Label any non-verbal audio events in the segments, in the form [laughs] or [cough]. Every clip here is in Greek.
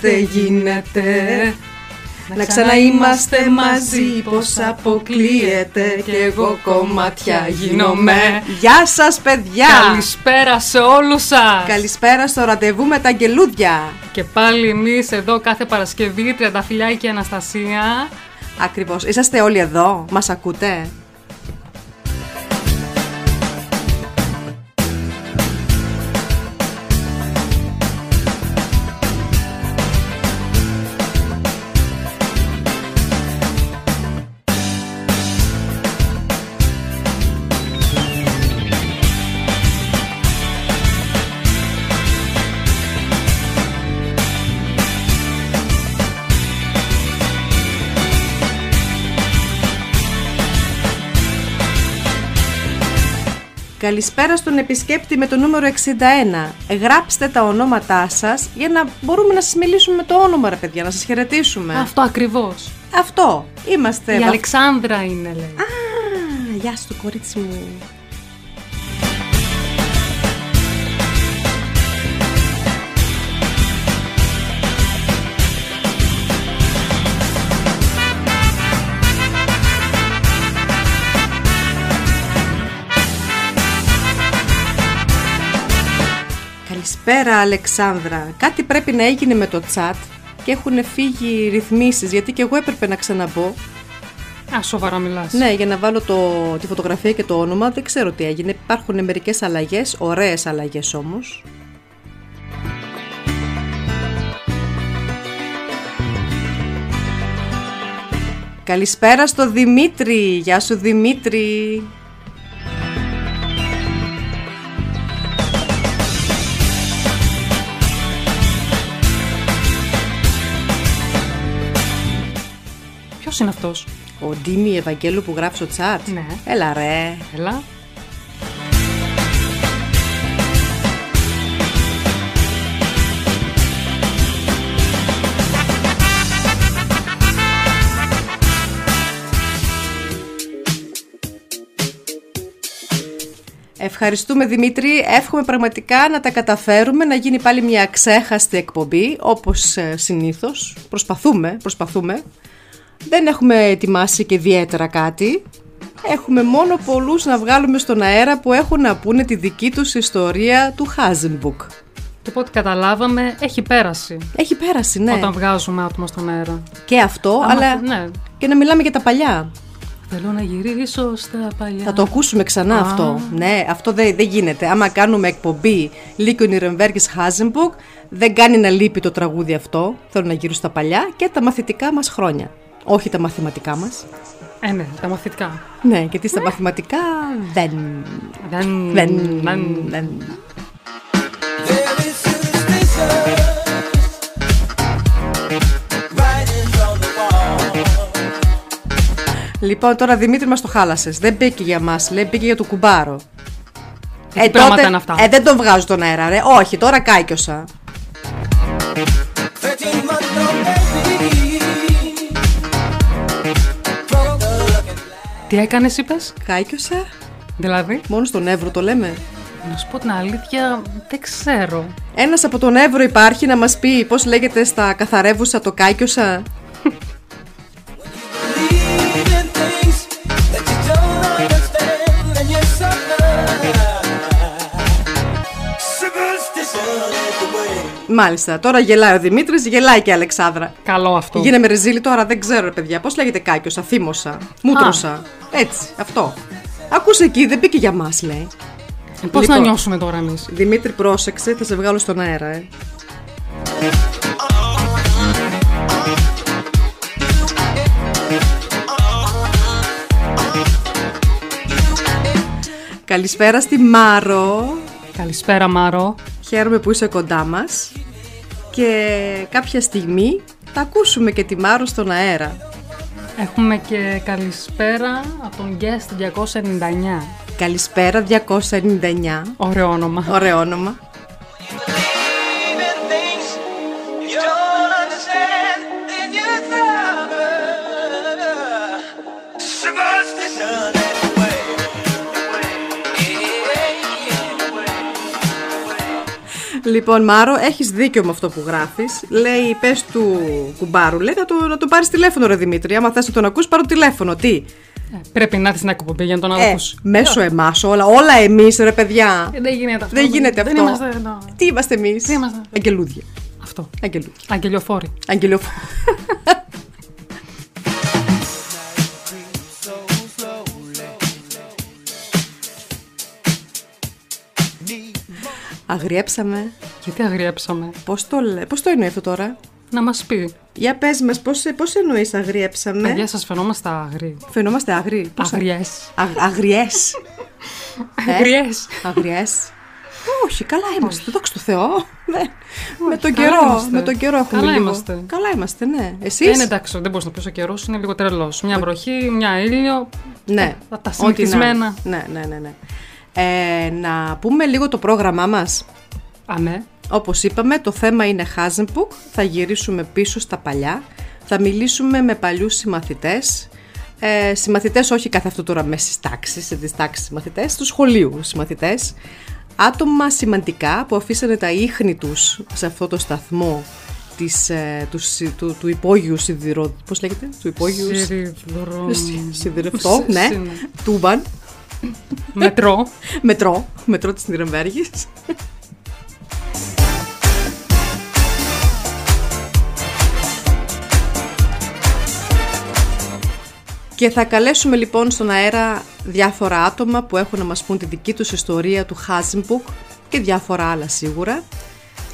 δεν γίνεται. Να ξαναείμαστε μαζί πως αποκλείεται. Και εγώ κομμάτια γίνομαι. Γεια σας παιδιά! Καλησπέρα σε όλους σας! Καλησπέρα στο ραντεβού με τα αγγελούδια. Και πάλι εμείς εδώ κάθε Παρασκευή, Τριανταφυλιά και Αναστασία. Ακριβώς, είσαστε όλοι εδώ, μας ακούτε Καλησπέρα στον επισκέπτη με το νούμερο 61. Γράψτε τα ονόματά σας για να μπορούμε να σας μιλήσουμε με το όνομα ρε παιδιά, να σας χαιρετήσουμε. Αυτό ακριβώς. Αυτό. Είμαστε... Η βα- Αλεξάνδρα είναι λέει. Α, γεια σου κορίτσι μου. Καλησπέρα Αλεξάνδρα. Κάτι πρέπει να έγινε με το chat και έχουν φύγει ρυθμίσεις γιατί και εγώ έπρεπε να ξαναμπω. Α, σοβαρά μιλάς. Ναι, για να βάλω το, τη φωτογραφία και το όνομα δεν ξέρω τι έγινε. Υπάρχουν μερικές αλλαγές, ωραίες αλλαγές όμως. Καλησπέρα στο Δημήτρη. Γεια σου Δημήτρη. Ποιος είναι αυτός; Ο Ντίμη Ευαγγέλου που γράφει στο chat. Ναι. Έλα ρε. Έλα. Ευχαριστούμε Δημήτρη. Εύχομαι πραγματικά να τα καταφέρουμε, να γίνει πάλι μια ξέχαστη εκπομπή, όπως ε, συνήθως. Προσπαθούμε, προσπαθούμε. Δεν έχουμε ετοιμάσει και ιδιαίτερα κάτι. Έχουμε μόνο πολλούς να βγάλουμε στον αέρα που έχουν να πούνε τη δική τους ιστορία του Hazenbook. Και από ό,τι καταλάβαμε, έχει πέρασει Έχει πέρασει, ναι. όταν βγάζουμε άτομα στον αέρα. Και αυτό, Άμα- αλλά Ναι. και να μιλάμε για τα παλιά. Θέλω να γυρίσω στα παλιά. Θα το ακούσουμε ξανά Α. αυτό. Ναι, αυτό δεν, δεν γίνεται. Άμα κάνουμε εκπομπή Λίκο Νιρεμβέργης Χάζεμπουκ, δεν κάνει να λείπει το τραγούδι αυτό. Θέλω να γύρω στα παλιά και τα μαθητικά μας χρόνια. Όχι τα μαθηματικά μας. Ε, ναι, τα μαθητικά. Ναι, γιατί στα μαθηματικά δεν. Δεν. Δεν. δεν- δεν. There is superstition. Writings on the wall. Λοιπόν, τώρα Δημήτρη μας το χάλασες. Δεν μπήκε για μας, λέει, μπήκε για το κουμπάρο. Τι πράγματα είναι αυτά; ε, δεν τον βγάζω τον αέρα, ρε. Όχι, τώρα κάικιωσα. 13 Τι έκανες, είπες; Κάικιωσα. Δηλαδή, Μόνο στον Εύρο το λέμε. να σου πω την αλήθεια, δεν ξέρω. Ένας από τον Εύρο υπάρχει να μας πει πώς λέγεται στα καθαρεύουσα το κάικιωσα; [laughs] Μάλιστα. Τώρα γελάει ο Δημήτρης, γελάει και η Αλεξάνδρα. Καλό αυτό. Γίναμε ρεζίλη τώρα, δεν ξέρω ρε παιδιά. Πώς λέγεται κάικιωσα, θύμωσα, μούτρωσα. Έτσι, αυτό. Ακούσε εκεί, δεν μπήκε για μας λέει. Πώς Λοιπόν. να νιώσουμε τώρα εμείς; Δημήτρη, πρόσεξε, θα σε βγάλω στον αέρα, ε. Καλησπέρα στη Μάρο. Καλησπέρα, Μάρο. Χαίρομαι που είσαι κοντά μας. Και κάποια στιγμή θα ακούσουμε και τη Μάρο στον αέρα. Έχουμε και καλησπέρα από τον Guest 299. Καλησπέρα 299. Ωραίο όνομα. Ωραίο όνομα. Λοιπόν, Μάρο, έχεις δίκιο με αυτό που γράφεις. Λέει, πες του κουμπάρου, λέει να το, να το πάρεις τηλέφωνο, ρε Δημήτρη. Άμα θες να τον ακούς, πάρω τηλέφωνο. Τι, Ε, Πρέπει να έρθεις στην εκπομπή για να τον ε, ακούσει. μέσω εμάς όλα, όλα εμείς, ρε παιδιά. Ε, Δεν γίνεται αυτό. Δεν γίνεται δεν αυτό. είμαστε εδώ. Τι είμαστε εμείς; Τι είμαστε. Αγγελούδια. Αυτό. Αγγελούδια. Αγγελιοφόροι. Αγγελιοφ... Αγριέψαμε. Γιατί αγριέψαμε; Πώς το, λέ... πώς το εννοεί αυτό τώρα; Να μας πει. Για πες μας, πώς, πώς εννοείς αγριέψαμε; Παιδιά, σας φαινόμαστε αγροί. Φαινόμαστε αγροί. Πώς Αγριές. Α- [laughs] αγριές. Ε; Αγριές. Αγριές. Όχι, καλά είμαστε. Δόξα τω Θεώ. Ναι. με τον καλά καιρό. είμαστε. Με τον καιρό έχουμε Καλά λίγο. είμαστε. Καλά είμαστε, ναι. Εσείς; Ε, Είναι εντάξει, δεν μπορείς να πεις ο καιρός είναι λίγο τρελός. Μια βροχή, μια ήλιο. Ναι. Τα- τα Ό,τι να είναι. συνηθισμένα. Ναι, ναι, ναι. ναι. Ε, να πούμε λίγο το πρόγραμμά μας. Αμέ. Όπως είπαμε, το θέμα είναι Hazenbook. Θα γυρίσουμε πίσω στα παλιά. Θα μιλήσουμε με παλιούς συμμαθητές. Ε, συμμαθητές όχι κάθε αυτό τώρα μέσα στις τάξεις, σε τις τάξεις συμμαθητές, του σχολείου συμμαθητές. Άτομα σημαντικά που αφήσανε τα ίχνη τους σε αυτό το σταθμό της, ε, τους, συ- του, του υπόγειου σιδηρο... Πώς λέγεται; Του υπόγειου σι- Σιδηρο- σι- σιδηρευτό, Συ- [laughs] ναι. συ- Τούμπαν. Μετρό. Μετρό. Μετρό της Νιρεμβέργης. Και θα καλέσουμε λοιπόν στον αέρα διάφορα άτομα που έχουν να μας πούν τη δική τους ιστορία του Χάζιμπουκ και διάφορα άλλα σίγουρα.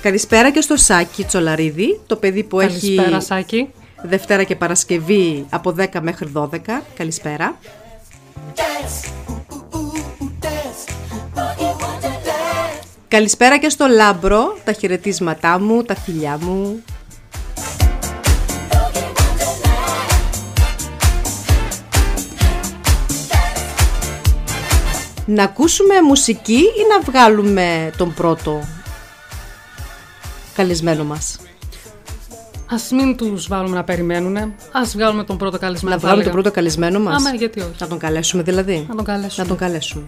Καλησπέρα και στο Σάκη Τσολαρίδη, το παιδί που Καλησπέρα, έχει Σάκη. Δευτέρα και Παρασκευή από 10 μέχρι 12. Καλησπέρα. Καλησπέρα και στο Λάμπρο, τα χαιρετίσματά μου, τα φιλιά μου. Να ακούσουμε μουσική ή να βγάλουμε τον πρώτο καλεσμένο μας; Α μην τους βάλουμε να περιμένουν. Α βγάλουμε τον πρώτο καλεσμένο. Να θα βγάλουμε τον έλεγα. πρώτο καλεσμένο μας; Άμα, γιατί όχι. Να τον καλέσουμε δηλαδή; Να τον καλέσουμε. Να τον καλέσουμε.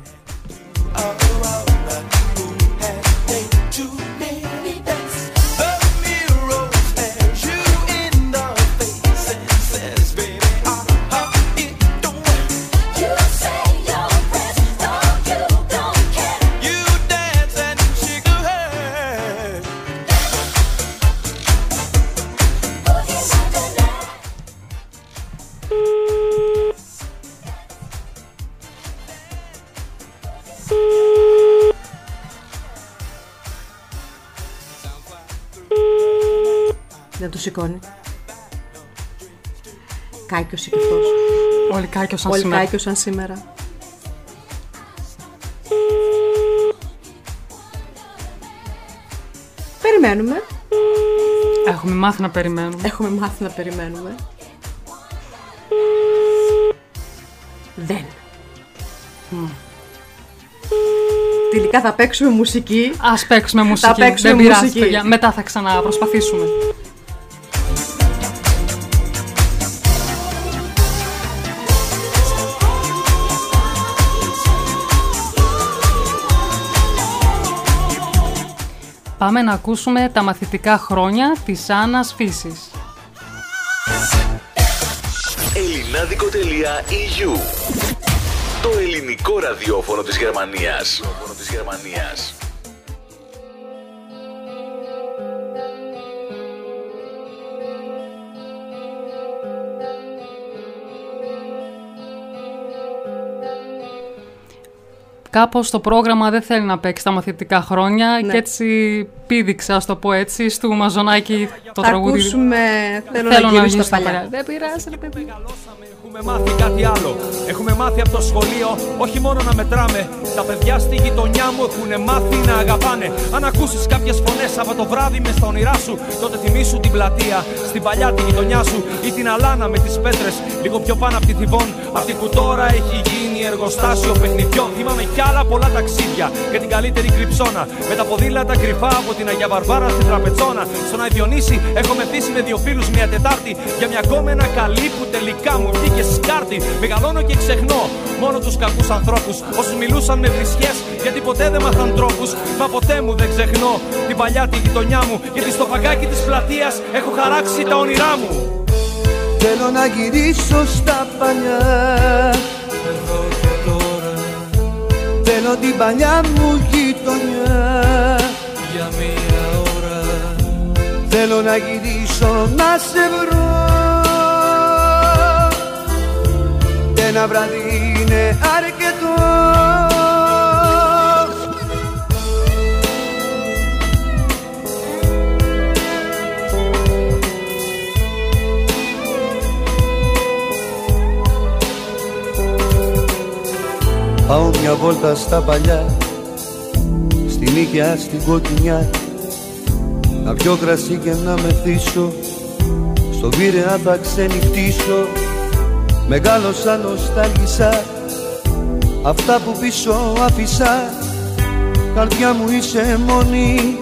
Το σηκώνει. Κάικιωσε κι αυτός. Όλοι κάκιωσαν Όλοι σήμερα. κάικιωσαν σήμερα. Περιμένουμε. Έχουμε μάθει να περιμένουμε. Έχουμε μάθει να περιμένουμε. Δεν. Τελικά θα παίξουμε μουσική. Α παίξουμε μουσική. παίξουμε Δεν πειράζει, μουσική. παιδιά. Μετά θα ξαναπροσπαθήσουμε. Πάμε να ακούσουμε τα μαθητικά χρόνια της Άννας Φύσης. ελληνάδικο.eu Το ελληνικό ραδιόφωνο της Γερμανίας. Ραδιόφωνο της Γερμανίας. Κάπως το πρόγραμμα δεν θέλει να παίξει τα μαθητικά χρόνια Ναι. και έτσι πήδηξα, ας το πω έτσι, στο Μαζονάκι το Θα τραγούδι. ακούσουμε, θέλω, Θέλω να να γυρίσω γυρίσω στα στα παλιά. παλιά. Δεν πειράζει, ρε παιδί. Έχουμε μάθει κάτι άλλο. Έχουμε μάθει από το σχολείο όχι μόνο να μετράμε. Τα παιδιά στη γειτονιά μου έχουν μάθει να αγαπάνε. Αν ακούσεις κάποιες φωνές από το βράδυ μες στα όνειρά σου, τότε θυμήσου την πλατεία, στην παλιά τη γειτονιά σου ή την αλάνα με τις πέτρες. Λίγο πιο πάνω από τη Θιβόν, αυτή που τώρα έχει γίνει εργοστάσιο παιχνιδιών. Θυμάμαι κι άλλα πολλά ταξίδια για την καλύτερη κρυψώνα. Με τα ποδήλατα κρυφά από την Αγία Βαρβάρα στην Τραπετσόνα. Στον Αϊδιονύση έχω μεθύσει με δύο φίλους μια Τετάρτη για μια γκόμενα καλή που τελικά μου βγήκε σκάρτη. Μεγαλώνω και ξεχνώ μόνο τους κακούς ανθρώπους. Όσου μιλούσαν με βρισιέ γιατί ποτέ δεν μάθαν τρόπους. Μα ποτέ μου δεν ξεχνώ την παλιά τη γειτονιά μου. Γιατί στο παγκάκι της πλατείας έχω χαράξει τα όνειρά μου. Θέλω να γυρίσω στα παλιά Εδώ και τώρα Θέλω την παλιά μου γειτονιά Για μία ώρα Θέλω να γυρίσω να σε βρω Ένα βράδυ είναι αρκετό. Πάω μια βόλτα στα παλιά Στη νύχια στην κοκκινιά. Να πιω κρασί και να μεθύσω Στο Πειραιά θα ξενυχτήσω Μεγάλωσα νοστάλγησα Αυτά που πίσω άφησα Καρδιά μου είσαι μόνη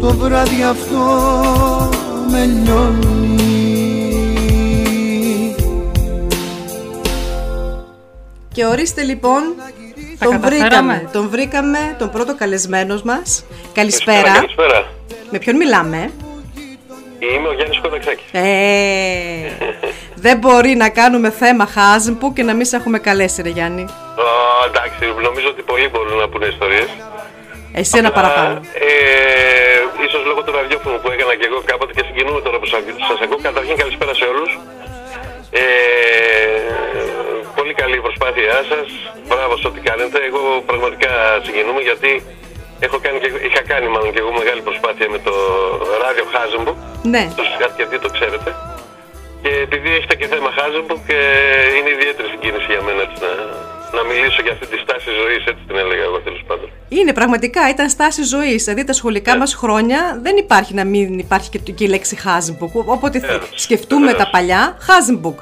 Το βράδυ αυτό με λιώνει Και ορίστε λοιπόν, Τα τον καταφέραμε. βρήκαμε. Τον βρήκαμε, τον πρώτο καλεσμένος μας. Καλησπέρα. Καλησπέρα. Με ποιον μιλάμε; Είμαι ο Γιάννης Κονταξάκης. Ε, δεν μπορεί να κάνουμε θέμα χάζμπου και να μην σε έχουμε καλέσει, ρε Γιάννη. Ω, εντάξει, νομίζω ότι πολλοί μπορούν να πούνε ιστορίες. Εσύ ένα παραπάνω. Ε, ίσως λόγω του ραδιόφωνου που έκανα και εγώ κάποτε και συγκινούμε τώρα που σας σας ακούω. Καταρχήν καλησπέρα σε όλους. Ε, πολύ καλή η προσπάθειά σας. Μπράβο σε ό,τι κάνετε. Εγώ πραγματικά συγκινούμε γιατί έχω κάνει και, είχα κάνει μάλλον και εγώ μεγάλη προσπάθεια με το ράδιο Χάζεμπου. Ναι. Το αρκετοί το ξέρετε. Και επειδή έχετε και θέμα Hasenbuck, ε, είναι ιδιαίτερη συγκίνηση για μένα έτσι, να, να μιλήσω για αυτή τη στάση ζωής, έτσι την έλεγα εγώ τέλος πάντων. Είναι πραγματικά, ήταν στάση ζωής. Δηλαδή τα σχολικά Ναι. μας μα χρόνια δεν υπάρχει να μην υπάρχει και, και η λέξη Hasenbuck. Όποτε θε- Βεβαίως, σκεφτούμε βεβαίως. τα παλιά, Hasenbuck.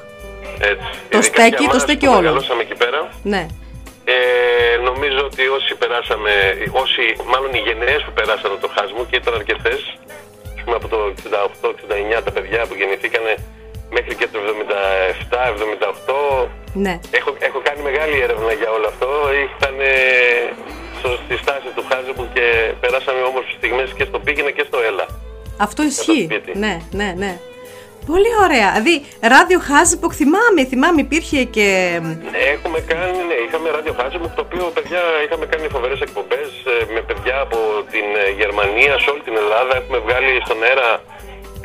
Έτσι. Το Ειδικά στέκει, για το εμάς στέκει που όλο. Μεγαλώσαμε εκεί πέρα. Ναι. Ε, νομίζω ότι όσοι περάσαμε, όσοι, μάλλον οι γενναίες που περάσανε το χάσμο και ήταν αρκετές, ας πούμε από το 68-69 τα παιδιά που γεννηθήκανε μέχρι και το 77-78, Ναι. Έχω, έχω κάνει μεγάλη έρευνα για όλο αυτό. Ήταν ε, στο- στη στάση του Χάζεμπου και περάσαμε όμορφες στιγμές και στο πήγαινε και στο έλα. Αυτό ισχύει. σπίτι. Ναι, ναι, ναι. Πολύ ωραία. Δηλαδή, ράδιο Χάζμπουκ θυμάμαι, θυμάμαι, υπήρχε και. Έχουμε κάνει, ναι, είχαμε ράδιο Χάζεμπου, το οποίο παιδιά είχαμε κάνει φοβερές εκπομπές ε, με παιδιά από την ε, Γερμανία, σε όλη την Ελλάδα. Έχουμε βγάλει στον αέρα,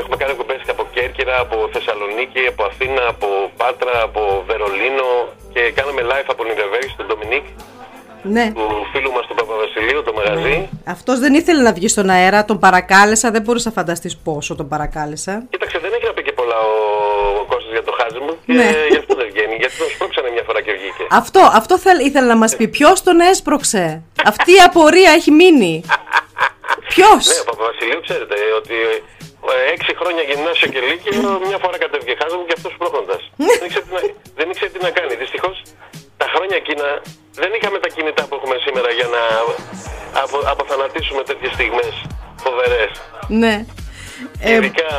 έχουμε κάνει εκπομπές και από Κέρκυρα, από Θεσσαλονίκη, από Αθήνα, από Πάτρα, από Βερολίνο και κάναμε live από Νιρεβέργη στον Ντομινίκ, Ναι. του φίλου μας του Παπαβασιλείου, το μαγαζί. Αυτός δεν ήθελε να βγει στον αέρα, τον παρακάλεσα. Δεν μπορούσα να φανταστείς πόσο τον παρακάλεσα. Κοίταξε, δεν έχει να πει και πολλά ο, ο Κώστας για το χάζι μου και Ναι. γι' αυτό δεν βγαίνει. Γιατί τον σπρώξανε μια φορά και βγήκε. Αυτό, αυτό θέλ, ήθελα να μας πει. Ποιος τον έσπρωξε; Αυτή η απορία έχει μείνει. [laughs] Ποιος; Ναι, ο Παπαβασιλείου ξέρετε ότι ε, έξι χρόνια γυμνάσιο και λύκειο, μια φορά κατέβηκε χάζι μου και αυτός σπρώχνοντα. [laughs] δεν, ήξερε τι να, δεν ήξερε τι να κάνει. Δυστυχώς τα χρόνια εκείνα δεν είχαμε τα κινητά που έχουμε σήμερα για να απο, αποθανατήσουμε τέτοιες στιγμές φοβερές. Ναι. Ε, Ειδικά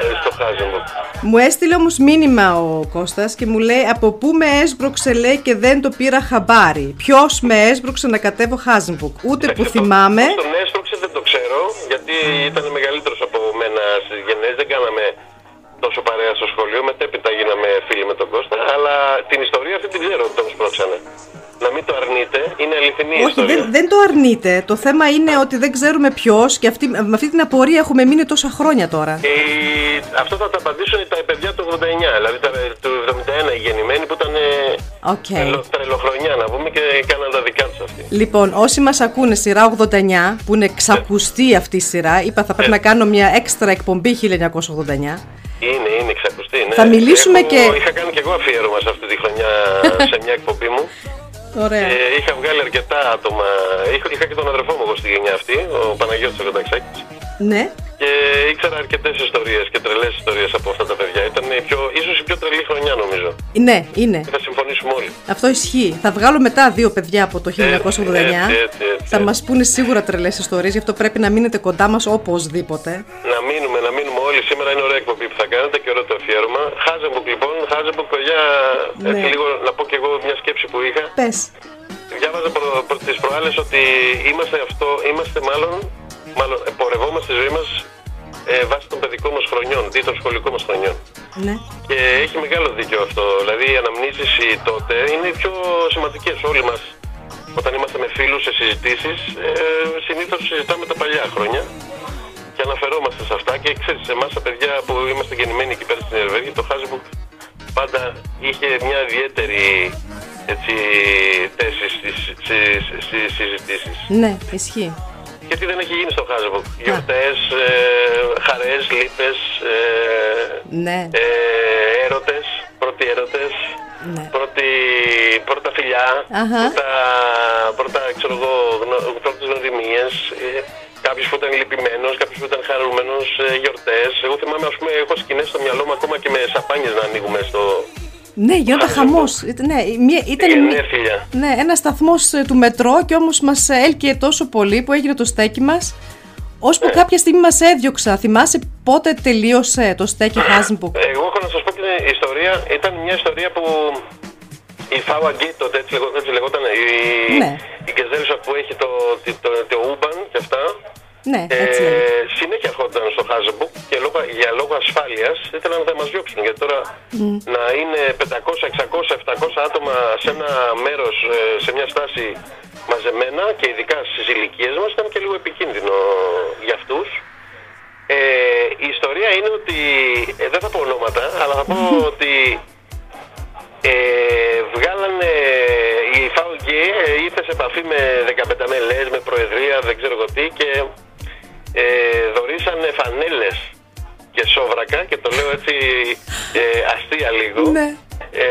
ε, στο χάζι μου. μου έστειλε όμως μήνυμα ο Κώστας και μου λέει από πού με έσπρωξε λέει και δεν το πήρα χαμπάρι; Ποιος με έσπρωξε να κατέβω Χάζιμπουκ. Ούτε που θυμάμαι. Τον έσπρωξε δεν το ξέρω. γιατί ήταν μεγαλύτερος από μένα στις γενναίες, δεν κάναμε τόσο παρέα στο σχολείο, μετέπειτα γίναμε φίλοι με τον Κώστα, αλλά την ιστορία αυτή την ξέρω ότι τον σπρώξανε. Να μην το αρνείται, είναι αληθινή η Όχι, ιστορία. δεν, δεν το αρνείται. Το θέμα είναι ότι δεν ξέρουμε ποιος και αυτή, με αυτή την απορία έχουμε μείνει τόσα χρόνια τώρα. Ε, αυτό θα τα απαντήσουν τα παιδιά του 89, δηλαδή τα, του 71 οι γεννημένοι που ήταν ε, Οκ. τρελο- τρελοχρονιά να πούμε και κάναν τα δικά τους αυτοί. Λοιπόν, όσοι μας ακούνε σειρά 89, που είναι ξακουστή αυτή η σειρά, είπα θα πρέπει Ναι. να κάνω μια έξτρα εκπομπή 1989. Είναι, είναι εξακουστή. Ναι. Θα μιλήσουμε Έχω- και- Είχα κάνει και εγώ αφιέρωμα σε αυτή τη χρονιά σε μια εκπομπή μου. Ωραία. Ε, είχα βγάλει αρκετά άτομα. Είχα, είχα και τον αδερφό μου εγώ στη γενιά αυτή, ο Παναγιώτης ο Κονταξάκης. Ναι. Και ήξερα αρκετές ιστορίες και τρελές ιστορίες από αυτά τα παιδιά. Ήταν η πιο, ίσως η πιο τρελή χρονιά νομίζω. Ναι, είναι. Θα συμφωνήσουμε όλοι. Αυτό ισχύει. Θα βγάλω μετά δύο παιδιά από το 1989. Έτσι, έτσι, έτσι, Θα έτσι. μας πούνε σίγουρα τρελές ιστορίες, γι' αυτό πρέπει να μείνετε κοντά μας οπωσδήποτε. Να μείνουμε, να μείνουμε όλοι. Σήμερα είναι ωραία εκπομπή που θα κάνετε και ωραίο το αφιέρωμα. Hasenbuck λοιπόν, Hasenbuck παιδιά, έτσι Ναι. λίγο να πω και εγώ μια σκέψη που είχα. Πες. Διάβαζα προ, προ, τις προάλλες ότι είμαστε αυτό, είμαστε μάλλον, μάλλον ε, πορευόμαστε στη ζωή μας ε, βάσει των παιδικών μας χρονιών, δι των σχολικών μας χρονιών. Ναι. Και έχει μεγάλο δίκιο αυτό. Δηλαδή οι αναμνήσεις οι τότε είναι οι πιο σημαντικές όλοι μας. Όταν είμαστε με φίλους σε συζητήσεις, ε, συνήθως συζητάμε τα παλιά χρόνια και αναφερόμαστε σε αυτά και ξέρεις, σε εμάς τα παιδιά που είμαστε γεννημένοι εκεί πέρα στην Νυρεμβέργη, το Hasenbuck πάντα είχε μια ιδιαίτερη έτσι, θέση στις, στις, στις συζητήσεις. Ναι, ισχύει. Και τι δεν έχει γίνει στο Hasenbuck. Γιορτές, ε, χαρές, λύπες, ε, Ναι. ε, έρωτες, πρώτοι έρωτες, Ναι. πρώτη, πρώτα φιλιά, Αχα. πρώτα, πρώτα ξέρω εγώ, γνω, πρώτες γνωριμίες, ε, κάποιος που ήταν λυπημένος, κάποιος που ήταν χαρούμενος, ε, γιορτές. Εγώ θυμάμαι, ας πούμε, έχω σκηνές στο μυαλό μου ακόμα και με σαπάνιες να ανοίγουμε στο Ναι, γινόταν χαμός. Ναι, μία- ήταν μία- γενέθλια. ναι, ένα σταθμός του μετρό και όμως μας έλκυε τόσο πολύ που έγινε το στέκι μας. Ώσπου Ναι. κάποια στιγμή μας έδιωξα. Θυμάσαι πότε τελείωσε το στέκι Χάζμπουκ. Εγώ έχω να σας πω την ιστορία, ήταν μια ιστορία που η Φάουα Γκέιτ τότε έτσι, λεγό- έτσι λεγόταν, η, Ναι. η Γκεζέλισσα που έχει το, το, το, το Uban και αυτά, Ναι, έτσι ε, λέγεται. συνέχεια ερχόταν στο Χάζεμπουκ και λόγω, για λόγω ασφάλειας ήθελαν να μας διώξουν γιατί τώρα να είναι 500, 600, 700 άτομα σε ένα μέρος, ε, σε μια στάση μαζεμένα και ειδικά στις ηλικίες μας ήταν και λίγο επικίνδυνο για αυτούς. Ε, η ιστορία είναι ότι, ε, δεν θα πω ονόματα, αλλά θα πω ότι ε, βγάλανε η ΦΑΟΚ ε, ήρθε σε επαφή με 15 μελές, με προεδρία, δεν ξέρω εγώ τι και ε, δωρήσανε φανέλες και σόβρακα και το λέω έτσι ε, αστεία λίγο. Ναι. Ε,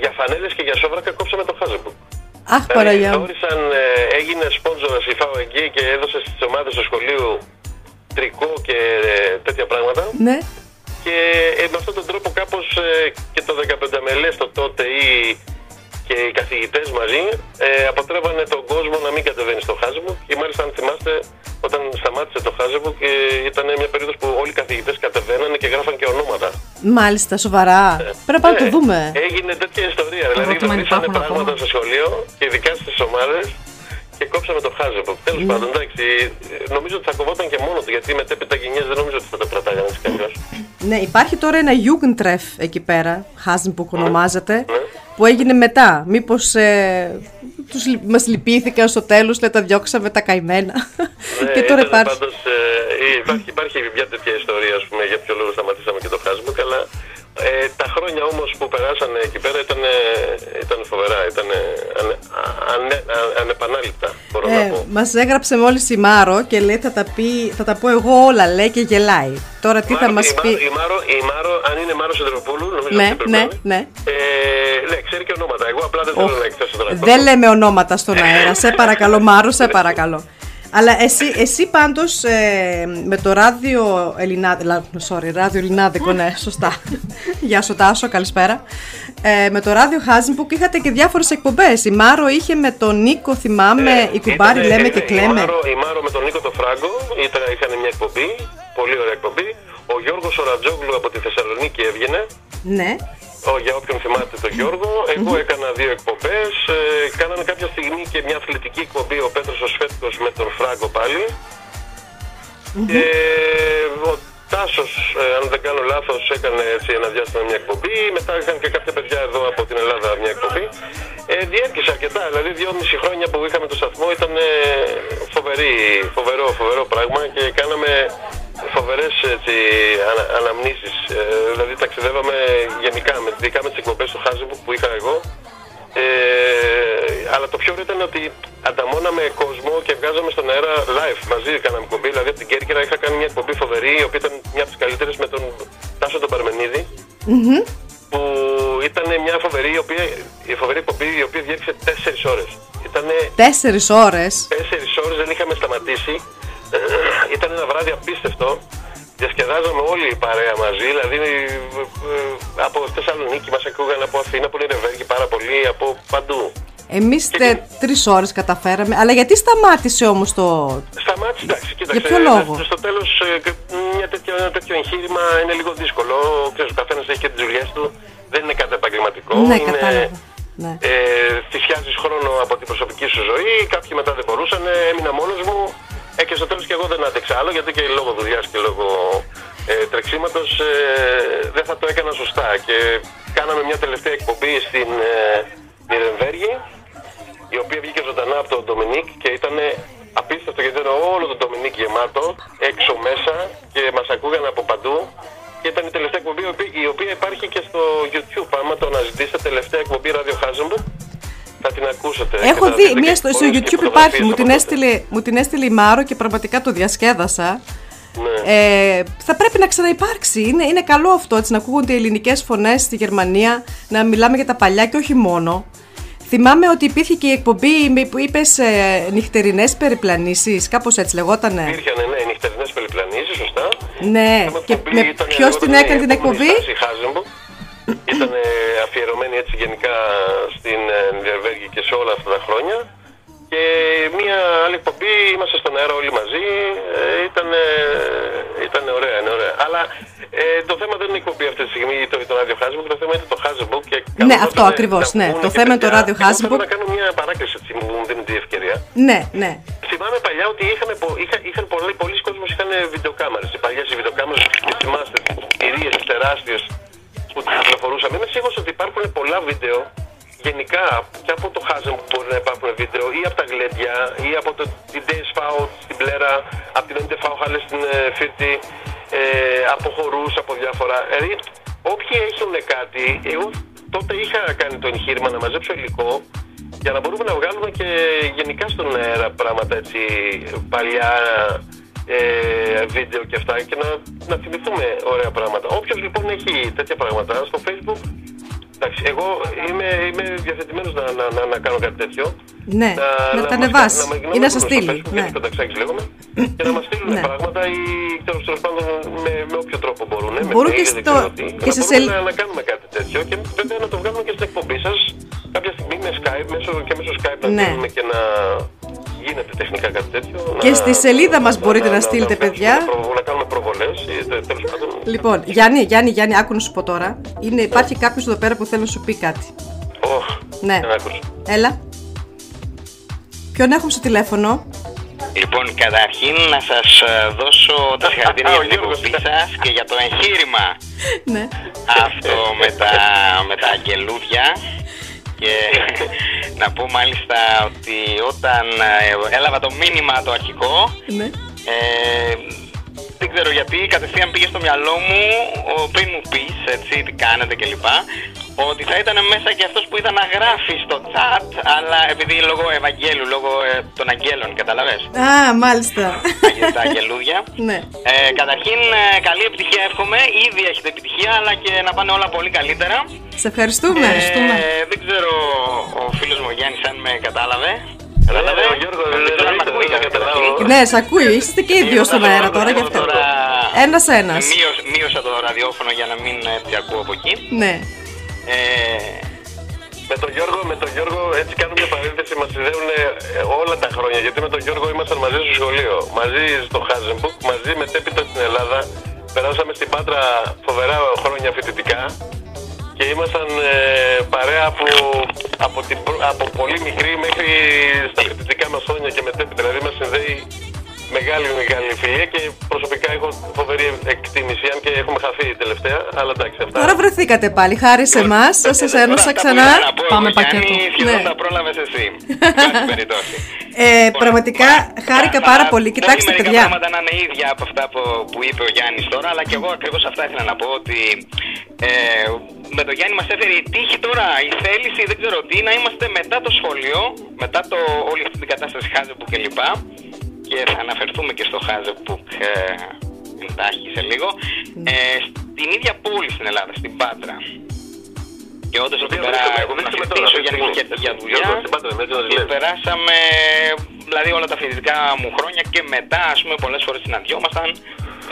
για φανέλες και για σόβρακα κόψαμε το Χάζεμπουκ. Αχ, Παναγιά μου. Δώρισαν, ε, έγινε σπόνζορας η ΦΑΟ εκεί και έδωσε στις ομάδες του σχολείου τρικό και ε, τέτοια πράγματα. Ναι. Και ε, με αυτόν τον τρόπο κάπως ε, και το 15 μελές το τότε ή και οι καθηγητές μαζί ε, αποτρέπανε τον κόσμο να μην κατεβαίνει στο Hasenbuck και μάλιστα αν θυμάστε όταν σταμάτησε το Hasenbuck ε, ήταν μια περίοδος που όλοι οι καθηγητές κατεβαίνανε και γράφαν και ονόματα. Μάλιστα, σοβαρά. Πρέπει να πάμε να το Ε, δούμε. Έγινε τέτοια ιστορία. Δηλαδή Ερώτημα, δωρήσανε υπάρχουν πράγματα ακόμα. στο σχολείο και ειδικά στις ομάδες και κόψαμε το Χάζεμπουκ. Τέλος Ναι. πάντων, εντάξει, ε, νομίζω ότι θα κοβόταν και μόνο του γιατί μετέπειτα γενιές δεν νομίζω ότι θα το κρατάγανε έτσι κι αλλιώς. Ναι, υπάρχει τώρα ένα Jugendtreff εκεί πέρα, Χάζμπουκ ονομάζεται, Ναι. που έγινε μετά. Μήπως ε, τους, λυ- μας λυπήθηκαν στο τέλος, λέει τα διώξαμε τα καημένα. Ναι, και τώρα ήταν υπάρχει. Πάντως, ε, υπάρχει, υπάρχει μια τέτοια ιστορία, ας πούμε, για ποιο λόγο σταματήσαμε και το Hasenbuck, αλλά ε, τα χρόνια όμως που περάσανε εκεί πέρα ήταν, ήταν φοβερά, ήταν ανε, ανε, ανε- ανεπανάληπτα, μπορώ να Ε, πω. μας έγραψε μόλις η Μάρο και λέει θα τα, πει, θα τα πω εγώ όλα, λέει και γελάει. Τώρα τι θα Μάρο- μας η, πει; Μάρο, η, Μάρο, η Μάρο, αν είναι Μάρο Σιδεροπούλου, νομίζω Ναι, αυτή πρέπει ναι, να είναι. ναι. Ε, ναι, ξέρει και ονόματα. Εγώ απλά δεν Οχ, θέλω να εκθέσω τώρα. Δεν λέμε ονόματα στον [laughs] αέρα. Σε παρακαλώ, Μάρο, σε παρακαλώ. Αλλά εσύ, εσύ πάντως ε, με το ράδιο Ελληνάδικο, sorry, ράδιο Ελληνάδικο, ναι, σωστά. [laughs] Γεια σου Τάσο, καλησπέρα. Ε, με το ράδιο Hasenbuck είχατε και διάφορες εκπομπές. Η Μάρο είχε με τον Νίκο, θυμάμαι, Ε, η κουμπάρι ήτανε- λέμε ε, και η κλαίμε. Μάρο, η Μάρο με τον Νίκο το Φράγκο ήταν, είχαν μια εκπομπή, πολύ ωραία εκπομπή. Ο Γιώργος Ορατζόγλου από τη Θεσσαλονίκη έβγαινε. Ναι. Ο, για όποιον θυμάται τον Γιώργο, εγώ έκανα δύο εκπομπές. Ε, κάνανε κάποια στιγμή και μια αθλητική εκπομπή ο Πέτρος ο Σφέτκος με τον Φράγκο πάλι. Και ο Τάσος, αν δεν κάνω λάθος, έκανε έτσι ένα διάστημα μια εκπομπή. Μετά είχαν και κάποια παιδιά εδώ από την Ελλάδα μια εκπομπή. Ε, διέρχεσε αρκετά, δηλαδή δυόμιση χρόνια που είχαμε το σταθμό ήταν ε, φοβερή, φοβερό, φοβερό πράγμα και κάναμε φοβερές έτσι, ανα, αναμνήσεις. Ε, δηλαδή ταξιδεύαμε γενικά, με, ειδικά με τις εκπομπές του Χάζιμπουκ που είχα εγώ. Ε, αλλά το πιο ωραίο ήταν ότι ανταμώναμε κόσμο και βγάζαμε στον αέρα live μαζί κάναμε εκπομπή. Δηλαδή από την Κέρκυρα είχα κάνει μια εκπομπή φοβερή, η οποία ήταν μια από τις καλύτερες με τον Τάσο τον Παρμενίδη. Που ήταν μια φοβερή, η, οποία, η φοβερή εκπομπή η οποία διέρχεται 4 ώρες. Ήταν Τέσσερις ώρες. 4 ώρες, δεν είχαμε σταματήσει. [clears throat] ήταν ένα βράδυ απίστευτο. Διασκεδάζαμε όλοι η παρέα μαζί, δηλαδή ε, ε, από Θεσσαλονίκη μας ακούγαν, από Αθήνα, από Νιρεβέργη πάρα πολύ, από παντού. Εμείς τρεις ώρες καταφέραμε. Αλλά γιατί σταμάτησε όμως το. Σταμάτησε, εντάξει, κοίταξε. Για ποιο λόγο; Στο τέλος, μια τέτοιο, ένα τέτοιο εγχείρημα είναι λίγο δύσκολο. Ξέρεις, ο καθένας έχει και τις δουλειές του. Δεν είναι κάτι επαγγελματικό. Ναι, είναι, κατάλαβα. Ναι. Ε, θυσιάζεις χρόνο από την προσωπική σου ζωή. Κάποιοι μετά δεν μπορούσαν. Έμεινα μόνος μου. Ε, και στο τέλος και εγώ δεν άντεξα άλλο γιατί και λόγω δουλειάς και λόγω ε, τρεξίματος ε, δεν θα το έκανα σωστά. Και κάναμε μια τελευταία εκπομπή στην ε, Νιρεμβέργη η οποία βγήκε ζωντανά από τον Ντομινίκ και ήταν απίστευτο γιατί ήταν όλο το Ντομινίκ γεμάτο έξω μέσα και μας ακούγαν από παντού και ήταν η τελευταία εκπομπή η οποία, η οποία υπάρχει και στο YouTube. Άμα το αναζητήσετε τελευταία εκπομπή Radio Hasenburg θα την ακούσετε. και Έχω θα δει, δείτε μία και στο, στο εικόνες και YouTube φωτογραφίες υπάρχει, μου από την, τότε. έστειλε, μου την έστειλε η Μάρο και πραγματικά το διασκέδασα. Ναι. Ε, θα πρέπει να ξαναυπάρξει. Είναι, είναι καλό αυτό έτσι, να ακούγονται οι ελληνικές φωνές στη Γερμανία, να μιλάμε για τα παλιά και όχι μόνο. Θυμάμαι ότι υπήρχε και η εκπομπή με- που είπες ε, νυχτερινές περιπλανήσεις, κάπως έτσι λεγότανε. Υπήρχαν ναι, νυχτερινές περιπλανήσεις, σωστά. Ναι, Είχαμε και εκπομπή, με ήταν ποιος λεγόταν, την έκανε η την εκπομπή; Στάση Χάζεμπο. Ήταν ε, αφιερωμένη έτσι γενικά στην ε, Νιρεβέργη και σε όλα αυτά τα χρόνια. Και μία άλλη εκπομπή, είμαστε στον αέρα όλοι μαζί. Ε, ήταν, ε, ήταν ωραία, είναι ωραία. Αλλά ε, το θέμα δεν είναι η εκπομπή αυτή τη στιγμή το, το Radio Hasbook, το θέμα είναι το Hasbook. Και Ναι, καλό αυτό θα ήταν ακριβώς, να ναι. βγουν Το και θέμα είναι το παιδιά. Radio Εγώ θέλω Hasbook. να κάνω μια παράκληση έτσι, μου μου δίνει τη ευκαιρία. Ναι, ναι. Θυμάμαι παλιά ότι είχαν, πο- είχα, είχαν πολλοί, πολλοί κόσμος είχαν βιντεοκάμερες. Οι παλιές οι βιντεοκάμερες, τις θυμάστε, τις κυρίες, τις τεράστιες που τις κυκλοφορούσαμε. Είμαι σίγουρος ότι υπάρχουν πολλά βίντεο γενικά και από το Χάζεμ που μπορεί να υπάρχουν βίντεο ή από τα γλέντια ή από το, την DSV στην Πλέρα, από την NTV Χάλες στην ε, Φίρτη, ε, από χορούς, από διάφορα. Δηλαδή, όποιοι έχουν κάτι, εγώ τότε είχα κάνει το εγχείρημα να μαζέψω υλικό για να μπορούμε να βγάλουμε και γενικά στον αέρα πράγματα έτσι παλιά ε, βίντεο και αυτά και να, να θυμηθούμε ωραία πράγματα. Όποιος λοιπόν έχει τέτοια πράγματα στο facebook εντάξει, εγώ είμαι, είμαι διαθετημένος να, να, να, να κάνω κάτι τέτοιο. Ναι, να τα μας- ανεβάσεις να- να ή μας να σε βρουν στο στείλει. Facebook, Ναι. γιατί Πενταξάκης λέγομαι, [clears throat] και να μας στείλουν Ναι. πράγματα ή τέλος τέλος πάντων με, με όποιο τρόπο μπορούν. με Μπορούν mail, και δεν στο- ξέρω τι, και να σε μπορούμε σελ- να, να κάνουμε κάτι τέτοιο και βέβαια να το βγάλουμε και στην εκπομπή σας κάποια στιγμή με Skype μέσω, και μέσω Skype να Ναι. κάνουμε και να γίνεται τεχνικά κάτι τέτοιο. Και να- στη σελίδα μας μπορείτε να στείλετε, βγάζουμε παιδιά. προ- Να κάνουμε προβολές, ή, τε- τέλος πάντων. Λοιπόν, Γιάννη, Γιάννη, Γιάννη, άκου να σου πω τώρα. Είναι, υπάρχει κάποιος εδώ πέρα που θέλει να σου πει κάτι. Οχ, Ναι. δεν άκουσα. Έλα. Ποιον έχουμε στο τηλέφωνο; Λοιπόν, καταρχήν να σας ε, δώσω [laughs] τα συγχαρητήρια Α, για ο την Γιώργος. εκπομπή σας και για το εγχείρημα Ναι. αυτό με τα, με τα αγγελούδια και [laughs] να πω μάλιστα ότι όταν ε, έλαβα το μήνυμα το αρχικό ναι. ε, δεν ξέρω γιατί κατευθείαν πήγε στο μυαλό μου ο, πριν μου πεις έτσι τι κάνετε κλπ ότι θα ήταν μέσα και αυτός που είδα να γράφει στο chat αλλά επειδή λόγω Ευαγγέλου, λόγω ε, των αγγέλων καταλαβες Α, μάλιστα. τα αγγελούδια [laughs] ναι. ε, καταρχήν, ε, καλή επιτυχία εύχομαι. Ήδη έχετε επιτυχία, αλλά και να πάνε όλα πολύ καλύτερα. Σε ευχαριστούμε. Ε, δεν ξέρω ο φίλος μου ο Γιάννης αν με κατάλαβε. Κατάλαβε. Ναι, ο Γιώργος, δεν δεν- ξέρω αν με δεν- ακούει δεν καταρχήν. καταλάβω. Ναι, σε ακούει. Είστε και οι δύο στον αέρα τώρα γι' αυτό. Ένα ένα. Μείωσα, μείωσα το ραδιόφωνο για να μην έτσι ακούω από εκεί. Ναι. Ε, Με τον Γιώργο, με τον Γιώργο, έτσι κάνω μια παρένθεση, μας συνδέουν ε, όλα τα χρόνια. Γιατί με τον Γιώργο ήμασταν μαζί στο σχολείο, μαζί στο Χάζεμπουκ, μαζί μετέπειτα στην Ελλάδα. Περάσαμε στην Πάτρα φοβερά χρόνια φοιτητικά και ήμασταν ε, παρέα από, από, την, πρω- από πολύ μικρή μέχρι στα φοιτητικά μας χρόνια και μετέπειτα. Δηλαδή μας συνδέει μεγάλη μεγάλη φιλία και προσωπικά έχω φοβερή εκτίμηση, αν και έχουμε χαθεί τελευταία, αλλά εντάξει αυτά. Τώρα βρεθήκατε πάλι, χάρη σε εμάς. Σας ένωσα Τώρα, ξανά. τα που ήθελα να πω Πάμε εγώ, Γιάννη, πακέτο. Σχεδόν Ναι. τα πρόλαβες εσύ. Εν πάση [laughs] περιπτώσει. Ε, πραγματικά χάρηκα Παρά- πάρα πολύ. μπορεί Κοιτάξτε, μερικά παιδιά. πράγματα να είναι ίδια από αυτά που, που είπε ο Γιάννης τώρα, αλλά και εγώ ακριβώς αυτά ήθελα να πω ότι ε, με τον Γιάννη μας έφερε η τύχη τώρα, η θέληση, δεν ξέρω τι, να είμαστε μετά το σχολείο, μετά το, όλη αυτή την κατάσταση Hasenbuck κλπ. Και θα αναφερθούμε και στο Hasenbuck ε, εντάχει σε λίγο. Ναι. Ε, στην ίδια πόλη στην Ελλάδα, στην Πάτρα. Και όντως εκεί οποία πέρα, βρίσκομαι- εγώ ήμουν βρίσκομαι τώρα, φοιτητής, ο αυτή τη Γιάννης στιγμή. είχε για δουλειά. Γιώργο, στην Πάτρα, με έτσι να Και λες. περάσαμε δηλαδή όλα τα φοιτητικά μου χρόνια και μετά, ας πούμε, πολλές φορές συναντιόμασταν.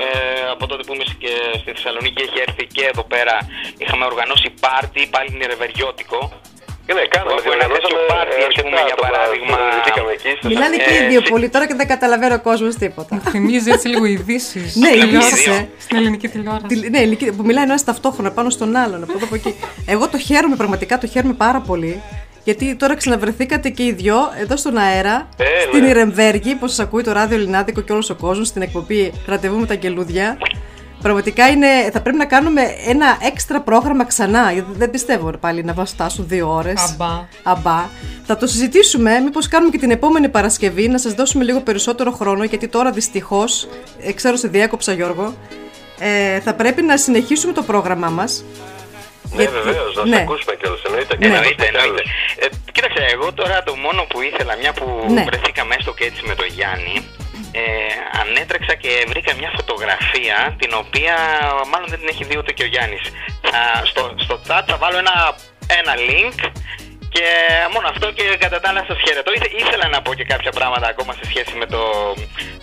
Ε, από τότε που είμαι και στη Θεσσαλονίκη έχει έρθει και εδώ πέρα είχαμε οργανώσει πάρτι, πάλι νερεβεριώτικο. Και ναι, κάναμε, Όπου ένα τέτοιο διοργανώσαμε πάρτι, ας αρκετά πούμε, για άτομα παράδειγμα. συναντηθήκαμε εκεί. στο- Μιλάνε και Ε, οι δύο σε- πολύ τώρα και δεν καταλαβαίνει ο κόσμος τίποτα. [laughs] Θυμίζει έτσι λίγο ειδήσεις. Ναι, ειδήσεις, ε. Στην ελληνική τηλεόραση. Τη- Ναι, ηλικία- που μιλάει ένας ταυτόχρονα πάνω στον άλλον, από εδώ από εκεί. Εγώ το χαίρομαι πραγματικά, το χαίρομαι πάρα πολύ. Γιατί τώρα ξαναβρεθήκατε και οι δυο εδώ στον αέρα, Ε, στην ναι. Ιρεμβέργη, που σας ακούει το ράδιο Ελληνάδικο και όλος ο κόσμος, στην εκπομπή Ραντεβού με τα Αγγελούδια. Πραγματικά είναι, θα πρέπει να κάνουμε ένα έξτρα πρόγραμμα ξανά. Γιατί δεν πιστεύω πάλι να φτάσουν δύο ώρες. Αμπά. Αμπά. Θα το συζητήσουμε. Μήπως κάνουμε και την επόμενη Παρασκευή να σας δώσουμε λίγο περισσότερο χρόνο. Γιατί τώρα δυστυχώς, ξέρω σε διέκοψα Γιώργο, ε, θα πρέπει να συνεχίσουμε το πρόγραμμά μας. Ναι, βεβαίως, να ναι. σε ακούσουμε κιόλας. Εννοείται. Ναι. Εννοείται, εννοείται. Ε, κοίταξε, εγώ τώρα το μόνο που ήθελα, μια που Ναι. βρεθήκαμε έστω και έτσι με τον Γιάννη, ε, ανέτρεξα και βρήκα μια φωτογραφία την οποία μάλλον δεν την έχει δει ούτε και ο Γιάννης. Θα, στο, στο chat θα βάλω ένα, ένα link και μόνο αυτό και κατά τα άλλα σας χαιρετώ. Ήθε- ήθελα να πω και κάποια πράγματα ακόμα σε σχέση με, το,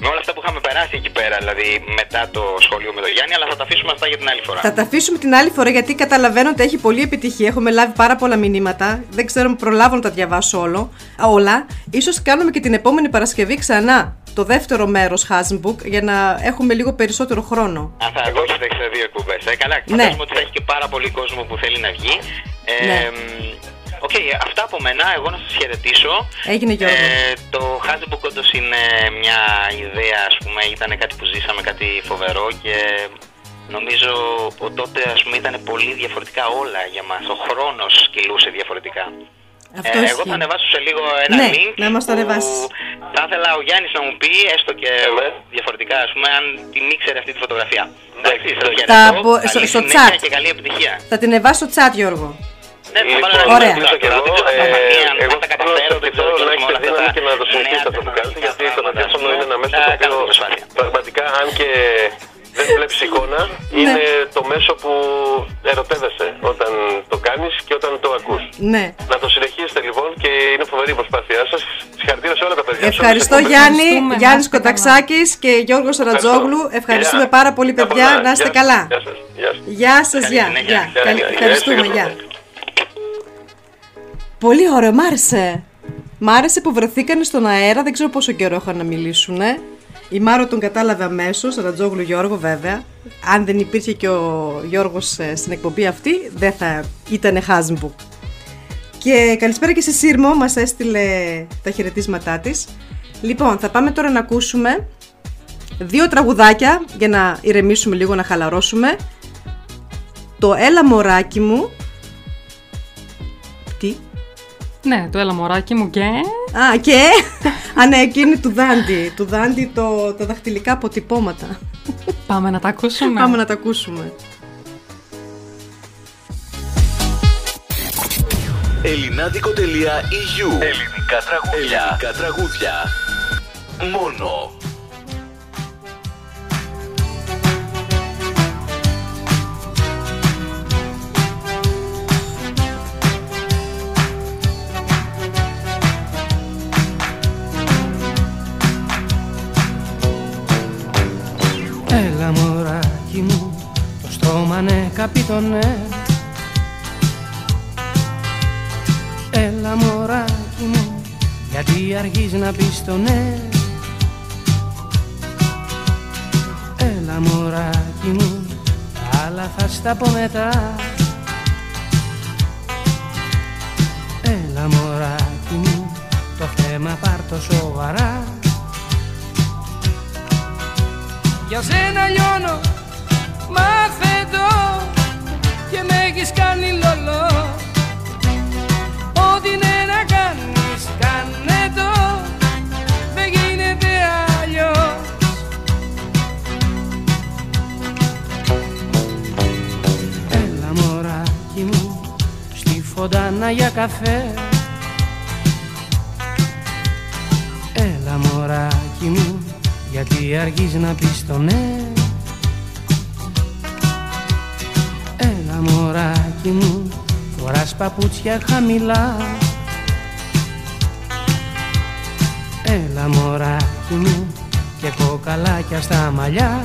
με όλα αυτά που είχαμε περάσει εκεί πέρα, δηλαδή μετά το σχολείο με τον Γιάννη, αλλά θα τα αφήσουμε αυτά για την άλλη φορά. Θα τα αφήσουμε την άλλη φορά γιατί καταλαβαίνω ότι έχει πολλή επιτυχία. Έχουμε λάβει πάρα πολλά μηνύματα. Δεν ξέρω αν προλάβω να τα διαβάσω όλο, όλα. Ίσως κάνουμε και την επόμενη Παρασκευή ξανά το δεύτερο μέρος Hasenbuck για να έχουμε λίγο περισσότερο χρόνο. Αν θα εγώ έχετε σε δύο εκπομπές. Ε, καλά, Ναι. φαντάζομαι ότι θα έχει και πάρα πολύ κόσμο που θέλει να βγει. Ε, Ναι. μ, Οκ, αυτά από μένα. Εγώ να σας χαιρετήσω. Έγινε Γιώργο. Ε, το Hasbook όντως είναι μια ιδέα, ας πούμε, ήταν κάτι που ζήσαμε, κάτι φοβερό και νομίζω ότι τότε ας πούμε ήταν πολύ διαφορετικά όλα για μας. Ο χρόνος κυλούσε διαφορετικά. Αυτό ε, εγώ ισχύει. θα ανεβάσω σε λίγο ένα Ναι, link να μας το που ανεβάσεις. θα ήθελα ο Γιάννης να μου πει, έστω και ναι. διαφορετικά, ας πούμε, αν την ήξερε αυτή τη φωτογραφία. Εντάξει, σας Τα χαιρετώ. πω- Καλή στο- στο συνέχεια chat. και καλή επιτυχία. Θα την εβάσω στο chat Γιώργο. Ναι, θα βάλω Λοιπόν, ένα Ωραία. link κλείσω και τώρα. εγώ. Δεν ξέρω Ε, αν θα φανεί, αν Εγώ θα τα θέλω να καταφέρω, σας δεν ευχηθώ ξέρω να και με όλα έχετε αυτά δύναμη τα και να το νέα συνεχίσετε αυτό που κάνετε, γιατί το τεχνολογικά ραδιόφωνο είναι ένα μέσο πράγματα, το θα κάνω οποίος την προσπάθεια. πραγματικά, αν και δεν βλέπεις εικόνα, Ναι. είναι το μέσο που ερωτεύεσαι όταν το κάνεις και όταν το ακούς. Ναι. Να το συνεχίσετε λοιπόν και είναι φοβερή η προσπάθειά σας. Συγχαρητήρια σε όλα τα παιδιά. σε όλες τις Ευχαριστώ εκπομπές. Γιάννη, Ευχαριστούμε, να Γιάννης είστε καλά. Κονταξάκης και Γιώργος Ρατζόγλου. Ευχαριστούμε Γεια. πάρα πολύ Γεια παιδιά, πολλά. να είστε Γεια καλά. σας. Γεια σας. Γεια σας, Καλή γεια. συνέχεια. γεια. Γεια, Καλή- γεια, γεια. Ευχαριστούμε, Γεια. γεια. Πολύ ωραίο, μ' άρεσε. Μ' άρεσε που βρεθήκανε στον αέρα, δεν ξέρω πόσο καιρό είχαν να μιλήσουν. Η Μάρο τον κατάλαβε αμέσως, Ρατζόγλου Γιώργο βέβαια. Αν δεν υπήρχε και ο Γιώργος ε, στην εκπομπή αυτή, δεν θα ήταν Hasnbook. Και καλησπέρα και σε Σύρμο, μας έστειλε τα χαιρετίσματά της. Λοιπόν, θα πάμε τώρα να ακούσουμε δύο τραγουδάκια για να ηρεμήσουμε λίγο, να χαλαρώσουμε. Το «Έλα μωράκι μου». Ναι, το έλα μωράκι μου και. Α, και. Α, ναι, εκείνη του Δάντι. Του Δάντι το, τα δαχτυλικά αποτυπώματα. Πάμε να τα ακούσουμε. Πάμε να τα ακούσουμε. Ελληνάδικο.eu Ελληνικά τραγούδια. Ελληνικά τραγούδια. Μόνο. Έλα μωράκι μου, το στόμα ναι καπιτονέ Έλα μωράκι μου, γιατί αργείς να πεις το ναι. Έλα μωράκι μου, άλλα θα στα πω μετά. Έλα μωράκι μου, το θέμα πάρ' το σοβαρά Για σένα λιώνω, μάθε το και με έχεις κάνει λολό Ό,τι ναι να κάνεις, κάνε το, δεν γίνεται αλλιώς. Έλα μωράκι μου, στη φωτάνα για καφέ Έλα μωράκι μου γιατί αργείς να πεις το ναι. Έλα μωράκι μου, φοράς παπούτσια χαμηλά. Έλα μωράκι μου και κοκαλάκια στα μαλλιά.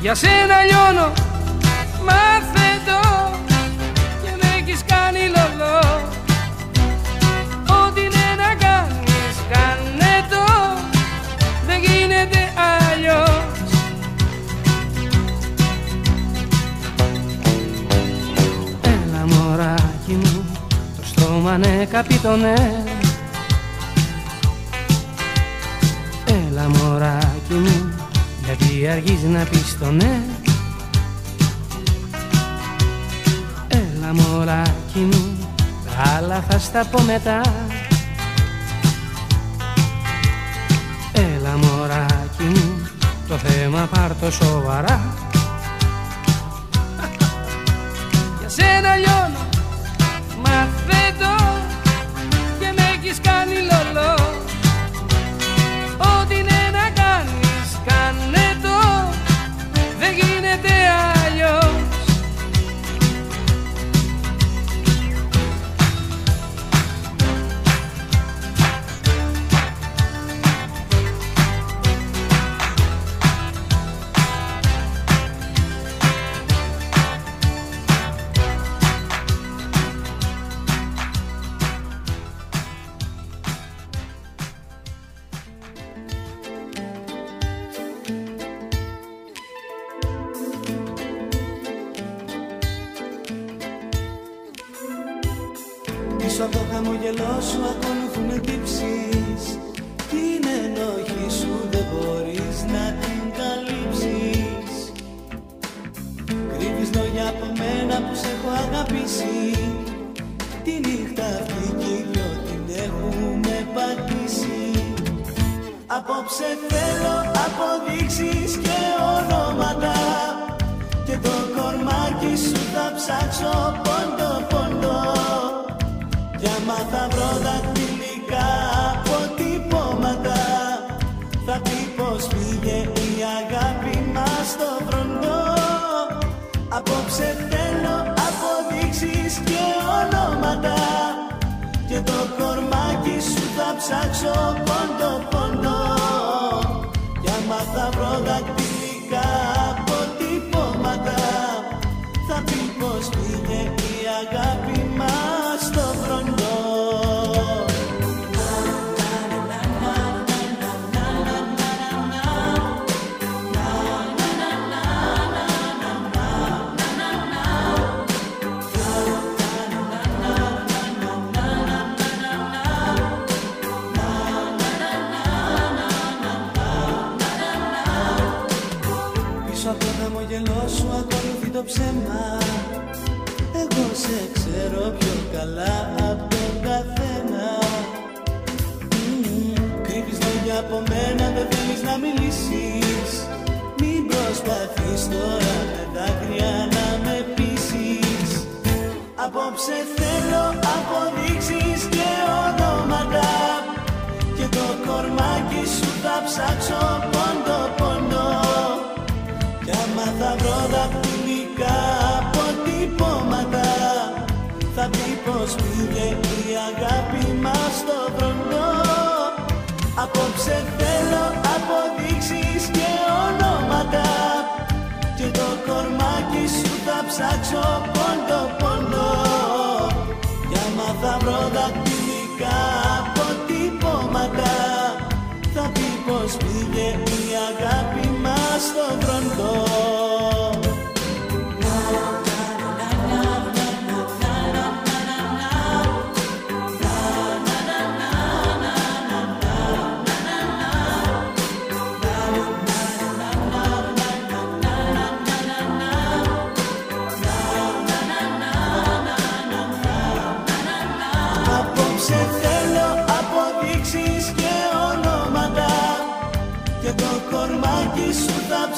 Για σένα λιώνω. γείτονε Έλα μωράκι μου γιατί αργείς να πεις το ναι. Έλα μωράκι μου τα άλλα θα στα πω μετά.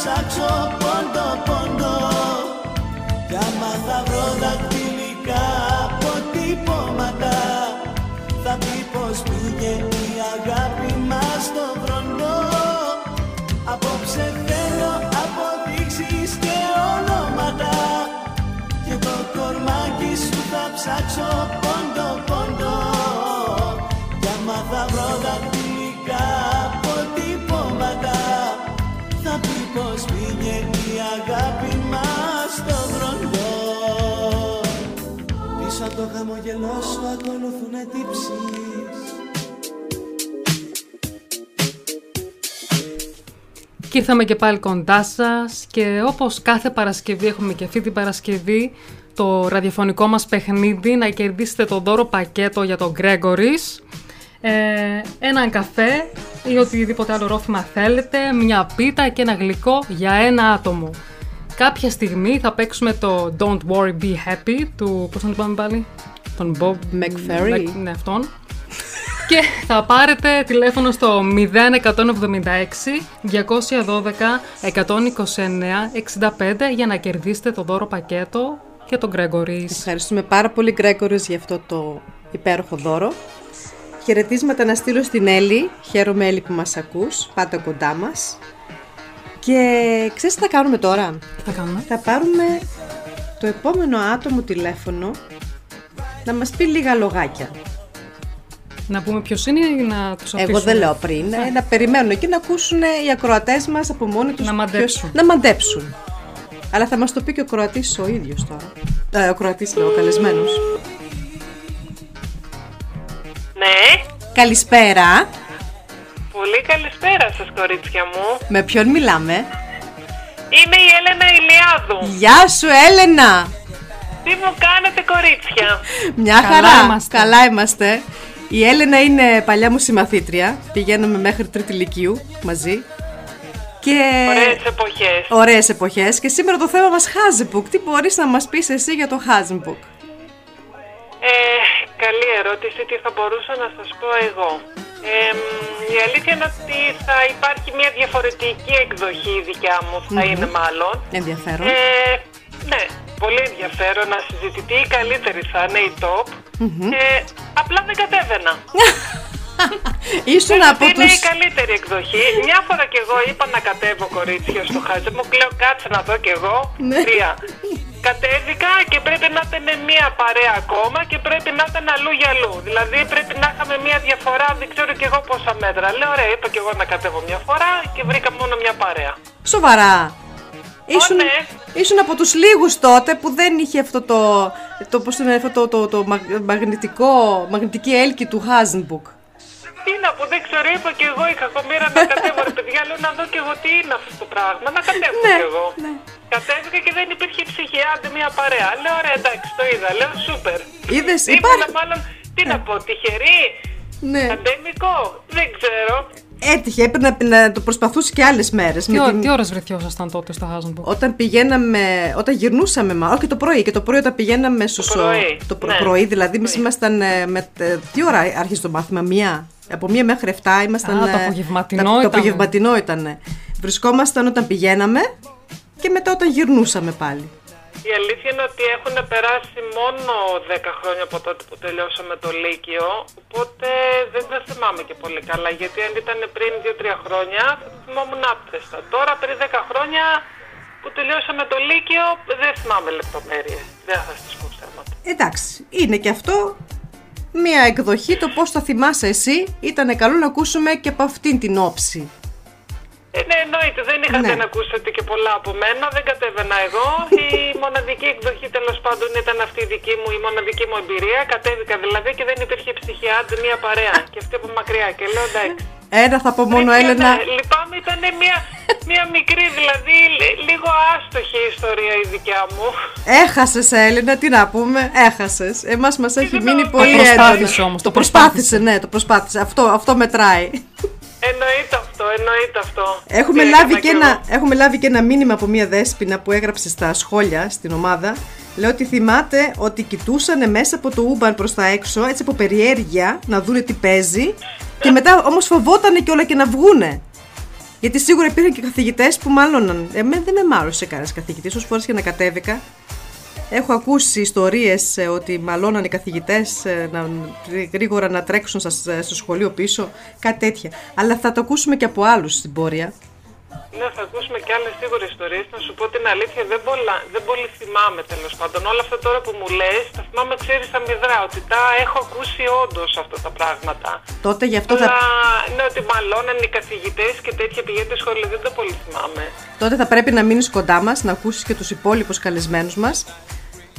Σου Πίσω από το χαμογελό σου ακολουθούνε τύψεις Και ήρθαμε και πάλι κοντά σας και όπως κάθε Παρασκευή έχουμε και αυτή την Παρασκευή το ραδιοφωνικό μας παιχνίδι να κερδίσετε το δώρο πακέτο για τον Gregory's ε, έναν καφέ ή οτιδήποτε άλλο ρόφημα θέλετε, μια πίτα και ένα γλυκό για ένα άτομο. Κάποια στιγμή θα παίξουμε το Don't Worry Be Happy του, πώς να το πάμε πάλι, τον Bob McFerry. Mc- ναι, αυτόν. και θα πάρετε τηλέφωνο στο 0176 212 129 65 για να κερδίσετε το δώρο πακέτο και τον Gregory's. Ευχαριστούμε πάρα πολύ Γκρέκορες για αυτό το υπέροχο δώρο. Χαιρετίσματα να στείλω στην Έλλη. Χαίρομαι Έλλη που μας ακούς. Πάτε κοντά μας. Και ξέρεις τι θα κάνουμε τώρα; Τι θα κάνουμε; Θα πάρουμε το επόμενο άτομο τηλέφωνο να μας πει λίγα λογάκια. Να πούμε ποιος είναι ή να τους αφήσουμε; Εγώ δεν λέω πριν. ε, να περιμένουν εκεί να ακούσουν οι ακροατές μας από μόνοι τους Να ποιος- μαντέψουν. να μαντέψουν. Αλλά θα μας το πει και ο Κροατής ο ίδιος τώρα. Ε, ο Κροατής λέω, ο καλεσμένος. Ναι, Καλησπέρα. Πολύ καλησπέρα σας κορίτσια μου. Με ποιον μιλάμε; Είμαι η Έλενα Ηλιάδου. Γεια σου Έλενα. Τι μου κάνετε κορίτσια; Μια Καλά χαρά. είμαστε. Καλά είμαστε. Η Έλενα είναι παλιά μου συμμαθήτρια. Πηγαίνουμε μέχρι τρίτη λυκείου μαζί. Και... Ωραίες εποχές. Ωραίες εποχές. Και σήμερα το θέμα μας Hasenbuck. Τι μπορείς να μας πεις εσύ για το Hasenbuck. Ε, καλή ερώτηση. Τι θα μπορούσα να σας πω εγώ; Ε, μ, η αλήθεια είναι ότι θα υπάρχει μια διαφορετική εκδοχή η δικιά μου. Θα Μμμ. είναι μάλλον. Ενδιαφέρον. Ε, ναι, πολύ ενδιαφέρον να συζητηθεί. Η καλύτερη θα είναι η top. Ε, απλά δεν κατέβαινα. [laughs] Ήσουν από είναι τους... η καλύτερη εκδοχή. Μια φορά κι εγώ είπα να κατέβω κορίτσια στο χάζι μου. Λέω κάτσε να δω κι εγώ. Ναι. Τρία. [laughs] Κατέβηκα και πρέπει να ήταν μία παρέα ακόμα και πρέπει να ήταν αλλού για αλλού. Δηλαδή πρέπει να είχαμε μία διαφορά, δεν ξέρω κι εγώ πόσα μέτρα. Λέω ωραία, είπα κι εγώ να κατέβω μια φορά και βρήκα μόνο μια παρέα. Σοβαρά. Ήσουν, ναι. ήσουν από τους λίγους τότε που δεν είχε αυτό το, το, πώς το, λένε, αυτό το, το, το μαγ- μαγνητικό, μαγνητική έλκη του Χάζενμπουκ. Τι να πω, δεν ξέρω, είπα κι εγώ είχα κομμύρα να κατέβω ρε παιδιά. Λέω να δω κι εγώ τι είναι αυτό το πράγμα. Να κατέβω Ναι, κι εγώ. Κατέβηκα και δεν υπήρχε ψυχή, άντε μια παρέα. Λέω ωραία, εντάξει, το είδα. Λέω σούπερ. Είδες, Ήμουνα υπάρχει... μάλλον, τι να πω, τυχερή, Ναι. αντέμικο, δεν ξέρω. Έτυχε, έπρεπε να, να το προσπαθούσε και άλλες μέρες. Τι, με ω- την- τι ώρες βρεθιόσασταν τότε στο Χάζενμπουργκ. Όταν πηγαίναμε, όταν γυρνούσαμε, μα, όχι το πρωί, και το πρωί όταν πηγαίναμε στο σο- πρωί, το προ- ναι. πρωί, δηλαδή εμείς ήμασταν ε, με, τε- τι ώρα άρχισε το μάθημα, μία, από μία μέχρι 7 ήμασταν... Α, το ε, απογευματινό τα- Το ήτανε. απογευματινό ήταν. Βρισκόμασταν όταν πηγαίναμε και μετά όταν γυρνούσαμε πάλι. Η αλήθεια είναι ότι έχουν περάσει μόνο 10 χρόνια από τότε που τελειώσαμε το Λύκειο, οπότε δεν τα θυμάμαι και πολύ καλά, γιατί αν ήταν πριν 2-3 χρόνια θα το θυμόμουν άπτεστα. Τώρα πριν 10 χρόνια που τελειώσαμε το Λύκειο δεν θυμάμαι λεπτομέρειες, δεν θα σας πω ψέματα. Εντάξει, είναι και αυτό μία εκδοχή, το πώς θα θυμάσαι εσύ, ήταν καλό να ακούσουμε και από αυτήν την όψη. Ε, ναι, εννοείται. Δεν είχατε Ναι. να ακούσετε και πολλά από μένα. Δεν κατέβαινα εγώ. Η μοναδική εκδοχή τέλος πάντων ήταν αυτή η δική μου, η μοναδική μου εμπειρία. Κατέβηκα δηλαδή και δεν υπήρχε ψυχιά, άντε μία παρέα. Και αυτή από μακριά. Και λέω εντάξει. Ένα θα πω μόνο, Ναι, Έλενα. ναι, Λυπάμαι, ήταν μια, μια μικρή, δηλαδή λι- λίγο άστοχη η ιστορία η δικιά μου. Έχασες Έλενα, τι να πούμε, έχασες. Εμάς μας έχει δεν μείνει το- πολύ Το έντονος. προσπάθησε όμως, το προσπάθησε, ναι, το προσπάθησε. Αυτό, αυτό μετράει. Εννοείται αυτό, εννοείται αυτό. Έχουμε Τι λάβει, έκανα και κι ένα, εγώ. έχουμε λάβει και ένα μήνυμα από μία δέσποινα που έγραψε στα σχόλια στην ομάδα. Λέω ότι θυμάται ότι κοιτούσαν μέσα από το Ούμπαν προς τα έξω, έτσι από περιέργεια, να δούνε τι παίζει. Και μετά όμως φοβότανε και όλα και να βγούνε. Γιατί σίγουρα υπήρχαν και καθηγητές που μάλλον. Εμένα δεν με μάλωσε κανένας καθηγητής. Όσε φορέ και να κατέβηκα, έχω ακούσει ιστορίες ότι μαλώναν οι καθηγητές να, γρήγορα να τρέξουν στα- στο σχολείο πίσω. Κάτι τέτοια. Αλλά θα το ακούσουμε και από άλλους στην πορεία. Ναι, θα ακούσουμε και άλλες σίγουρες ιστορίες. Να σου πω την αλήθεια, δεν, πολλά, δεν πολύ θυμάμαι τέλος πάντων. Όλα αυτά τώρα που μου λες, τα θυμάμαι, ξέρεις, αμυδρά. Ότι τα έχω ακούσει όντως αυτά τα πράγματα. Τότε γι' αυτό Αλλά θα, ναι, ότι μαλώναν οι καθηγητές και τέτοια πηγαίνετε σχολείο, δεν το πολύ θυμάμαι. τότε θα πρέπει να μείνεις κοντά μας, να ακούσεις και τους υπόλοιπους καλεσμένους μας.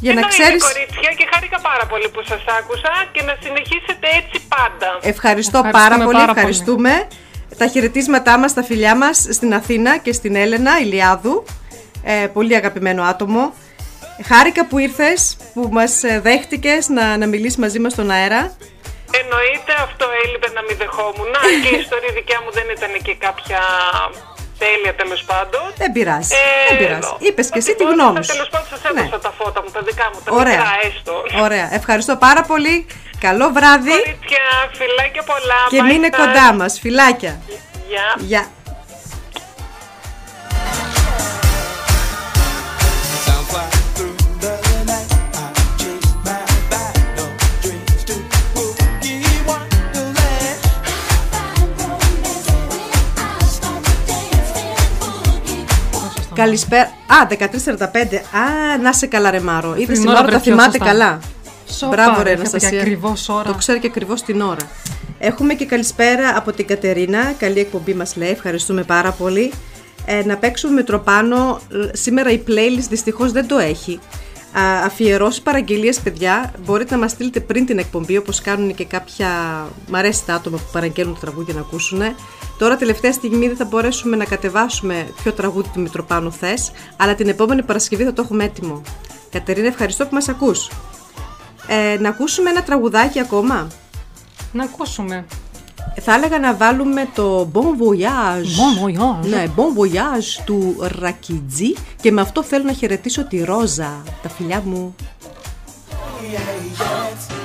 Για να Εννοείται, ξέρει. κορίτσια, και χάρηκα πάρα πολύ που σας άκουσα και να συνεχίσετε έτσι πάντα. Ευχαριστώ Ευχαριστούμε πάρα πολύ. πάρα πολύ. ευχαριστούμε. Τα χαιρετίσματά μας, τα φιλιά μας στην Αθήνα και στην Έλενα Ηλιάδου. Ε, πολύ αγαπημένο άτομο. Χάρηκα που ήρθες, που μας ε, δέχτηκες να, να μιλήσεις μαζί μας στον αέρα. Εννοείται αυτό έλειπε να μην δεχόμουν. και η ιστορία δικιά μου δεν ήταν και κάποια τέλεια τέλος πάντων. Δεν πειράζει. Ε, δεν πειράζει. εδώ. Είπες και εσύ Ό,τι τη μπόρεσα, γνώμη σου. Τέλος πάντων σας έδωσα τα φώτα μου, τα δικά μου, τα Ωραία. μικρά έστω. Ωραία. Ευχαριστώ πάρα πολύ. Καλό βράδυ Κορίτσια, φιλάκια πολλά. και bye μείνε bye. κοντά μας. Φιλάκια. Γεια. Γεια. Καλησπέρα. Α, 13.45. Α, να σε καλά, ρε Μάρο. Είδες Την την ώρα ώρα τα βρε πιο θυμάται σωστά. καλά. Σοπα, Μπράβο, ρε είχα πει Αναστασία. ακριβώς ώρα. Το ξέρω και ακριβώς την ώρα. Έχουμε και καλησπέρα από την Κατερίνα. Καλή εκπομπή μας λέει. Ευχαριστούμε πάρα πολύ. Ε, να παίξουμε με τροπάνο. Ε, Σήμερα η playlist δυστυχώς δεν το έχει. Α, αφιερώσει παραγγελίες παιδιά. Μπορείτε να μας στείλετε πριν την εκπομπή όπως κάνουν και κάποια μ' αρέσει τα άτομα που παραγγέλνουν τα τραγούδια να ακούσουν. Τώρα τελευταία στιγμή δεν θα μπορέσουμε να κατεβάσουμε ποιο τραγούδι του Μητροπάνου θες αλλά την επόμενη Παρασκευή θα το έχουμε έτοιμο. Κατερίνα ευχαριστώ που μας ακούς. Ε, να ακούσουμε ένα τραγουδάκι ακόμα. Να ακούσουμε. Θα έλεγα να βάλουμε το Bon Voyage. Bon voyage. Ναι, Bon Voyage του Ρακιτζή και με αυτό θέλω να χαιρετήσω τη Ρόζα, τα φιλιά μου. Δεν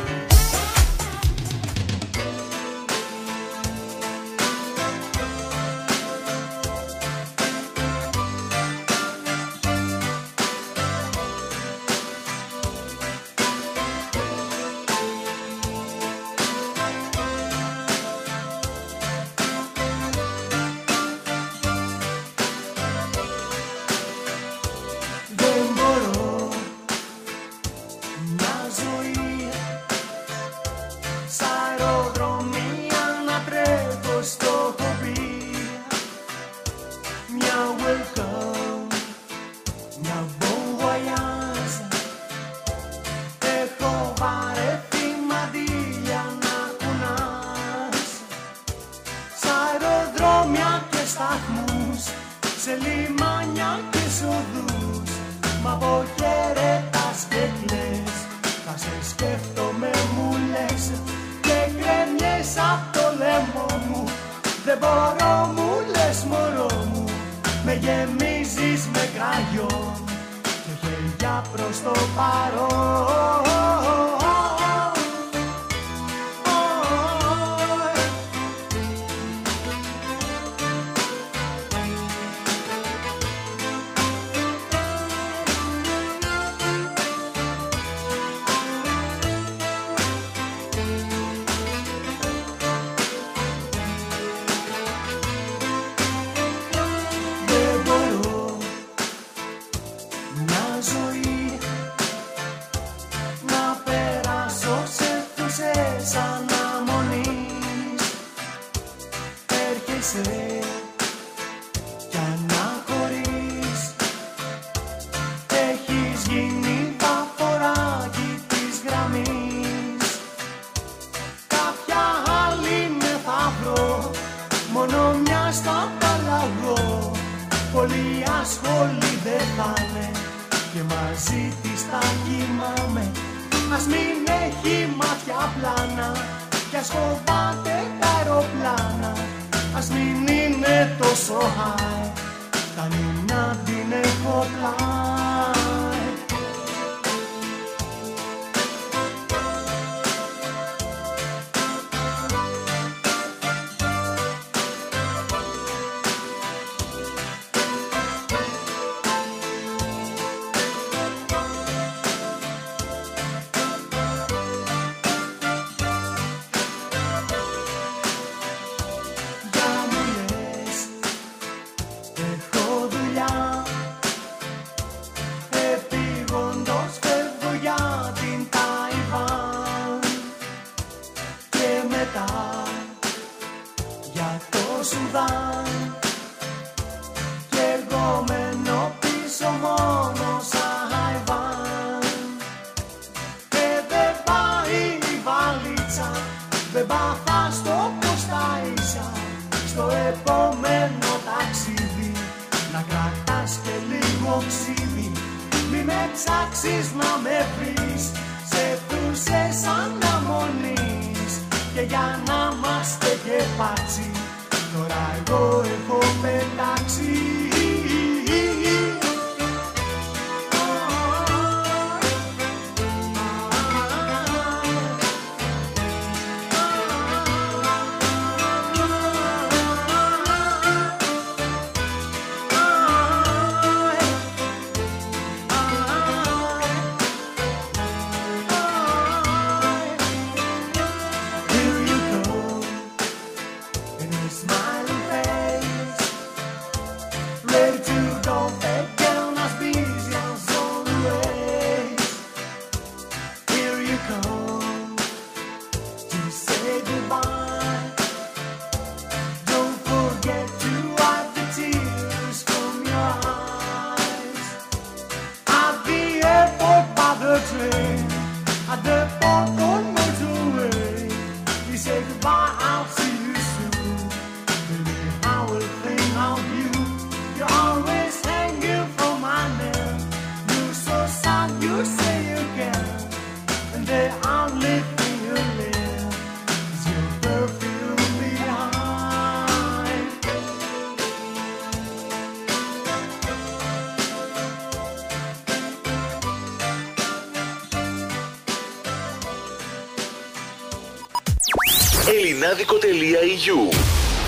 Ελληνάδικο.eu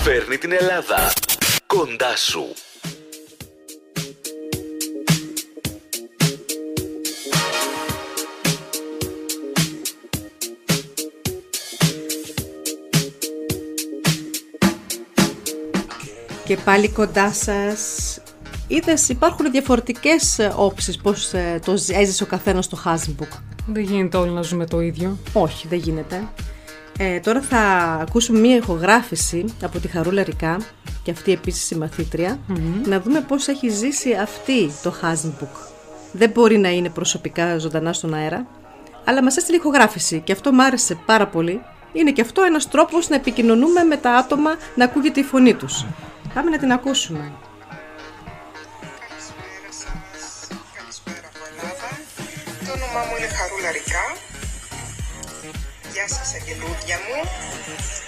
Φέρνει την Ελλάδα κοντά σου. Και πάλι κοντά σας. Είδες, υπάρχουν διαφορετικές ε, όψεις πώς ε, το ζ- έζησε ο καθένας στο Hasbook. Δεν γίνεται όλοι να ζούμε το ίδιο. Όχι, δεν γίνεται. Ε, τώρα θα ακούσουμε μία ηχογράφηση από τη Χαρούλα Ρικά και αυτή επίσης η μαθήτρια να δούμε πώς έχει ζήσει αυτή το Hasbook. Δεν μπορεί να είναι προσωπικά ζωντανά στον αέρα, αλλά μας έστειλε ηχογράφηση και αυτό μου άρεσε πάρα πολύ. Είναι και αυτό ένας τρόπος να επικοινωνούμε με τα άτομα να ακούγεται η φωνή τους. Πάμε να την ακούσουμε. Το όνομά μου είναι Χαρούλα Ρικά. Γεια σας αγγελούδια μου.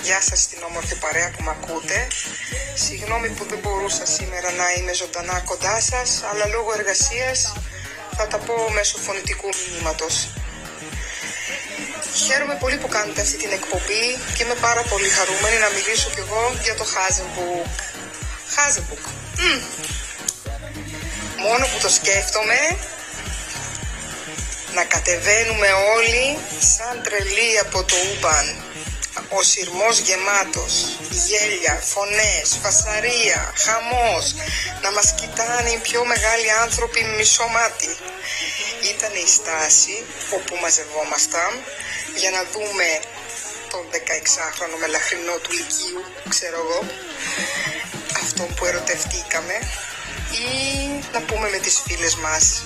Γεια σας στην όμορφη παρέα που με ακούτε. Συγγνώμη που δεν μπορούσα σήμερα να είμαι ζωντανά κοντά σας, αλλά λόγω εργασίας θα τα πω μέσω φωνητικού μηνύματος. Χαίρομαι πολύ που κάνετε αυτή την εκπομπή και είμαι πάρα πολύ χαρούμενη να μιλήσω κι εγώ για το Hazenbook. Hazenbook. Μμμ. Μόνο που το σκέφτομαι να κατεβαίνουμε όλοι σαν τρελοί από το Ούμπαν. Ο σειρμός γεμάτος, γέλια, φωνές, φασαρία, χαμός, να μας κοιτάνε οι πιο μεγάλοι άνθρωποι με μισό μάτι. Ήταν η στάση όπου μαζευόμασταν για να δούμε τον 16χρονο μελαχρινό του Λυκείου, ξέρω εγώ, αυτόν που ερωτευτήκαμε ή να πούμε με τις φίλες μας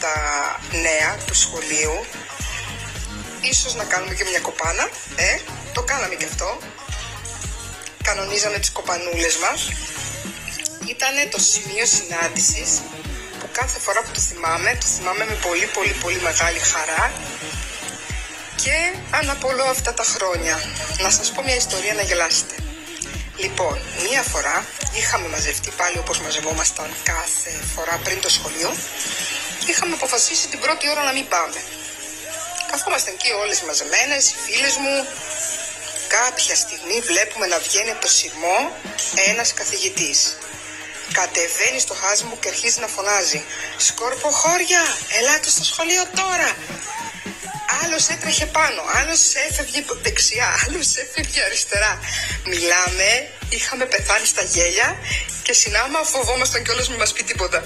τα νέα του σχολείου. Ίσως να κάνουμε και μια κοπάνα ε, το κάναμε και αυτό. Κανονίζαμε τις κοπανούλες μας. Ήταν το σημείο συνάντησης που κάθε φορά που το θυμάμαι το θυμάμαι με πολύ πολύ πολύ μεγάλη χαρά. Και αναπολώ αυτά τα χρόνια. Να σας πω μια ιστορία να γελάσετε Λοιπόν, μία φορά είχαμε μαζευτεί πάλι όπως μαζευόμασταν κάθε φορά πριν το σχολείο είχαμε αποφασίσει την πρώτη ώρα να μην πάμε. Καθόμασταν εκεί όλες μαζεμένες, οι φίλες μου. Κάποια στιγμή βλέπουμε να βγαίνει από το σειρμό ένας καθηγητής. Κατεβαίνει στο χάσι μου και αρχίζει να φωνάζει «Σκόρπο χώρια, ελάτε στο σχολείο τώρα!» Άλλος έτρεχε πάνω, άλλος έφευγε δεξιά, άλλος έφευγε αριστερά. Μιλάμε, είχαμε πεθάνει στα γέλια και συνάμα φοβόμασταν κιόλας μην μας πει τίποτα.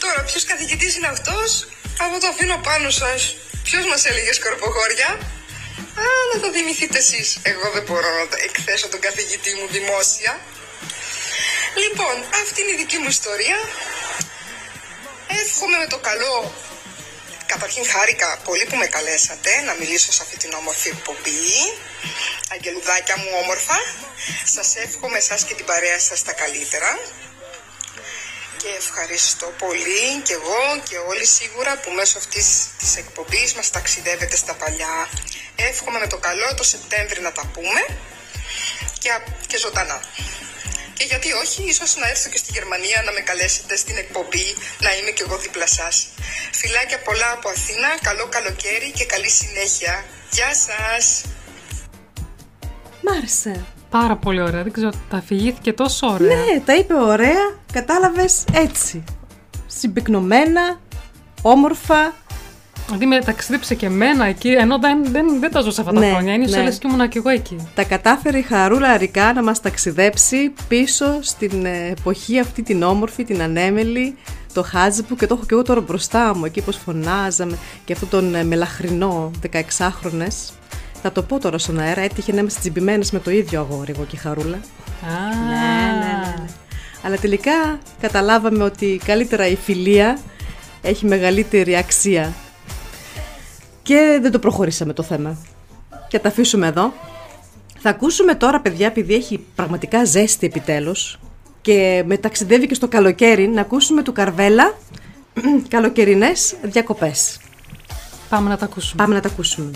Τώρα, ποιος καθηγητής είναι αυτός, από το αφήνω πάνω σας. Ποιος μας έλεγε σκορποχώρια; Α, να το θυμηθείτε εσείς. Εγώ δεν μπορώ να το εκθέσω τον καθηγητή μου δημόσια. Λοιπόν, αυτή είναι η δική μου ιστορία. Εύχομαι με το καλό Καταρχήν χάρηκα πολύ που με καλέσατε να μιλήσω σε αυτή την όμορφη εκπομπή. Αγγελουδάκια μου όμορφα. Σας εύχομαι εσάς και την παρέα σας τα καλύτερα. Και ευχαριστώ πολύ και εγώ και όλοι σίγουρα που μέσω αυτής της εκπομπής μας ταξιδεύετε στα παλιά. Εύχομαι με το καλό το Σεπτέμβρη να τα πούμε και, και ζωντανά. Και γιατί όχι, ίσως να έρθω και στη Γερμανία να με καλέσετε στην εκπομπή, να είμαι κι εγώ δίπλα σας. Φιλάκια πολλά από Αθήνα, καλό καλοκαίρι και καλή συνέχεια. Γεια σας! Μ' άρεσε. Πάρα πολύ ωραία. Δεν ξέρω, τα αφηγήθηκε τόσο ωραία. Ναι, τα είπε ωραία, κατάλαβες έτσι. Συμπυκνωμένα, όμορφα. Δηλαδή με ταξίδεψε και εμένα εκεί, ενώ δεν, δεν, δεν τα ζούσα αυτά τα Ναι, χρόνια. Είναι ναι. ναι. και ήμουν και εγώ εκεί. Τα κατάφερε η Χαρούλα Αρικά να μας ταξιδέψει πίσω στην ε, εποχή αυτή την όμορφη, την ανέμελη, το Χάζιπου και το έχω και εγώ τώρα μπροστά μου, εκεί πως φωνάζαμε και αυτόν τον ε, μελαχρινό 16χρονες. Θα το πω τώρα στον αέρα, έτυχε να είμαστε τσιμπημένες με το ίδιο αγόρι εγώ και η Χαρούλα. Α, Ναι, ναι, ναι. Αλλά τελικά καταλάβαμε ότι καλύτερα η φιλία έχει μεγαλύτερη αξία. Και δεν το προχωρήσαμε το θέμα. Και τα αφήσουμε εδώ. Θα ακούσουμε τώρα, παιδιά, επειδή έχει πραγματικά ζέστη επιτέλους και με ταξιδεύει και στο καλοκαίρι, να ακούσουμε του Καρβέλα [clears throat] καλοκαιρινές διακοπές. Πάμε να τα ακούσουμε. Πάμε να τα ακούσουμε.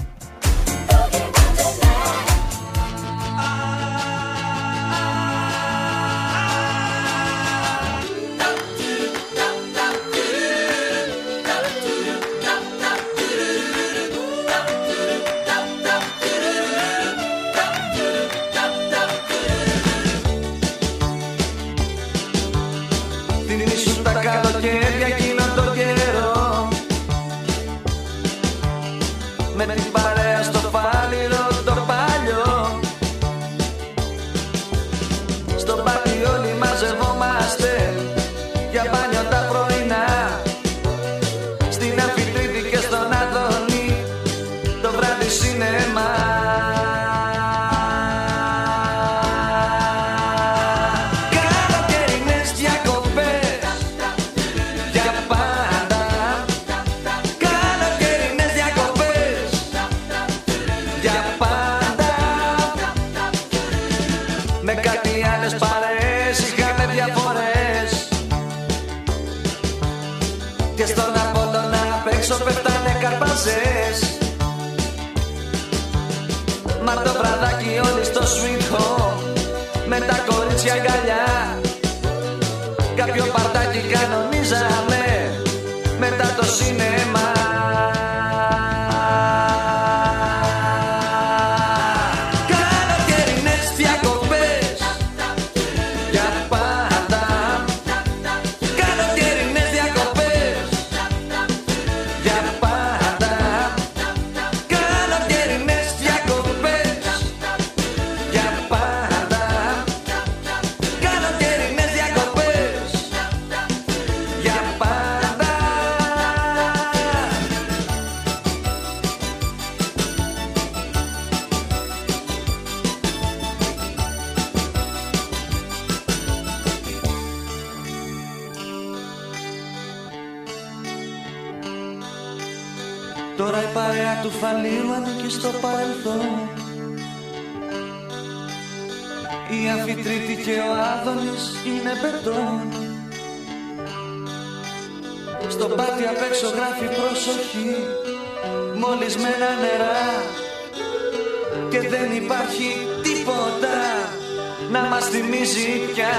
Στο πάτι απ' έξω γράφει προσοχή Μολυσμένα νερά. Και δεν υπάρχει τίποτα Να μας θυμίζει πια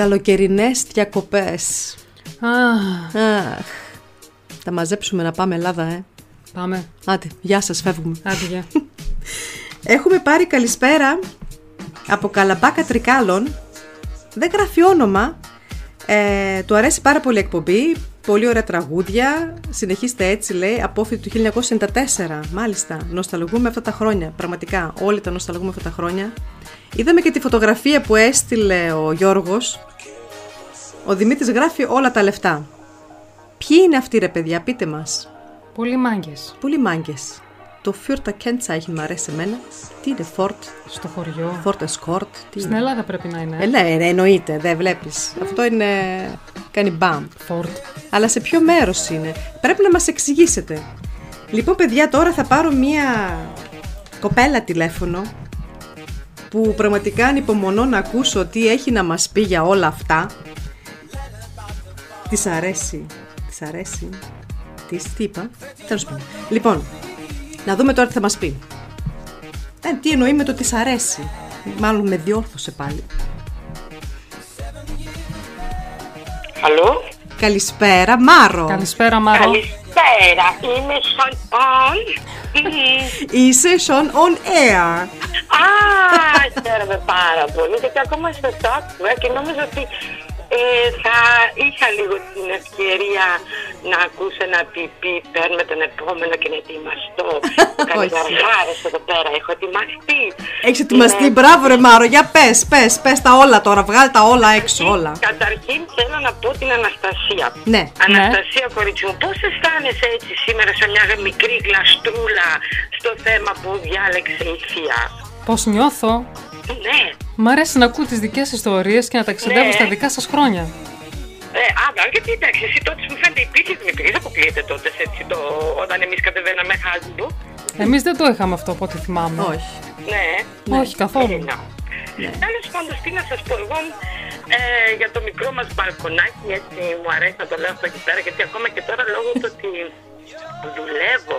Καλοκαιρινές διακοπές. Αχ, Αχ, θα μαζέψουμε να πάμε Ελλάδα, ε. πάμε. Άντε, γεια σας, φεύγουμε. Άντε, γεια. [laughs] Έχουμε πάρει καλησπέρα από Καλαμπάκα Τρικάλων. Δεν γράφει όνομα. Ε, του αρέσει πάρα πολύ η εκπομπή. Πολύ ωραία τραγούδια. Συνεχίστε έτσι, λέει, απόφοιτο του 1994. Μάλιστα. Νοσταλγούμε αυτά τα χρόνια. Πραγματικά. Όλοι τα νοσταλγούμε αυτά τα χρόνια. Είδαμε και τη φωτογραφία που έστειλε ο Γιώργος. Ο Δημήτρης γράφει όλα τα λεφτά. Ποιοι είναι αυτοί, ρε παιδιά, πείτε μας. Πολύ μάγκες. Πολύ μάγκες. Το Fürta Kennzeichen μου αρέσει εμένα. Τι είναι Ford, Στο χωριό. Ford Escort, τι Στην είναι; Ελλάδα πρέπει να είναι. Ε, ναι, ναι, εννοείται, δεν βλέπεις. Αυτό είναι, κάνει μπαμ. Ford. Αλλά σε ποιο μέρος είναι; Πρέπει να μας εξηγήσετε. Λοιπόν, παιδιά, τώρα θα πάρω μία κοπέλα τηλέφωνο που πραγματικά ανυπομονώ να ακούσω τι έχει να μας πει για όλα αυτά. Της αρέσει. Της αρέσει. Της τι είπα; Τέλος πάντων. Λοιπόν, να δούμε τώρα τι θα μας πει. Ε, τι εννοεί με το της αρέσει; Μάλλον με διόρθωσε πάλι. Αλλού. Καλησπέρα, Μάρο. Καλησπέρα, Μάρο. Καλησπέρα, είμαι σαν on. Είσαι Sean on air. Α, χαίρομαι πάρα πολύ γιατί ακόμα στο άκουγα και νόμιζα ότι ε, θα είχα λίγο την ευκαιρία να ακούσω ένα πιπί παίρνουμε τον επόμενο και να ετοιμαστώ. [laughs] Καληγαρχάρες εδώ πέρα, έχω ετοιμαστεί. Έχεις ετοιμαστεί, Είναι- μπράβο ρε Μάρο, για πες, πες, πες τα όλα τώρα, βγάλ τα όλα έξω, όλα. Καταρχήν θέλω να πω την Αναστασία. Ναι. Αναστασία, κορίτσι μου, πώς αισθάνεσαι έτσι σήμερα σε μια μικρή γλαστρούλα στο θέμα που διάλεξε η θεία; Πώς νιώθω; Ναι. Μ' αρέσει να ακούω τις δικές ιστορίες και να ταξιδεύω Ναι. στα δικά σας χρόνια. Ε, άμα, γιατί εντάξει, εσύ τότε μου φαίνεται υπήρχες την υπήρχε, δεν αποκλείεται τότε έτσι, το, όταν εμείς κατεβαίναμε χάζιμπο. Εμείς δεν το είχαμε αυτό από ό,τι θυμάμαι. Όχι. Ναι. Όχι καθόλου. Ε, να. Τέλος πάντων, τι να σας πω εγώ ε, για το μικρό μας μπαλκονάκι, έτσι μου αρέσει να το λέω αυτό εκεί πέρα, γιατί ακόμα και τώρα λόγω του ότι δουλεύω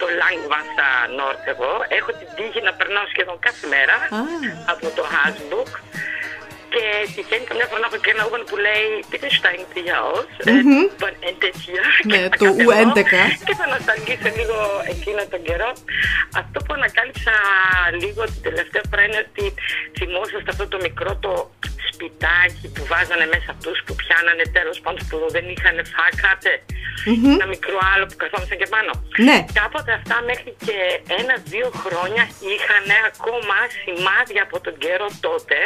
στο Langwasser North εγώ, έχω την τύχη να περνάω σχεδόν κάθε μέρα από το Hasbrook και τυχαίνει καμιά φορά να έχω και ένα Uber που λέει Πείτε steigen Sie hier aus, Μμμ. τον endet hier. [laughs] Ναι, Και θα το κατεβώ U11. Και θα νοσταλγήσω λίγο εκείνο τον καιρό. Αυτό που ανακάλυψα λίγο την τελευταία φορά είναι ότι θυμόσαστε αυτό το μικρό το σπιτάκι που βάζανε μέσα αυτούς που πιάνανε τέλος πάντων που δεν είχαν φάκατε. Μμμ. Ένα μικρό άλλο που καθόμασταν και πάνω. Ναι. Κάποτε αυτά μέχρι και ένα-δύο χρόνια είχαν ακόμα σημάδια από τον καιρό τότε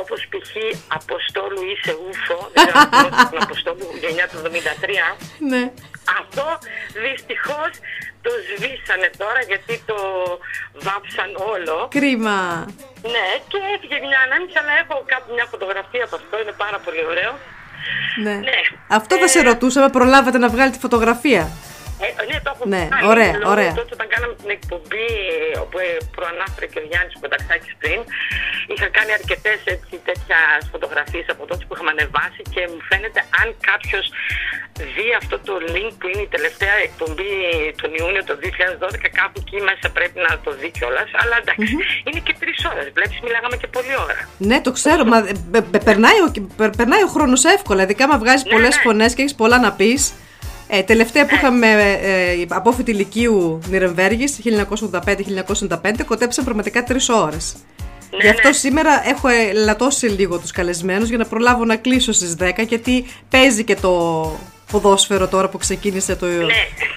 όπως π.χ. Αποστόλου είσαι ούφο, δεν ξέρω αν θυμόσαστε τον Αποστόλου γενιά του 73. Ναι. Αυτό δυστυχώς το σβήσανε τώρα γιατί το βάψαν όλο. Κρίμα. Ναι, και έφυγε μια ανάμιση, αλλά έχω κάπου μια φωτογραφία από αυτό, είναι πάρα πολύ ωραίο. Ναι. Ναι. Αυτό θα σε ρωτούσαμε, προλάβατε να βγάλετε φωτογραφία; Ε, ναι, το έχω Ναι, βγάλει, ωραία, λόγω ωραία. Τότε όταν κάναμε την εκπομπή, όπου ε, προανάφερε και ο Γιάννης Πενταξάκης πριν, είχα κάνει αρκετές έτσι, τέτοια φωτογραφίες από τότε που είχαμε ανεβάσει και μου φαίνεται αν κάποιος δει αυτό το link που είναι η τελευταία εκπομπή τον Ιούνιο το 2012, κάπου εκεί μέσα πρέπει να το δει κιόλας. Αλλά εντάξει, είναι και τρεις ώρες, βλέπεις, μιλάγαμε και πολλή ώρα. Ναι, το ξέρω, μα ε, πε- πε- περνάει, ο, πε- περνάει ο χρόνος εύκολα. Ειδικά άμα βγάζεις Ναι, πολλές ναι. φωνές και έχεις πολλά να πεις. Ε, τελευταία που είχαμε ε, απόφοιτη ηλικίου Νιρεμβέργης 1985-1995 κοτέψαν πραγματικά τρεις ώρες. Ναι, Γι' αυτό σήμερα έχω ελαττώσει λίγο τους καλεσμένους για να προλάβω να κλείσω στις 10 γιατί παίζει και το ποδόσφαιρο τώρα που ξεκίνησε το,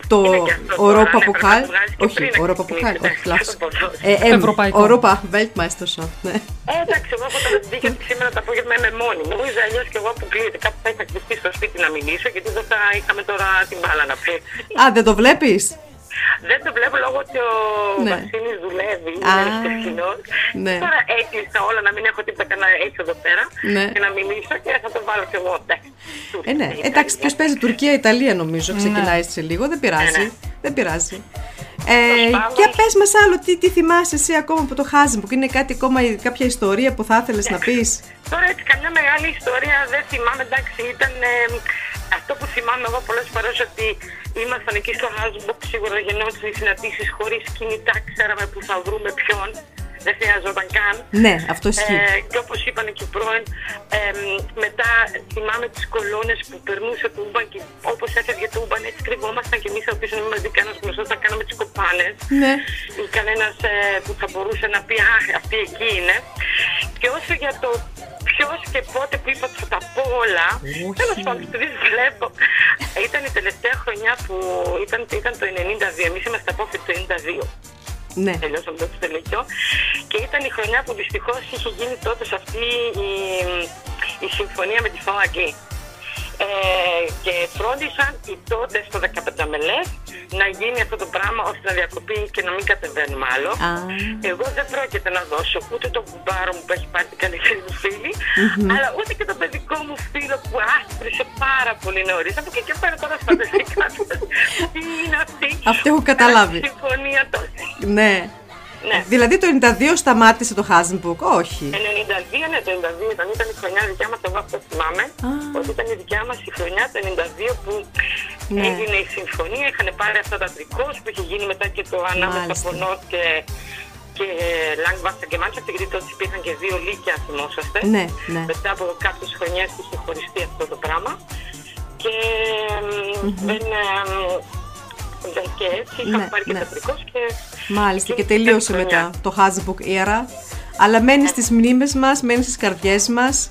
το Ναι, είναι και αυτό τώρα, Europa ναι, πρέπει να Pokal. το βγάλεις και Όχι, πριν να Europa ξεκινήσει, Pokal, όχι, εντάξει, λάθος. το ποδόσφαιρο. Ε, εμ, Ευρωπαϊκό. Europa Weltmeisterschaft, ναι. Ε, εντάξει, εγώ έχω τώρα την τύχη ότι σήμερα το απόγευμα είμαι μόνη μου. Ή αλλιώς και εγώ αποκλείεται. Κάπου θα είχα κρυφτεί στο σπίτι να μιλήσω, γιατί δεν θα είχαμε τώρα την μπάλα να πει. Α, δεν το βλέπεις; Δεν το βλέπω λόγω ότι ο Ναι. Βασίλης δουλεύει, Α, είναι χτεσινός. ναι. Τώρα έκλεισα όλα να μην έχω τίποτα να έτσι εδώ πέρα Ναι. και να μιλήσω και θα το βάλω κι εγώ. Εντάξει. Ε, ναι. Εντάξει, ποιος παίζει Τουρκία-Ιταλία νομίζω. Ναι. Ξεκινάει σε λίγο. Δεν πειράζει. Ναι, ναι. Δεν πειράζει. Ε, πάντων- και πες μας άλλο, τι, τι θυμάσαι εσύ ακόμα από το Χάζιμπουκ, είναι κάτι ακόμα, κάποια ιστορία που θα ήθελες να πεις; Τώρα έτσι καμιά μεγάλη ιστορία δεν θυμάμαι, εντάξει, ήταν ε, αυτό που θυμάμαι εγώ πολλές φορές ότι ήμασταν εκεί στο Hasbrook, σίγουρα γινόταν οι συναντήσεις χωρίς κινητά, ξέραμε που θα βρούμε ποιον, δεν χρειαζόταν καν. Ναι, αυτό ισχύει. Ε, και όπως είπαν και πρώην. Ε, μετά θυμάμαι τις κολόνες που περνούσε το ούμπαν και όπως έφευγε το ούμπαν έτσι κρυβόμασταν και εμείς από πίσω να μην μας δει κανένας γνωστός να κάναμε τις κοπάνες. Ναι. Ή κανένας ε, που θα μπορούσε να πει «Α, αυτή εκεί είναι». Και όσο για το ποιος και πότε που είπα ότι θα τα πω όλα, τέλος πάντων, επειδή βλέπω, ήταν η τελευταία χρονιά που ήταν, ήταν το 92, εμείς είμαστε απόφοιτοι το 92 Ναι. τελειώσαμε το τελεκιό και ήταν η χρονιά που δυστυχώς είχε γίνει τότε σε αυτή η, η συμφωνία με τη ΦΟΑΓΚΗ. Ε, και φρόντισαν οι τότε στο 15 μελές να γίνει αυτό το πράγμα ώστε να διακοπεί και να μην κατεβαίνουμε άλλο. Α. Εγώ δεν πρόκειται να δώσω ούτε τον κουμπάρο μου που έχει πάρει την καλύτερη μου φίλη, Μμμ. αλλά ούτε και τον παιδικό μου φίλο που άσπρισε πάρα πολύ νωρίς. Από εκεί και πέρα τώρα φανταστικά [laughs] τι είναι αυτή; Αυτό έχω καταλάβει. η Συμφωνία τότε. Ναι. Ναι. Δηλαδή το 92 σταμάτησε το Χάζενμπουκ. Όχι. 92, ναι, το 92 ήταν, ήταν η χρονιά δικιά μας. Εγώ αυτό θυμάμαι. Ότι ήταν η δικιά μας η χρονιά το 92 που Ναι. έγινε η συμφωνία. Είχαν πάρει αυτά τα τρικός που είχε γίνει μετά και το ανάμεσα Μάλιστα. από Νότ και, και Λάγκβαστα και Μάντσεστερ. Γιατί τότε υπήρχαν και δύο λύκια, αν θυμόσαστε. Ναι, ναι. Μετά από κάποιες χρονιές είχε χωριστεί αυτό το πράγμα. Και Μμμ. δεν. Εμ, δεν και έτσι είχαν Ναι, πάρει και ναι. τα τρικό και Μάλιστα και εκείνη ήταν η τελείωσε χρονιά. μετά το Χάζενμπουκ era. Αλλά μένει στις μνήμες μας, μένει στις καρδιές μας.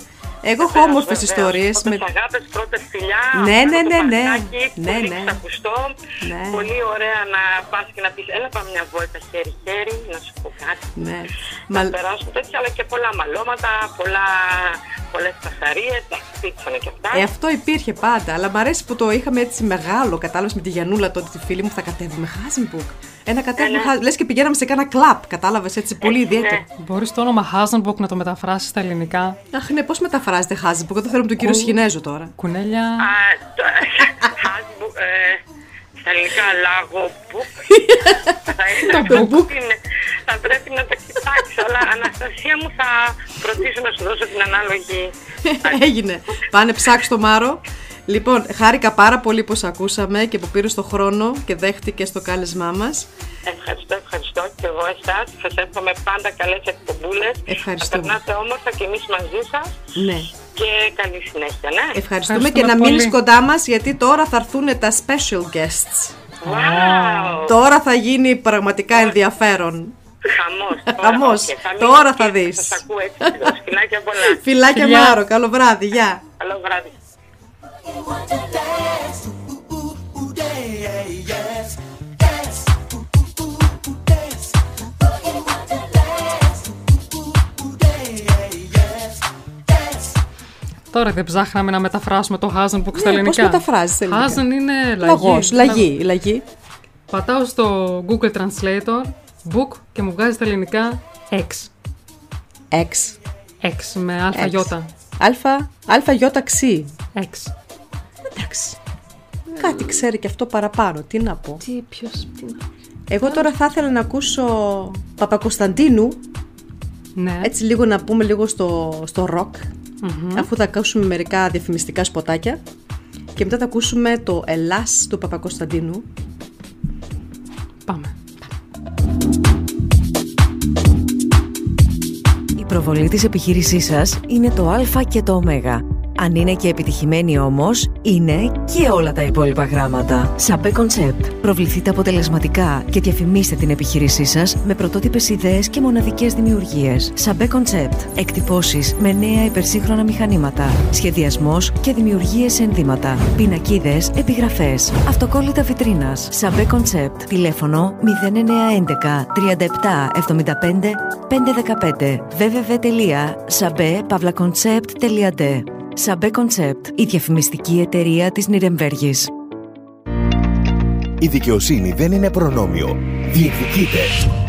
Εγώ έχω όμορφες Βεβαίως, ιστορίες. Πρώτες Με... αγάπες, πρώτες φιλιά. Ναι, αυτό ναι, το ναι, ναι. παρκάκι, Ναι, πολύ ναι. ξακουστό. Ναι. Πολύ ωραία να πας και να πεις, έλα πάμε μια βόλτα χέρι-χέρι, να σου πω κάτι. Ναι. Να Μα- περάσουν τέτοια, αλλά και πολλά μαλώματα, πολλά, πολλές πασαρίες, εντάξει, υπήρξαν και αυτά. Ε, αυτό υπήρχε πάντα, αλλά μ' αρέσει που το είχαμε έτσι μεγάλο. Κατάλαβε με τη Γιανούλα τότε τη φίλη μου, θα κατέβουμε Χάζενμπουκ. Ένα κατέβουμε, ναι. Χάζ- λες και πηγαίναμε σε κάνα κλαπ. Κατάλαβες έτσι πολύ ιδιαίτερο. Μπορείς το όνομα Hazenbook να το μεταφράσεις στα ελληνικά; Αχ, ναι, πώς μεταφράζεται Χάζενμπουκ. Εγώ το θέλω με τον κύριο Κου- Σχινέζο τώρα. Κουνέλια. Α, το, Hasbro, ε, στα ελληνικά λάγο που θα, [laughs] Το book. είναι, θα πρέπει να το κοιτάξω, αλλά Αναστασία μου θα προτίσω να σου δώσω την ανάλογη [laughs] Έγινε. Πάνε ψάξ το Μάρο. Λοιπόν, χάρηκα πάρα πολύ που σε ακούσαμε και που πήρες το χρόνο και δέχτηκες το κάλεσμά μας. Ευχαριστώ, ευχαριστώ και εγώ εσάς. Σας εύχομαι πάντα καλές εκπομπούλες. Ευχαριστούμε. Να περνάτε όμορφα και εμείς μαζί σας Ναι. και καλή συνέχεια, ναι. Ευχαριστούμε, και να μείνεις κοντά μας γιατί τώρα θα έρθουν τα special guests. Wow. Τώρα θα γίνει πραγματικά ενδιαφέρον. Χαμός. [laughs] Χαμός. Οκ, θα μείνω Τώρα και θα δεις. Σας ακούω έτσι. Φιλάκια πολλά. [laughs] Φιλάκια Μάρο, καλό βράδυ, γεια. Καλό βράδυ. Τώρα δεν ψάχναμε να μεταφράσουμε το Hasenbuck στα Ναι, ελληνικά. πώς μεταφράζεις στα ελληνικά; Hasen είναι λαγοί. Λαγός, λαγοί, λαγοί. Πατάω στο Google Translator book και μου βγάζει στα ελληνικά X. X. X με αλφα X. γιώτα. Αλφα, αλφα γιώτα ξύ. X. Εντάξει. Κάτι ξέρει και αυτό παραπάνω. Τι να πω. Τι, ποιος, τι... Εγώ τώρα θα ήθελα να ακούσω Παπακοσταντίνου. Ναι. Έτσι λίγο να πούμε λίγο στο, στο rock. Μμμ. Αφού θα ακούσουμε μερικά διαφημιστικά σποτάκια. Και μετά θα ακούσουμε το Ελλάς του Παπακοσταντίνου. Πάμε. Η προβολή της επιχείρησής σας είναι το α και το ω. Αν είναι και επιτυχημένη όμως, είναι και όλα τα υπόλοιπα γράμματα. Σαμπέ Concept. Προβληθείτε αποτελεσματικά και διαφημίστε την επιχείρησή σας με πρωτότυπες ιδέες και μοναδικές δημιουργίες. Σαμπέ Concept. Εκτυπώσεις με νέα υπερσύγχρονα μηχανήματα. Σχεδιασμός και δημιουργίες σε ενδύματα. Πινακίδες, επιγραφές. Αυτοκόλλητα βιτρίνας. Sabe Concept. Τηλέφωνο 0911 37 75 515 www.sabe-concept.de Sabe Concept, η διαφημιστική εταιρεία της Νυρεμβέργης. Η δικαιοσύνη δεν είναι προνόμιο. Διεκδικείται.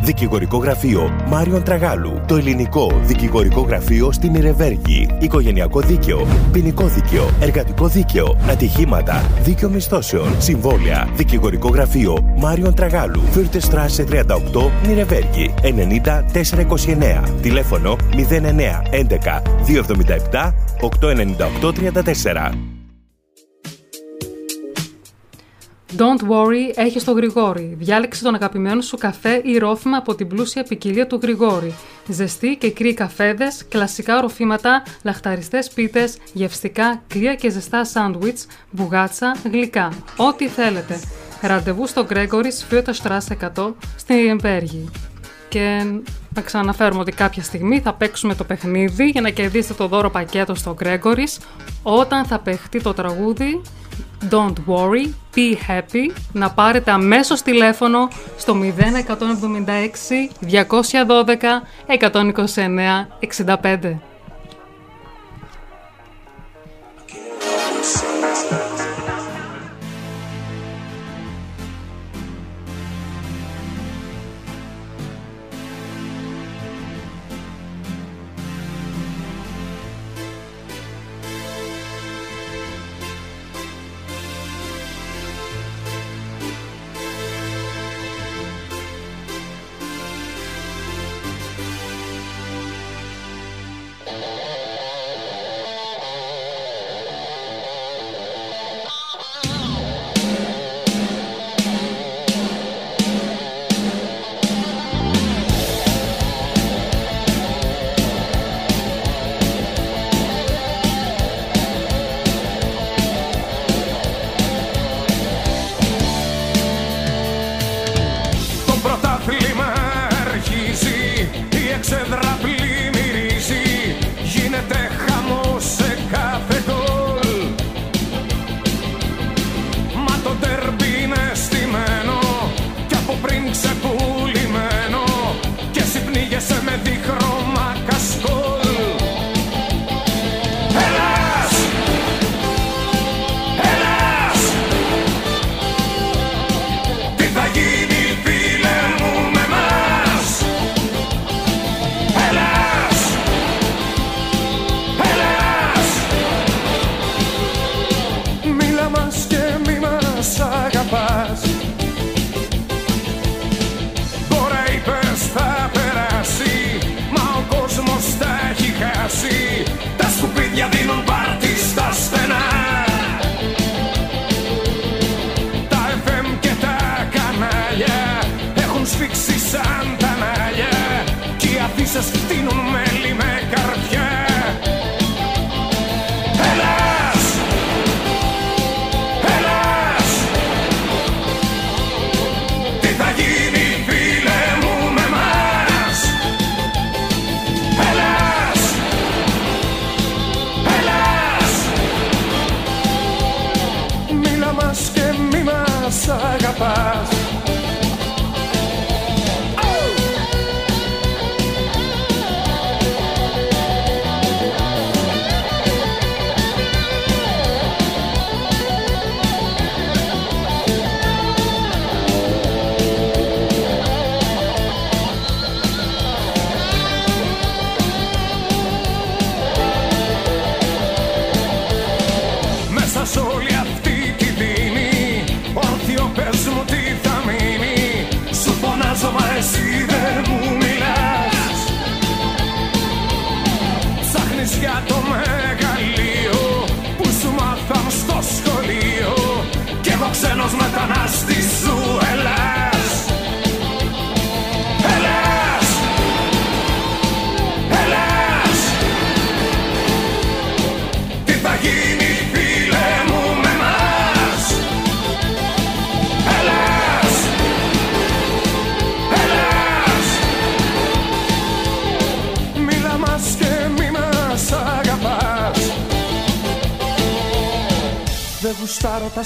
Δικηγορικό γραφείο Μάριον Τραγάλου. Το ελληνικό δικηγορικό γραφείο στην Νυρεμβέργη. Οικογενειακό δίκαιο. Ποινικό δίκαιο. Εργατικό δίκαιο. Ατυχήματα. Δίκαιο μισθώσεων. Συμβόλαια. Δικηγορικό γραφείο Μάριον Τραγάλου. Fürther Straße 38 Νυρεμβέργη. 90 429. Τηλέφωνο 09 11 277 898 34. Don't worry, έχει το Γρηγόρη. Διάλεξε τον αγαπημένο σου καφέ ή ρόφημα από την πλούσια ποικιλία του Γρηγόρη. Ζεστοί και κρύοι καφέδες, κλασικά ροφήματα, λαχταριστές πίτες, γευστικά, κρύα και ζεστά σάντουιτς, μπουγάτσα, γλυκά. Ό,τι θέλετε. Ραντεβού στο Gregory's Φιώτα Strasse 100 στην Ιεμπέργη. Και να ξαναφέρουμε ότι κάποια στιγμή θα παίξουμε το παιχνίδι για να κερδίσετε το δώρο πακέτο στο Gregory's όταν θα παιχτεί το τραγούδι Don't worry, be happy, να πάρετε αμέσως τηλέφωνο στο 0176 212 129 65.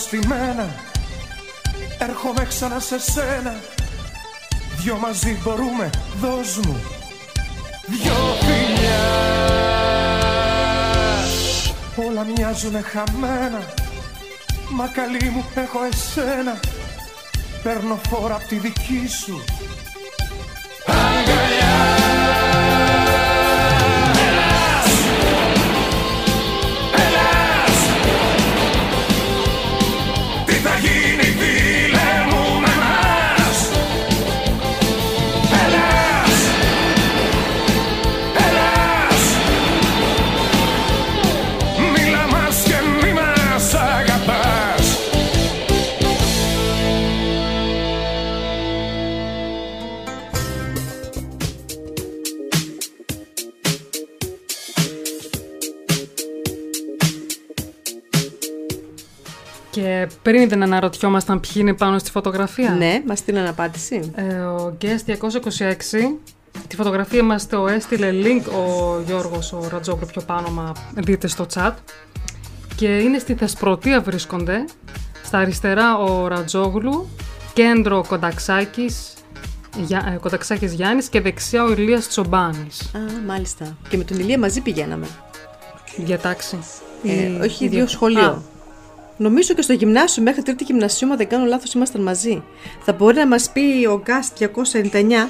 Γουστάρω τα στημένα Έρχομαι ξανά σε σένα. Δυο μαζί μπορούμε, δώσ' μου Δυο φιλιά. Όλα μοιάζουνε χαμένα. Μα καλή μου έχω εσένα. Παίρνω φόρα απ' τη δική σου πριν δεν αναρωτιόμασταν ποιοι είναι πάνω στη φωτογραφία. Ναι, μας στείλαν απάντηση. Ε, ο Guest 226. Τη φωτογραφία μας το έστειλε link ο Γιώργος, ο Ρατζόγλου πιο πάνω, μα δείτε στο chat. Και είναι στη Θεσπρωτεία βρίσκονται. Στα αριστερά ο Ρατζόγλου, κέντρο Κονταξάκης, Γιά, ε, Κονταξάκης Γιάννης και δεξιά ο Ηλίας Τσομπάνης. Α, μάλιστα. Και με τον Ηλία μαζί πηγαίναμε. Για τάξη. Ε, Ή όχι, ίδιο- δύο σχολείο. Α, Νομίζω και στο γυμνάσιο, μέχρι τρίτη γυμνασίου, αν δεν κάνω λάθος, ήμασταν μαζί. Θα μπορεί να μας πει ο Γκάς 299,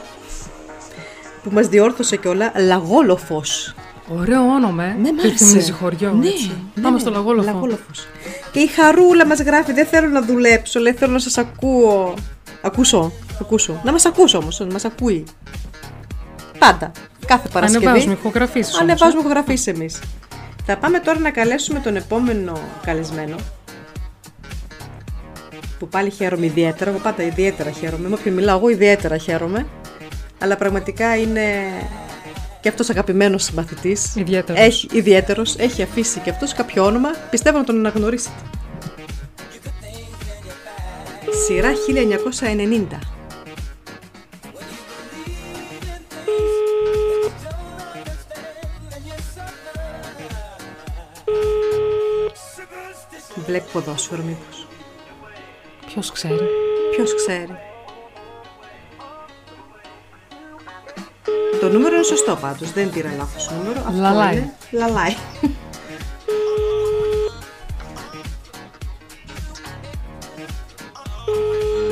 που μας διόρθωσε και όλα, Λαγόλοφος. Ωραίο όνομα, ε. Ναι, μ' Τι άρεσε. θυμίζει χωριό, Ναι, έτσι. ναι, Πάμε ναι. στο Λαγόλοφο. Λαγόλοφος. Και η Χαρούλα μας γράφει, δεν θέλω να δουλέψω, λέει, θέλω να σας ακούω. Ακούσω, ακούσω. Να μας ακούσω όμως, να μας ακούει. Πάντα. Κάθε Παρασκευή. Ανεβάζουμε ηχογραφήσεις όμως, Ανεβάζουμε ε. ηχογραφήσεις εμείς. Θα πάμε τώρα να καλέσουμε τον επόμενο καλεσμένο. Που πάλι χαίρομαι ιδιαίτερα. Εγώ πάντα ιδιαίτερα χαίρομαι. Με όποιον μιλάω, εγώ ιδιαίτερα χαίρομαι. Αλλά πραγματικά είναι και αυτός αγαπημένος συμπαθητής. Ιδιαίτερος. Έχει, ιδιαίτερος. Έχει αφήσει και αυτός κάποιο όνομα. Πιστεύω να τον αναγνωρίσετε. Σειρά 1990. Βλέπει ποδόσφαιρο μήπως. Ποιος ξέρει; Ποιος ξέρει; Το νούμερο είναι σωστό πάντως, δεν πήρα λάθος νούμερο. Αυτό Λαλάει. είναι. Λαλάει.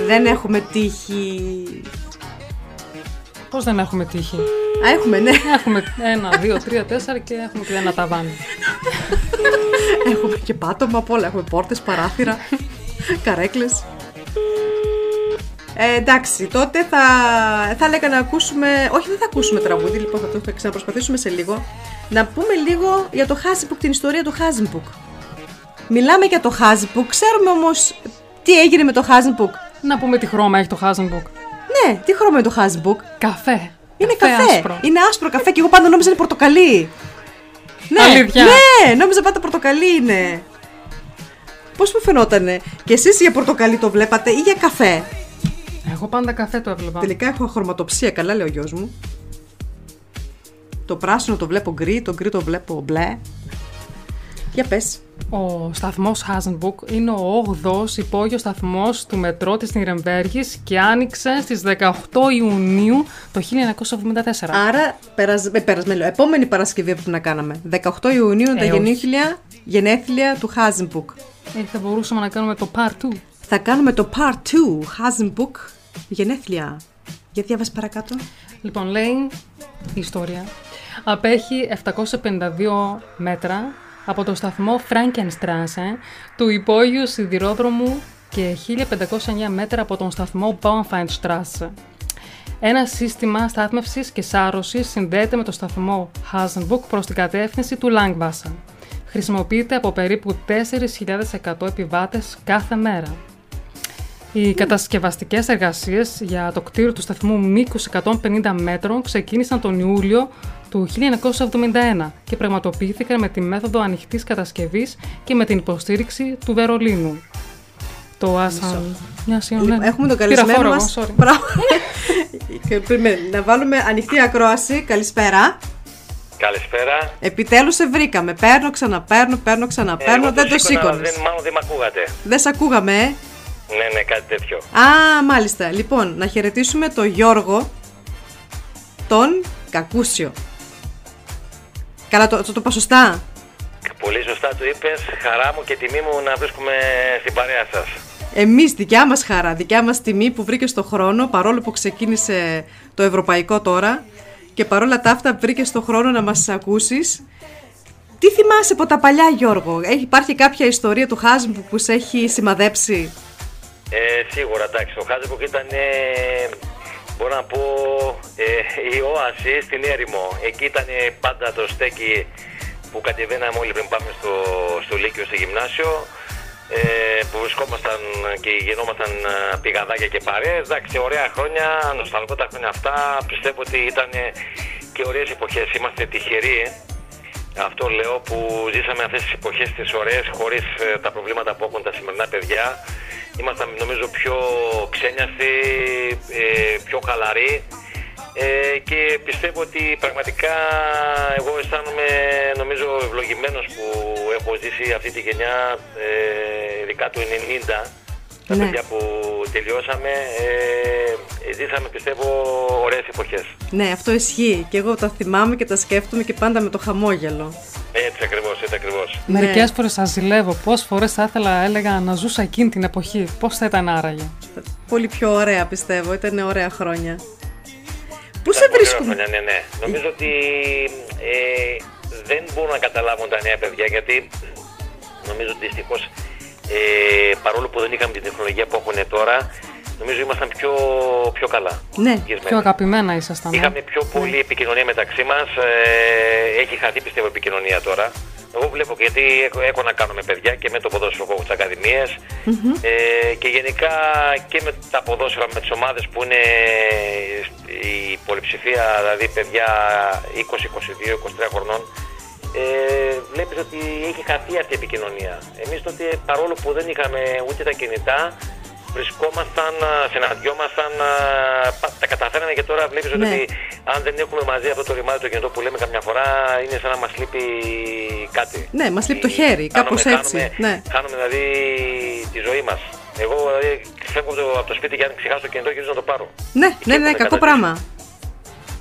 δεν έχουμε τύχη. Πώς δεν έχουμε τύχη; Α, έχουμε, ναι. Έχουμε ένα, δύο, τρία, τέσσερα και έχουμε και ένα ταβάνι. Έχουμε και πάτωμα απ' όλα. Έχουμε πόρτες, παράθυρα, καρέκλες. Ε, εντάξει, τότε θα, θα έλεγα να ακούσουμε. Όχι, δεν θα ακούσουμε τραγούδι, λοιπόν, θα το θα ξαναπροσπαθήσουμε σε λίγο. Να πούμε λίγο για το Hasenbuck, την ιστορία του Hasenbuck. Μιλάμε για το Hasenbuck, ξέρουμε όμως τι έγινε με το Hasenbuck. Να πούμε τι χρώμα έχει το Hasenbuck. Ναι, τι χρώμα είναι το Hasenbuck. Καφέ. Είναι Καφέ καφέ. άσπρο. Είναι άσπρο καφέ και εγώ πάντα νόμιζα είναι πορτοκαλί. Ναι, Αλήθεια. ναι, νόμιζα πάντα πορτοκαλί είναι. Πώς μου φαινότανε; Και εσείς για πορτοκαλί το βλέπατε ή για καφέ; Εγώ πάντα καφέ το έβλεπα. Τελικά έχω χρωματοψία, καλά λέει ο γιος μου. Το πράσινο το βλέπω γκρι, το γκρι το βλέπω μπλε. Για πες. Ο σταθμός Hasenbuck είναι ο 8ος υπόγειος σταθμός του μετρό της Νυρεμβέργης και άνοιξε στις 18 Ιουνίου το 1974. Άρα, περασ... ε, περασμένο, επόμενη Παρασκευή που να κάναμε. 18 Ιουνίου είναι τα Ε, όχι. Γενέθλια, γενέθλια του Hasenbuck. Ε, θα μπορούσαμε να κάνουμε το Part 2. Θα κάνουμε το Part 2 Hasenbuck γενέθλια. Για διάβασες παρακάτω. Λοιπόν, λέει η ιστορία. Απέχει 752 μέτρα από το σταθμό Frankenstrasse του υπόγειου σιδηρόδρομου και 1509 μέτρα από τον σταθμό Baumfeinstrasse. Ένα σύστημα στάθμευσης και σάρωσης συνδέεται με το σταθμό Hasenbuck προς την κατεύθυνση του Langwasser. Χρησιμοποιείται από περίπου 4.100 επιβάτες κάθε μέρα. Οι κατασκευαστικές εργασίες για το κτίριο του σταθμού μήκους 150 μέτρων ξεκίνησαν τον Ιούλιο του 1971 και πραγματοποιήθηκαν με τη μέθοδο ανοιχτής κατασκευής και με την υποστήριξη του Βερολίνου. Το Άσαν... Μια συγγνώμη. Λοιπόν, έχουμε τον Πήρα καλεσμένο φόρο μας. εγώ, sorry. Μπράβο. [laughs] Και περιμένε, να βάλουμε ανοιχτή ακρόαση. Καλησπέρα. Καλησπέρα. Επιτέλους σε βρήκαμε. Παίρνω, ξαναπαίρνω, παίρνω, ξαναπαίρνω. Εγώ δεν το σήκωνα, αλλά σήκωνες. Δεν, μάλλον δεν με ακούγατε. Δεν σε ακούγαμε, ε. Ναι, ναι, κάτι τέτοιο. Α, μάλιστα. Λοιπόν, να χαιρετήσουμε τον Γιώργο, τον Κακούσιο. Καλά, το, το, το είπα σωστά; Πολύ σωστά το είπες. Χαρά μου και τιμή μου να βρίσκουμε στην παρέα σας. Εμείς, δικιά μας χαρά, δικιά μας τιμή που βρήκες στο χρόνο, παρόλο που ξεκίνησε το ευρωπαϊκό τώρα και παρόλα τα αυτά βρήκες στο χρόνο να μας ακούσεις. Τι θυμάσαι από τα παλιά, Γιώργο, έχει, υπάρχει κάποια ιστορία του Χάσμπου που σε έχει σημαδέψει; Ε, σίγουρα, εντάξει. Ο Χάζεποκ ήταν, ε, μπορώ να πω, ε, η όαση στην έρημο. Εκεί ήταν ε, πάντα το στέκι που κατεβαίναμε όλοι πριν πάμε στο, στο Λύκειο, στο γυμνάσιο. Ε, που βρισκόμασταν και γινόμασταν ε, πηγαδάκια και παρέες. Εντάξει, ωραία χρόνια, νοσταλγώ τα χρόνια αυτά. Πιστεύω ότι ήταν ε, και ωραίες εποχές. Είμαστε τυχεροί. ε. Αυτό λέω που ζήσαμε αυτές τις εποχές τις ωραίες χωρίς ε, τα προβλήματα που έχουν τα σημερινά παιδιά. Ήμασταν νομίζω πιο ξένιαστοι, ε, πιο χαλαροί ε, και πιστεύω ότι πραγματικά εγώ αισθάνομαι νομίζω ευλογημένος που έχω ζήσει αυτή τη γενιά ε, ειδικά του 90 τα Ναι. παιδιά που τελειώσαμε ε, ζήσαμε πιστεύω ωραίες εποχές. Ναι, αυτό ισχύει. Και εγώ τα θυμάμαι και τα σκέφτομαι και πάντα με το χαμόγελο. Έτσι ακριβώς, έτσι ακριβώς. Μερικές Ναι. φορές σας ζηλεύω. Πόσε φορές θα ήθελα, έλεγα, να ζούσα εκείνη την εποχή. Πώς θα ήταν άραγε; Πολύ πιο ωραία πιστεύω. Ήταν ωραία χρόνια. Πού σε Ήταν πολύ βρίσκουμε. ωραία χρόνια, Ναι, ναι. Νομίζω ότι ε, δεν μπορούν να καταλάβουν τα νέα παιδιά γιατί νομίζω ότι δυστυχώς ε, παρόλο που δεν είχαμε την τεχνολογία που έχουν τώρα, νομίζω ήμασταν πιο, πιο καλά. Ναι. γυρισμένοι. Πιο αγαπημένα ήσασταν. ε. Είχαμε πιο πολύ επικοινωνία μεταξύ μας. Ε, έχει χαθεί πιστεύω η επικοινωνία τώρα. Εγώ βλέπω και γιατί έχω, έχω να κάνω με παιδιά και με το ποδόσφαιρο που έχω στι ακαδημίε ε, και γενικά και με τα ποδόσφαιρα, με τις ομάδες που είναι η πολυψηφία, δηλαδή παιδιά 20, 22, 23 χρονών. Ε, βλέπεις ότι έχει χαθεί αυτή η επικοινωνία. Εμείς τότε παρόλο που δεν είχαμε ούτε τα κινητά, βρισκόμασταν, α, συναντιόμασταν, α, πα- τα καταφέραμε και τώρα βλέπεις Ναι. ότι αν δεν έχουμε μαζί αυτό το ρημάδι το κινητό που λέμε καμιά φορά είναι σαν να μας λείπει κάτι. Ναι, μας λείπει το χέρι, Χάνουμε- κάπως έτσι. χάνουμε- Ναι. Χάνουμε δηλαδή τη ζωή μας. Εγώ δηλαδή, φεύγω από το, από το σπίτι και αν ξεχάσω το κινητό γυρίζω να το πάρω. Ναι, ναι, ναι, έχουμε κακό καταντήσει. πράγμα.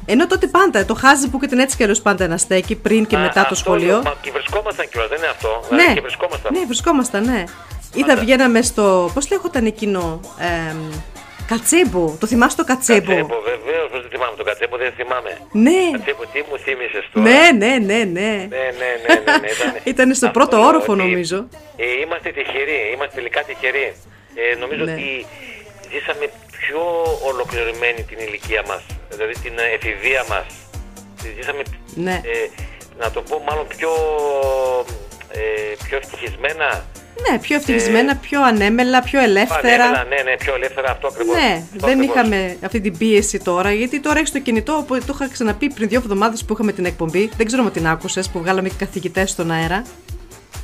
Ενώ τότε πάντα το χάζι που ήταν έτσι κι αλλιώς πάντα να στέκει πριν και Α, μετά το αυτό σχολείο. λέω, Μα και βρισκόμασταν κιόλας, δεν είναι αυτό. Δηλαδή Ναι, και βρισκόμασταν. ναι, βρισκόμασταν, ναι. Ή θα βγαίναμε στο. Πώς λέγονταν εκείνο. εμ, κατσέμπο. Το θυμάσαι το κατσέμπο; Κατσέμπο, βεβαίως, πώ δεν θυμάμαι το κατσέμπο, δεν θυμάμαι. Ναι. Κατσέμπο, τι μου θύμισες τώρα; Ναι, ναι, ναι, ναι. ναι, ναι, ναι, ναι, ναι, ήταν. [laughs] Ήταν στο Αυτό πρώτο λέω όροφο, ότι, νομίζω. Ε, είμαστε τυχεροί, είμαστε τελικά τυχεροί. Ε, νομίζω Ναι. ότι ζήσαμε πιο ολοκληρωμένη την ηλικία μας, δηλαδή την ε, εφηβεία μας. Ζήσαμε, Ναι. ε, να το πω μάλλον πιο, ε, πιο ευτυχισμένα. Ναι, πιο ευτυχισμένα, πιο ανέμελα, πιο ελεύθερα. Πανέμελα, ναι, ναι, πιο ελεύθερα αυτό ακριβώς. Ναι, Αυτό δεν ακριβώς. είχαμε αυτή την πίεση τώρα, γιατί τώρα έχεις το κινητό, όπου το είχα ξαναπεί πριν δύο εβδομάδες που είχαμε την εκπομπή. Δεν ξέρω αν την άκουσες, που βγάλαμε και καθηγητές στον αέρα.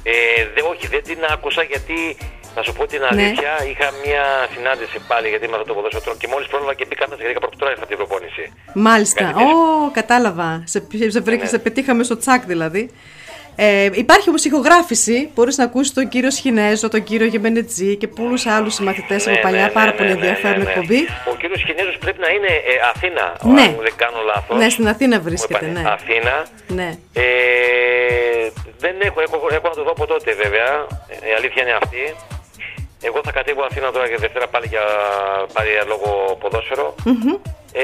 Ε, δε, όχι, δεν την άκουσα γιατί να σου πω την Ναι. αλήθεια. Είχα μια συνάντηση πάλι γιατί με αυτό το ποδόσφαιρο και μόλις πρόλαβα και μπήκα μέσα γιατί είχα τώρα ήρθα από την προπόνηση. Μάλιστα. Κάτι Ω, κατάλαβα. Σε, σε, βρήκα- Ναι. σε πετύχαμε στο τσακ δηλαδή. Ε, υπάρχει όμως ηχογράφηση. Μπορείς να ακούσεις τον κύριο Σχινέζο, τον κύριο Γεμενετζή και πολλούς άλλους συμμαθητές Ναι, από παλιά. ναι, πάρα ναι, πολύ ναι, ναι, ενδιαφέρον ναι, ναι. εκπομπή. Ο κύριος Κινέζο πρέπει να είναι ε, Αθήνα, Ναι. αν δεν κάνω λάθος. Ναι, στην Αθήνα βρίσκεται, ναι. Αθήνα. Ναι. Ε, δεν έχω, έχω, έχω να το δω από τότε βέβαια. Ε, Η αλήθεια είναι αυτή. Εγώ θα κατέβω Αθήνα τώρα και Δευτέρα πάλι για πάλι για λόγω ποδόσφαιρο. Μμμ. Ε,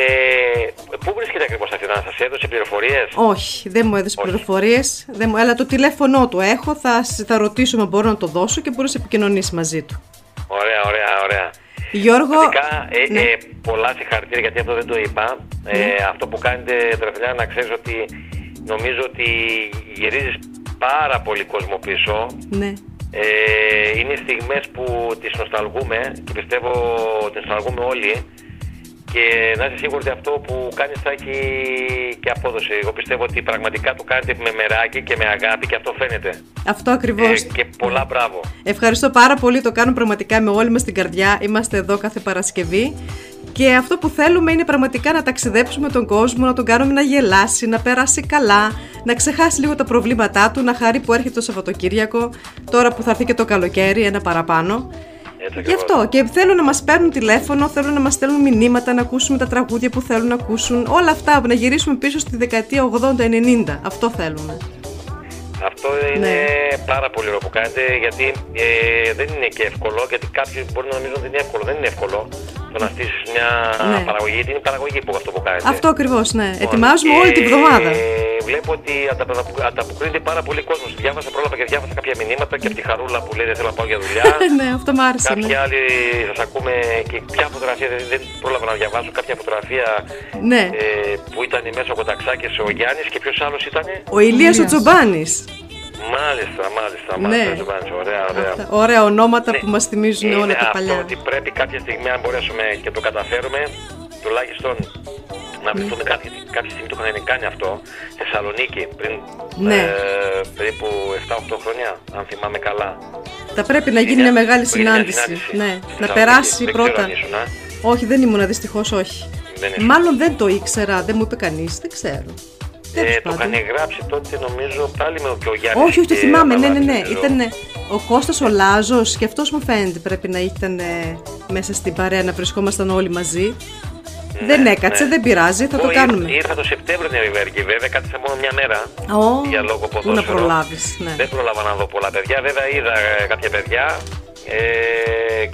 πού βρίσκεται ακριβώς Αθήνα, σα έδωσε πληροφορίες; Όχι, δεν μου έδωσε πληροφορίες. Αλλά το τηλέφωνό του έχω. Θα, θα ρωτήσω αν μπορώ να το δώσω και μπορείς να επικοινωνήσεις μαζί του. Ωραία, ωραία, ωραία. Γιώργο. Πραγματικά, ε, ναι. ε, πολλά συγχαρητήρια γιατί αυτό δεν το είπα. Ε, αυτό που κάνετε τελευταία να ξέρεις ότι νομίζω ότι γυρίζεις πάρα πολύ κόσμο πίσω. Ναι. Ε, είναι στιγμές που τις νοσταλγούμε και πιστεύω τις νοσταλγούμε όλοι και να είσαι σίγουροι ότι αυτό που κάνεις θα έχει και απόδοση. Εγώ πιστεύω ότι πραγματικά το κάνετε με μεράκι και με αγάπη και αυτό φαίνεται. Αυτό ακριβώς. Ε, και πολλά μπράβο. Ευχαριστώ πάρα πολύ. Το κάνουμε πραγματικά με όλη μας την καρδιά. Είμαστε εδώ κάθε Παρασκευή. Και αυτό που θέλουμε είναι πραγματικά να ταξιδέψουμε τον κόσμο, να τον κάνουμε να γελάσει, να περάσει καλά, να ξεχάσει λίγο τα προβλήματά του, να χαρεί που έρχεται το Σαββατοκύριακο, τώρα που θα έρθει και το καλοκαίρι, ένα παραπάνω. Έτσι Γι' ακριβώς. αυτό και θέλουν να μας παίρνουν τηλέφωνο, θέλουν να μας στέλνουν μηνύματα, να ακούσουμε τα τραγούδια που θέλουν να ακούσουν. Όλα αυτά, να γυρίσουμε πίσω στη δεκαετία 80-90. Αυτό θέλουμε. Αυτό είναι Ναι. πάρα πολύ ωραίο που κάνετε γιατί ε, δεν είναι και εύκολο. Γιατί κάποιοι μπορεί να νομίζουν ότι είναι εύκολο. Δεν είναι εύκολο το να στήσεις μια Ναι. παραγωγή. Γιατί είναι παραγωγή που αυτό που κάνετε. Αυτό ακριβώς, ναι. Λοιπόν, Ετοιμάζουμε και όλη την εβδομάδα. Βλέπω ότι ανταπα- ανταποκρίνεται πάρα πολύ κόσμος. Διάβασα, πρόλαβα και διάβασα κάποια μηνύματα και από τη χαρούλα που λέει δεν θέλω να πάω για δουλειά. [laughs] ναι, αυτό μ' άρεσε. Κάποιοι Ναι. άλλοι σας ακούμε και ποια φωτογραφία δεν, δεν πρόλαβα να διαβάσω. Κάποια φωτογραφία Ναι. ε, που ήταν μέσα ο Κονταξάκης ο Γιάννης και ποιος άλλος ήταν. Ο Ηλίας ο Τζομπάνης. Μάλιστα, μάλιστα, Ναι. μάλιστα. Τζοβάνης, Ωραία, ωραία. Ωραία ονόματα Ναι. που μας θυμίζουν Είναι όλα τα αυτό παλιά. ότι πρέπει κάποια στιγμή, αν μπορέσουμε και το καταφέρουμε, τουλάχιστον να βρεθούμε κάτι. Κάποια στιγμή το είχαν κάνει αυτό. Θεσσαλονίκη πριν Ναι. ε, περίπου 7-8 χρόνια, αν θυμάμαι καλά. Θα πρέπει να γίνει μια μεγάλη Πριν μια συνάντηση. συνάντηση. Ναι, να Θεσσαλονίκη. περάσει Δεν πρώτα. Ξέρω αν ήσουν, α. Όχι, δεν ήμουνα δυστυχώς, όχι. Δεν ήσουν. Μάλλον δεν το ήξερα, δεν μου είπε κανείς, δεν ξέρω. Ε, το πάντων. είχαν γράψει τότε νομίζω πάλι με και ο Γιάννης Όχι, όχι, το και θυμάμαι. ο Ναι, ναι, ναι. Παλάτης, νομίζω. Ήταν ο Κώστας ο Λάζος και αυτός μου φαίνεται πρέπει να ήταν ε, μέσα στην παρέα να βρισκόμασταν όλοι μαζί. δεν έκατσε, ναι. δεν πειράζει, θα το Εγώ κάνουμε. Ήρθα, ήρθα το Σεπτέμβριο την Ριβέργη, βέβαια κάθισα μόνο μια μέρα Ω, για λόγο Πού να ποδόσφαιρο. προλάβεις, ναι. Δεν πρόλαβα να δω πολλά παιδιά. Βέβαια είδα ε, κάποια παιδιά. Ε, ε,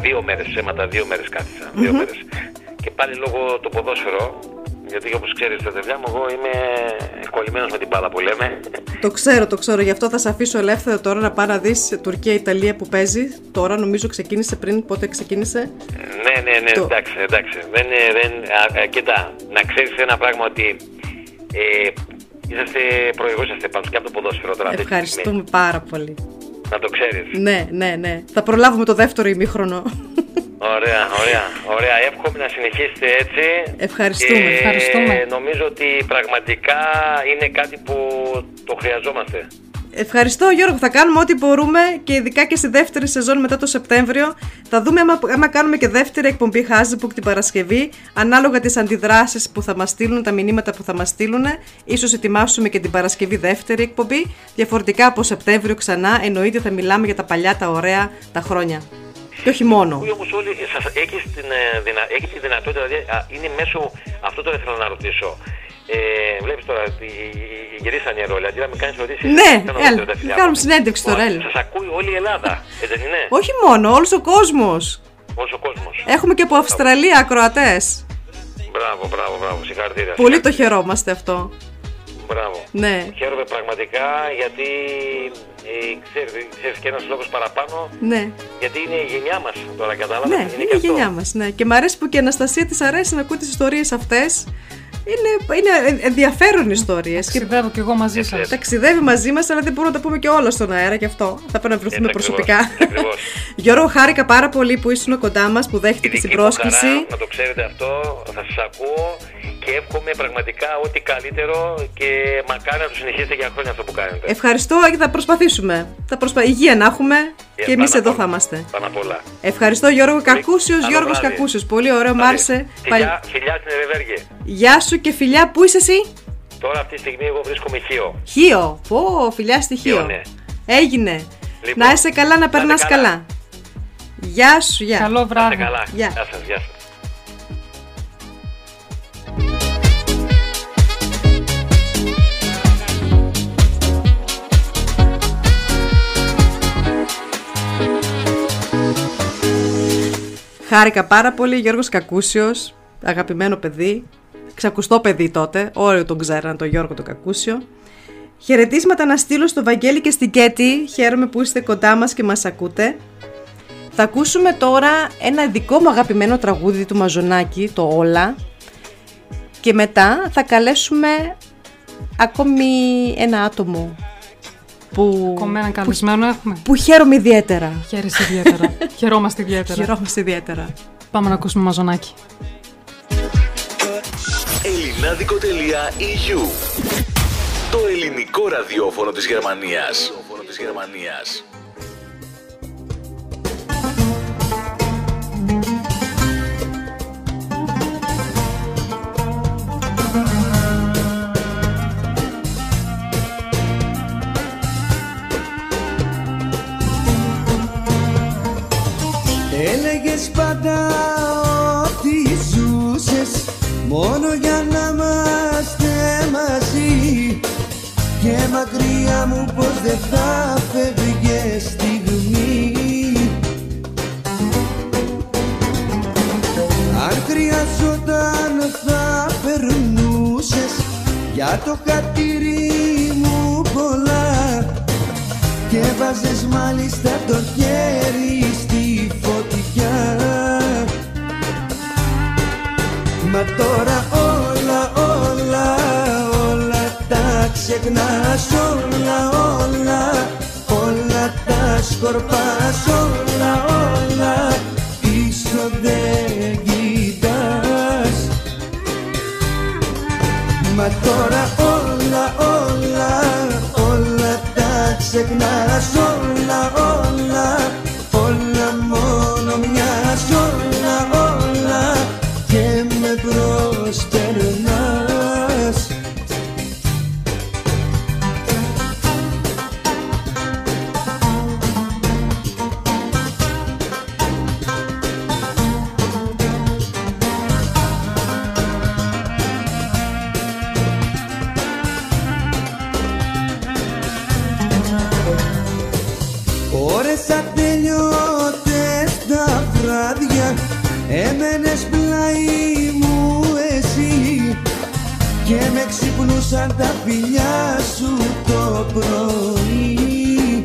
δύο μέρες ψέματα, δύο μέρες κάθισα. Δύο Μμμ. μέρες. Και πάλι λόγω το ποδόσφαιρο. Γιατί όπως ξέρεις τα παιδιά μου, εγώ είμαι ευκολυμένος με την μπάλα που λέμε. Το ξέρω, το ξέρω. Γι' αυτό θα σε αφήσω ελεύθερο τώρα να πάει να δεις Τουρκία-Ιταλία που παίζει. Τώρα νομίζω ξεκίνησε πριν. Πότε ξεκίνησε. Ναι, ναι, ναι, Το- εντάξει, εντάξει. Δεν, είναι- δεν, α, α, κοίτα, να ξέρεις ένα πράγμα ότι ε, είσαστε προηγούς, είσαστε πάνω και από το ποδόσφαιρο τώρα. αυτή τη στιγμή. Ευχαριστούμε πάρα πολύ. Να το ξέρεις. Ναι, ναι, ναι. Θα προλάβουμε το δεύτερο ημίχρονο. Ωραία, ωραία, ωραία. Εύχομαι να συνεχίσετε έτσι. Ευχαριστούμε. Και Ευχαριστούμε. νομίζω ότι πραγματικά είναι κάτι που το χρειαζόμαστε. Ευχαριστώ Γιώργο, θα κάνουμε ό,τι μπορούμε και ειδικά και στη δεύτερη σεζόν μετά το Σεπτέμβριο. Θα δούμε άμα, άμα κάνουμε και δεύτερη εκπομπή Hasbook την Παρασκευή, ανάλογα τις αντιδράσεις που θα μας στείλουν, τα μηνύματα που θα μας στείλουν. Ίσως ετοιμάσουμε και την Παρασκευή δεύτερη εκπομπή. Διαφορετικά από Σεπτέμβριο ξανά, εννοείται θα μιλάμε για τα παλιά, τα ωραία, τα χρόνια. Και όχι μόνο. Που όμως όλοι σας, έχεις, την, ε, δυνα, έχεις τη δυνατότητα, δηλαδή α, είναι μέσω, αυτό τώρα ήθελα να ρωτήσω. Ε, βλέπεις τώρα, η, η, γυρίσανε οι ρόλοι, αντί να με κάνεις ερωτήσεις. Ναι, κάνω έλα, τα φιλιά κάνουμε μου. συνέντευξη τώρα, Ωραία, έλα. Σας ακούει όλη η Ελλάδα, έτσι δεν είναι, Όχι μόνο, όλος ο κόσμος. όλος ο κόσμος. Έχουμε και από Αυστραλία ακροατές. Μπράβο, μπράβο, μπράβο, συγχαρητήρια. Πολύ το χαιρόμαστε αυτό. Μπράβο. Ναι. Χαίρομαι πραγματικά γιατί ε, ξέρεις, ξέρεις και ένας λόγος παραπάνω; Ναι. γιατί είναι η γενιά μας τώρα κατάλαβες; Ναι, είναι, είναι και η αυτό. γενιά μας. Ναι. Και μ' αρέσει που και η Αναστασία της αρέσει να ακούει τις ιστορίες αυτές. Είναι, είναι ενδιαφέρον ιστορίες. Ταξιδεύω κι εγώ μαζί σας. Ταξιδεύει μαζί μας, αλλά δεν μπορούμε να τα πούμε και όλα στον αέρα γι' αυτό. Θα πρέπει να βρεθούμε Έτσι προσωπικά. ακριβώς, ακριβώς. [laughs] Γιώργο, χάρηκα πάρα πολύ που ήσουν κοντά μας, που δέχτηκε την Δική μου πρόσκληση. χαρά, να το ξέρετε αυτό, θα σας ακούω και εύχομαι πραγματικά ό,τι καλύτερο και μακάρι να το συνεχίσετε για χρόνια αυτό που κάνετε. Ευχαριστώ και θα προσπαθήσουμε. Θα προσπα... Υγεία να έχουμε Ε, και εμείς πάνω εδώ απ' θα όλα. είμαστε. Πάνω απ' όλα. Ευχαριστώ Γιώργο Κακούσιος, Καλό Γιώργος βράδυ. Κακούσιος. Πολύ ωραίο, μ' άρεσε. Φιλιά, φιλιά στην Ερεβέργη. Γεια σου και φιλιά, πού είσαι εσύ; Τώρα αυτή τη στιγμή εγώ βρίσκομαι χείο. Χίο. Πω, φιλιά στη Χίο. ναι. Έγινε. Λοιπόν, να είσαι καλά, να να είστε περνάς καλά. καλά. Γεια σου, γεια. Καλό Να είστε καλά. Γεια. Γεια σας, γεια σας. Χάρηκα πάρα πολύ, Γιώργος Κακούσιος, αγαπημένο παιδί, ξακουστό παιδί τότε, όλοι τον ξέραν τον Γιώργο τον Κακούσιο. Χαιρετίσματα να στείλω στο Βαγγέλη και στην Κέτη, χαίρομαι που είστε κοντά μας και μας ακούτε. Θα ακούσουμε τώρα ένα δικό μου αγαπημένο τραγούδι του Μαζονάκη, το Όλα. Και μετά θα καλέσουμε ακόμη ένα άτομο που, Ακόμα έναν καλεσμένο έχουμε. που χαίρομαι ιδιαίτερα. Χαίρεσαι ιδιαίτερα. [laughs] Χαιρόμαστε ιδιαίτερα. Χαιρόμαστε ιδιαίτερα. Πάμε να ακούσουμε μαζονάκι. Ελληνάδικο.eu Το ελληνικό ραδιόφωνο της Γερμανίας. Της Γερμανίας. Έλεγες πάντα ότι ζούσες μόνο για μου πως δεν θα φεύγε στιγμή. Αν χρειαζόταν θα περνούσες για το χατήρι μου πολλά. Και βάζες μάλιστα το χέρι στη φωτιά. Μα τώρα όλα, όλα, όλα τα ξεχνάς όλα, όλα, όλα τα σκορπάς όλα, όλα πίσω δεν κοιτάς. Μα τώρα όλα, όλα, όλα τα ξεχνάς όλα, όλα πρωί.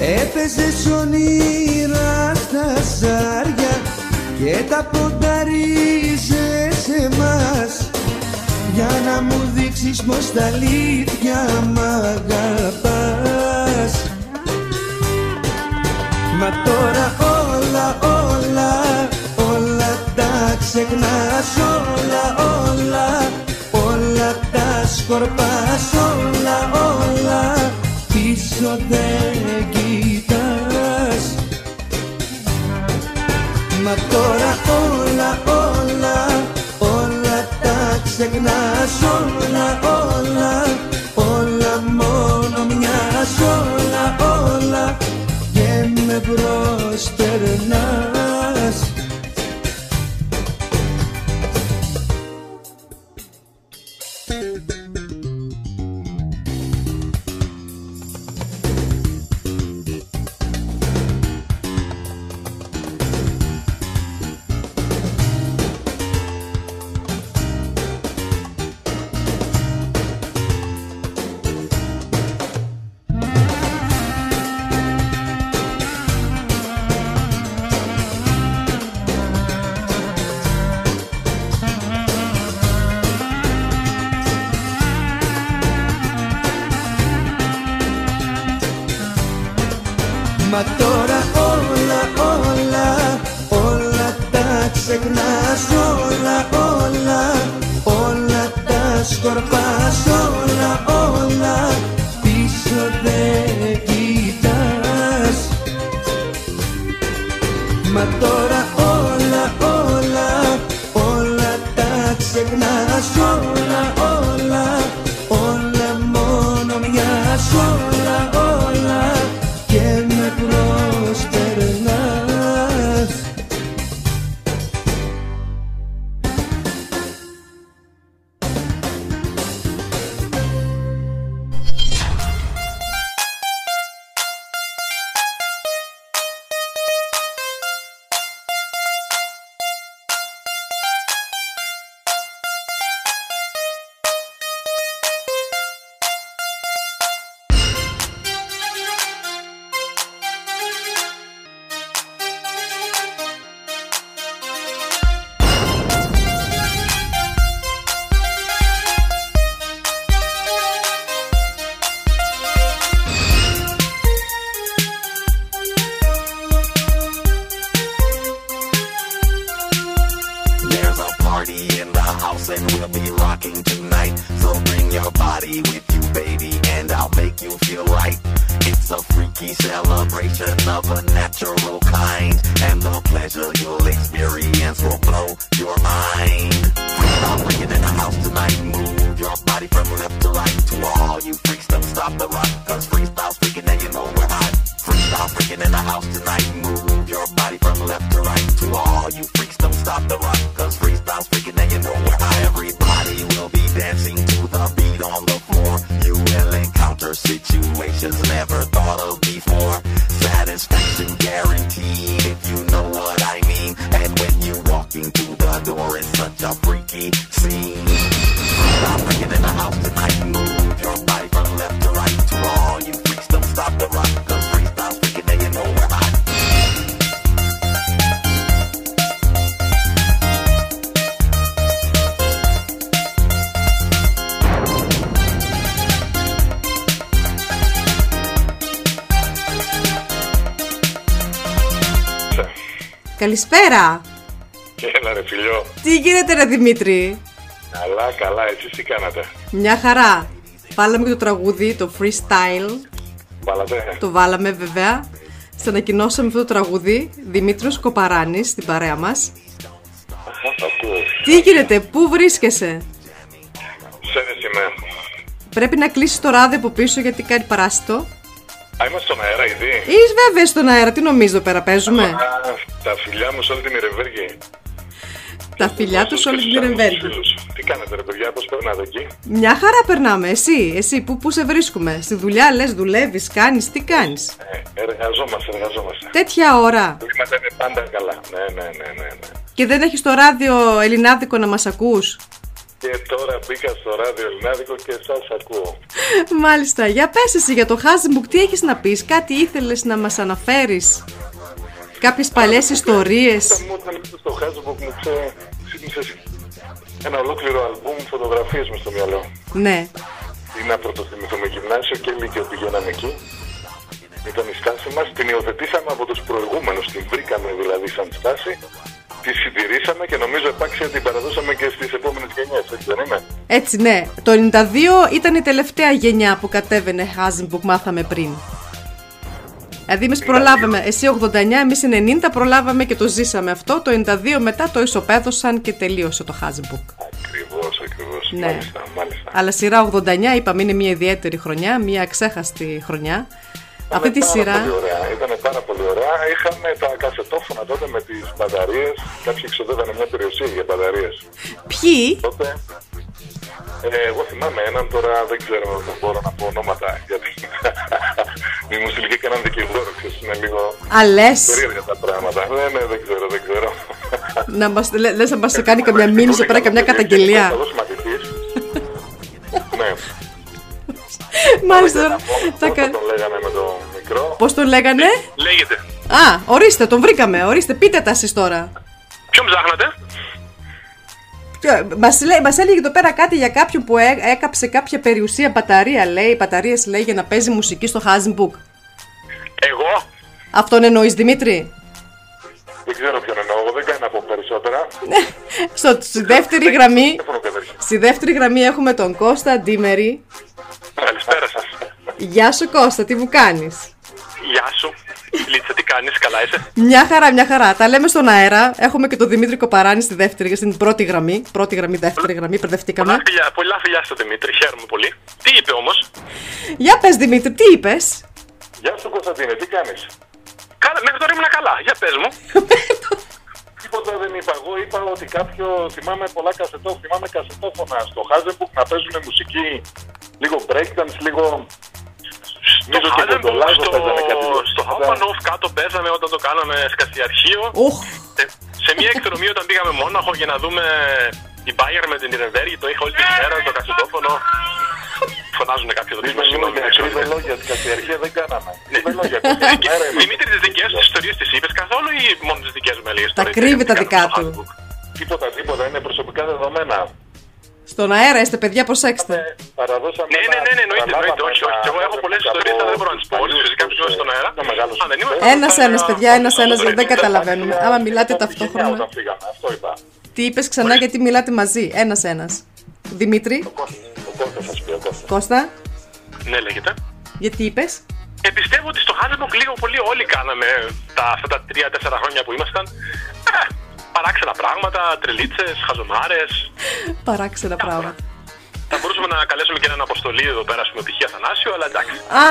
Έπαιζες όνειρα στα ζάρια και τα σε εμάς για να μου δείξεις πως τα αλήθεια μ' αγαπάς. Μα τώρα όλα, όλα, όλα τα ξεχνάς όλα, σκορπάς όλα όλα πίσω δεν κοιτάς. Μα τώρα όλα όλα όλα τα ξεχνάς. Όλα όλα όλα μόνο μια όλα όλα και με προσπερνάς Καλησπέρα! Έλα ρε φιλιό! Τι γίνεται ρε Δημήτρη! Καλά, καλά, έτσι τι κάνατε! Μια χαρά! Βάλαμε και το τραγούδι, το freestyle. Βάλατε; Το βάλαμε βέβαια. Στα ανακοινώσαμε αυτό το τραγούδι. Δημήτρης Κοπαράνης στην παρέα μας. Τι γίνεται, πού βρίσκεσαι; Σε είμαι. Πρέπει να κλείσεις το ράδι από πίσω γιατί κάνει παράσιτο. Α, είμαστε στον αέρα, ήδη. Είσαι βέβαια στον αέρα, τι νομίζω εδώ πέρα παίζουμε; Α, τα φιλιά μου σε όλη την Ιρεβέργη. Τα φιλιά τους όλη την Ιρεμβέργη. Τι κάνετε ρε παιδιά, πώς περνάτε εκεί; Μια χαρά περνάμε. Εσύ, εσύ, πού, πού σε βρίσκουμε; Στη δουλειά λες, δουλεύεις, κάνεις, τι κάνεις; Ε, εργαζόμαστε, εργαζόμαστε. Τέτοια ώρα. Τα βήματα είναι πάντα καλά. Ναι, ναι, ναι, ναι. ναι. Και δεν έχεις το ράδιο ελληνάδικο να μας ακούς; Και τώρα μπήκα στο ράδιο Ελληνάδικο και σας ακούω. Μάλιστα. Για πες εσύ για το Χάζιμπουκ, τι έχεις να πεις, κάτι ήθελες να μας αναφέρεις; Κάποιες παλιές ιστορίες. Όταν μου όταν ήρθε στο Facebook μου ξέ, ξύπνησες ένα ολόκληρο αλμπουμ φωτογραφίες μες στο μυαλό. Ναι. Ή να πρωτοθυμηθούμε γυμνάσιο και λύκειο πηγαίναμε εκεί. Ήταν η στάση μας, την υιοθετήσαμε από τους προηγούμενους, την βρήκαμε δηλαδή σαν στάση, τη συντηρήσαμε και νομίζω επάξια την παραδώσαμε και στις επόμενες γενιές, έτσι δεν είναι; Έτσι, ναι. Το 92 ήταν η τελευταία γενιά που κατέβαινε Hasenbuck, μάθαμε πριν. Δηλαδή, εμείς προλάβαμε. Εσύ 89, εμείς 90 προλάβαμε και το ζήσαμε αυτό. Το 92 μετά το ισοπέδωσαν και τελείωσε το Hasenbuck. Ακριβώς, ακριβώς. Ναι. Μάλιστα, μάλιστα. Αλλά σειρά 89, είπαμε, είναι μια ιδιαίτερη χρονιά, μια αξέχαστη χρονιά. Αυτή τη Πάρα σειρά. Πολύ ωραία. Ήταν πάρα πολύ ωραία. Είχαμε τα κασετόφωνα τότε με τις μπαταρίες. Κάποιοι ξοδεύανε μια περιουσία για μπαταρίες. Ποιοι; Τότε, ε, εγώ θυμάμαι έναν τώρα, δεν ξέρω αν μπορώ να πω ονόματα, γιατί μη μου στείλει και έναν δικηγόρο, ξέρεις, είναι λίγο Α, λες. περίεργα τα πράγματα. Ναι, ναι, δεν ξέρω, δεν ξέρω. Να μας, λέ- λες να μας κάνει καμιά μήνυση, πέρα καμιά καταγγελία. Καλός μαθητής. ναι. Μάλιστα. Θα Πώς κα... τον λέγαμε με το μικρό; Πώς τον λέγανε; Λέγεται. Α, ορίστε, τον βρήκαμε. Ορίστε, πείτε τα εσείς τώρα. Ποιον ψάχνατε; Ποιο- Μας, λέει, μας έλεγε εδώ πέρα κάτι για κάποιον που έ- έκαψε κάποια περιουσία μπαταρία, λέει. Μπαταρίες, λέει, για να παίζει μουσική στο Χάζιμπουκ. Εγώ; Αυτόν εννοείς, Δημήτρη; Δεν ξέρω ποιον εννοώ, εγώ δεν κάνω να πω περισσότερα. [laughs] Στο, στη δεύτερη γραμμή, Τηλέφωνο καταρχήν. στη δεύτερη γραμμή έχουμε τον Κώστα Ντίμερη. Καλησπέρα σας. Γεια σου Κώστα, τι μου κάνεις; Γεια σου. Λίτσα, τι κάνεις, καλά είσαι; Μια χαρά, μια χαρά. Τα λέμε στον αέρα. Έχουμε και τον Δημήτρη Κοπαράνη στη δεύτερη, στην πρώτη γραμμή. Πρώτη γραμμή, δεύτερη γραμμή, μπερδευτήκαμε. Πολλά φιλιά, πολλά φιλιά στο Δημήτρη, χαίρομαι πολύ. Τι είπε όμως; Για πες Δημήτρη, τι είπες; Γεια σου Κωνσταντίνε, τι κάνεις; Καλά, μέχρι τώρα ήμουν καλά, για πες μου. [laughs] Τίποτα δεν είπα. Εγώ είπα ότι κάποιο θυμάμαι πολλά κασετό, θυμάμαι κασετόφωνα στο Χάζεμπουκ να παίζουν μουσική λίγο breakdance, λίγο. Νομίζω και τον Τολάζο παίζανε κάτι τέτοιο. Στο Χάπανοφ κάτω παίζαμε όταν το κάναμε σκασιαρχείο. Σε, σε μια εκδρομή όταν πήγαμε Μόναχο για να δούμε την Bayern με την Ιρεβέργη, το είχα όλη την ημέρα το κασετόφωνο. Φωνάζουν κάποιοι εδώ πίσω, συγγνώμη. Κρύβε λόγια, την κασιαρχία δεν κάναμε. Κρύβε λόγια. Δημήτρη, τις δικές σου ιστορίες τις είπες καθόλου ή μόνο τις δικές μου έλεγε Τα κρύβει τα δικά του. Τίποτα, τίποτα, είναι προσωπικά δεδομένα. Στον αέρα είστε, παιδιά, προσέξτε. Παραδώσαμε. Ναι, ναι, ναι, ναι, εννοείται, εννοείται. Όχι, όχι. Εγώ έχω πολλές ιστορίες, αλλά δεν μπορώ να τις πω όλες. Φυσικά ποιο στον αέρα. Α, δεν είμαι. Ένα-ένα, παιδιά, ένα-ένα, δεν καταλαβαίνουμε. Άμα μιλάτε ταυτόχρονα. Όταν φύγαμε, αυτό είπα. Τι είπε ξανά, γιατί μιλάτε μαζί. Ένα-ένα. Δημήτρη, Ο Κώστας σας πει, ο Κώστας. Κώστα, Ναι, λέγεται. γιατί είπε. Ε, πιστεύω ότι στο Hasenbuck λίγο πολύ όλοι κάναμε τα, αυτά τα τρία-τέσσερα χρόνια που ήμασταν. Ε, παράξενα πράγματα, τρελίτσες, χαζομάρες. Παράξενα πράγματα. Θα μπορούσαμε να καλέσουμε και έναν Αποστόλη εδώ πέρα, ας πούμε, π.χ. Αθανάσιο, αλλά εντάξει. Α,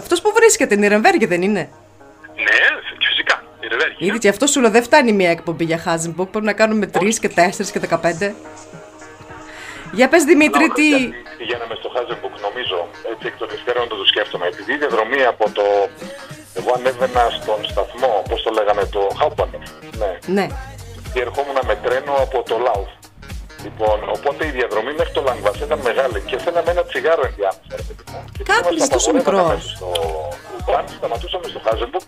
αυτός που βρίσκεται, Νυρεμβέργη δεν είναι; Ναι, και φυσικά. Νυρεμβέργη. Ήδη και αυτός σου λέω δεν φτάνει μία εκπομπή για Hasenbuck. Πρέπει να κάνουμε τρεις και τέσσερις και δεκαπέντε. Για πες Δημήτρη, τι. Πηγαίναμε στο Hasenbuck, νομίζω, έτσι εκ των υστέρων το, το σκέφτομαι. Επειδή η διαδρομή από το. Εγώ ανέβαινα στον σταθμό, πώς το λέγανε, το Hauptbahnhof. Ναι. Ναι. Και ερχόμουν με τρένο από το Lauf. Λοιπόν, οπότε η διαδρομή μέχρι το Langwasser ήταν μεγάλη και θέλαμε ένα τσιγάρο ενδιάμεσα. ρε παιδί μου. Και Κάποιος μας τόσο απαγορεύανε μικρός. μέσα Στο U-Bahn, σταματούσαμε στο Hasenbuck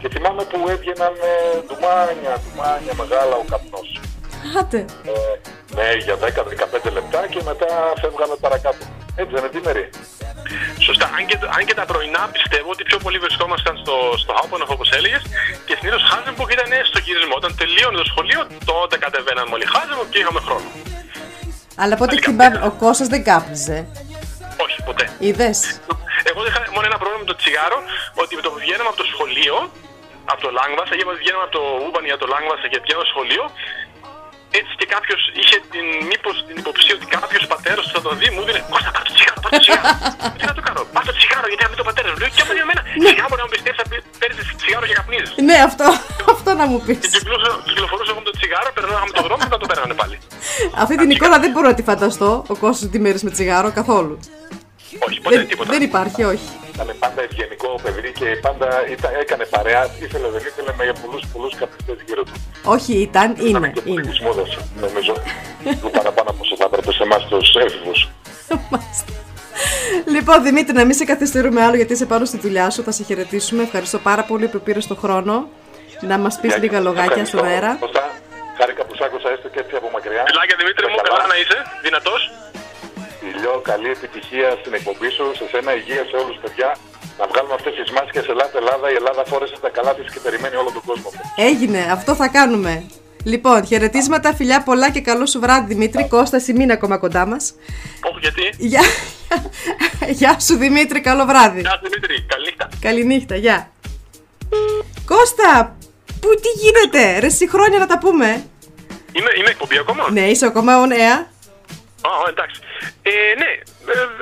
και θυμάμαι που έβγαιναν ε, ντουμάνια, ντουμάνια μεγάλα ο καπνός. Άντε. Ε, ναι, για 10-15 λεπτά και μετά φεύγαμε παρακάτω. Έτσι δεν είναι, Δημήτρη; Σωστά. Αν και, αν και τα πρωινά πιστεύω ότι πιο πολύ βρισκόμασταν στο, στο Hauptbahnhof, όπως έλεγες, και συνήθως Hasenbuck ήταν στο γυρισμό. Όταν τελείωνε το σχολείο, τότε κατεβαίναμε όλοι Hasenbuck και είχαμε χρόνο. Αλλά από ό,τι θυμάμαι, ο Κώστας δεν κάπνιζε. Όχι, ποτέ. Είδες; Εγώ είχα μόνο ένα πρόβλημα με το τσιγάρο, ότι με το που βγαίναμε από το σχολείο, από το Langwasser, γιατί βγαίναμε από το U-Bahn για το Langwasser και πηγαίναμε στο σχολείο, έτσι και κάποιος είχε την, μήπως την υποψία ότι κάποιος πατέρας θα το δει, μου δίνει Κώστα, πάρ' το τσιγάρο, πάρ' το τσιγάρο. [laughs] Τι να το κάνω, πάρ' το τσιγάρο, γιατί να μην το πατέρας. Λέω και από εμένα, σιγά μπορεί να μου πιστεύει, παίρνεις τσιγάρο και καπνίζεις. Ναι, αυτό, [laughs] αυτό να μου πεις. Και κυκλούσα- κυκλοφορούσα εγώ με το τσιγάρο, περνάγαμε το δρόμο και θα το παίρνανε πάλι. Αυτή την εικόνα δεν μπορώ να τη φανταστώ, ο Κώστας τη μέρες με τσιγάρο, καθόλου. Όχι, ποτέ δεν, τίποτα. δεν υπάρχει, όχι. Ήταν πάντα ευγενικό παιδί και πάντα ήταν, έκανε παρέα. Ήθελε δεν ήθελε με πολλούς πολλούς καπνιστές γύρω του. Όχι, ήταν, είναι, είναι. Της μόδας, νομίζω. Λίγο παραπάνω από όσο θα έπρεπε σε εμάς τους έφηβους. Λοιπόν, Δημήτρη, να μην σε καθυστερούμε άλλο γιατί είσαι πάνω στη δουλειά σου. Θα σε χαιρετήσουμε. Ευχαριστώ πάρα πολύ που πήρες το χρόνο να μας πεις λίγα λογάκια στον αέρα. Κώστα, χάρηκα που σ' άκουσα έστω και έτσι από μακριά. Φιλάκια Δημήτρη μου, καλά να είσαι, δυνατός. Ηλιό, καλή επιτυχία στην εκπομπή σου, σε σένα υγεία σε όλους παιδιά. Να βγάλουμε αυτές τις μάσκες Ελλάδα, Ελλάδα, η Ελλάδα φόρεσε τα καλά της και περιμένει όλο τον κόσμο. Έγινε, αυτό θα κάνουμε. Λοιπόν, χαιρετίσματα, φιλιά πολλά και καλό σου βράδυ, Δημήτρη. Κώστα, μην ακόμα κοντά μας. Όχι, γιατί; Γεια. Γεια σου, Δημήτρη, καλό βράδυ. Γεια σου Δημήτρη, καλή νύχτα. Καληνύχτα, γεια. Κώστα, πού τι γίνεται, ρε συγχρόνια να τα πούμε. Είμαι, είμαι εκπομπή ακόμα; Ναι, είσαι ακόμα on air. Α, εντάξει. Ε, ναι,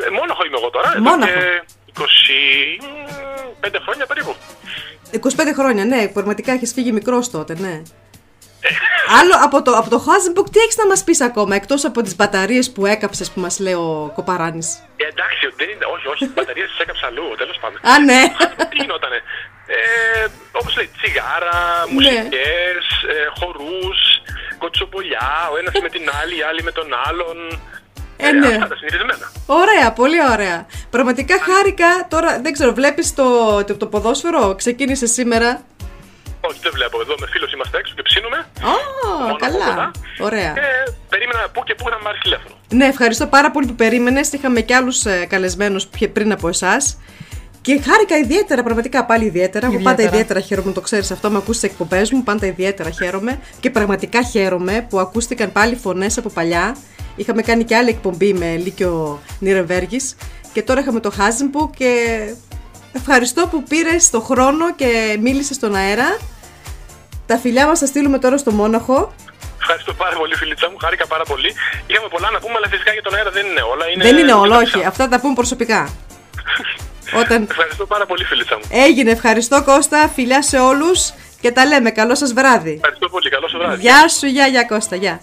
ε, μόναχο είμαι εγώ τώρα. εδώ Μόναχο. και 25 χρόνια περίπου. 25 χρόνια, ναι, πραγματικά έχεις φύγει μικρός τότε, ναι. Άλλο από το, από το Hazenbook, τι έχεις να μας πεις ακόμα εκτός από τις μπαταρίες που έκαψες που μας λέει ο Κοπαράνης; Ε, εντάξει, δεν είναι, όχι, όχι, τις μπαταρίες τις έκαψα αλλού, τέλος πάντων. Α, ναι. Τι γινότανε. Ε, Όπως λέει, τσιγάρα, Ναι. μουσικές, ε, χορούς, κοτσομπολιά, ο ένας με την άλλη, η άλλη με τον άλλον. Ε, ναι. Αυτά τα συνηθισμένα. Ωραία, πολύ ωραία. Πραγματικά χάρηκα. Τώρα δεν ξέρω, βλέπεις το, το, το ποδόσφαιρο; Ξεκίνησε σήμερα. Όχι, δεν βλέπω. Εδώ με φίλος είμαστε έξω και ψήνουμε. Α, Μόνο καλά. κοντά. Ωραία. Και περίμενα πού και πού να μου πάρει τηλέφωνο. Ναι, ευχαριστώ πάρα πολύ που περίμενες. Είχαμε και άλλους καλεσμένους πριν από εσάς. Και χάρηκα ιδιαίτερα, πραγματικά πάλι ιδιαίτερα. Εγώ πάντα Ιδιαίτερα. ιδιαίτερα χαίρομαι, το ξέρεις αυτό. Με ακούσεις τις εκπομπές μου, πάντα ιδιαίτερα χαίρομαι. Και πραγματικά χαίρομαι που ακούστηκαν πάλι φωνές από παλιά. Είχαμε κάνει και άλλη εκπομπή με Λύκειο Νιρεμβέργη. Και τώρα είχαμε το Χάζιμπου και ευχαριστώ που πήρες το χρόνο και μίλησες στον αέρα. Τα φιλιά μας θα στείλουμε τώρα στο Μόναχο. Ευχαριστώ πάρα πολύ, φιλίτσα μου. Χάρηκα πάρα πολύ. Είχαμε πολλά να πούμε, αλλά φυσικά για τον αέρα δεν είναι όλα. Είναι Δεν είναι όλο, μεταξύ. όχι. Αυτά τα πούμε προσωπικά. [laughs] Όταν Ευχαριστώ πάρα πολύ, φιλίτσα μου. έγινε, ευχαριστώ Κώστα, φιλιά σε όλους και τα λέμε. Καλό σας βράδυ. Ευχαριστώ πολύ. Καλό σου βράδυ. Γεια σου, γεια, γεια Κώστα, γεια.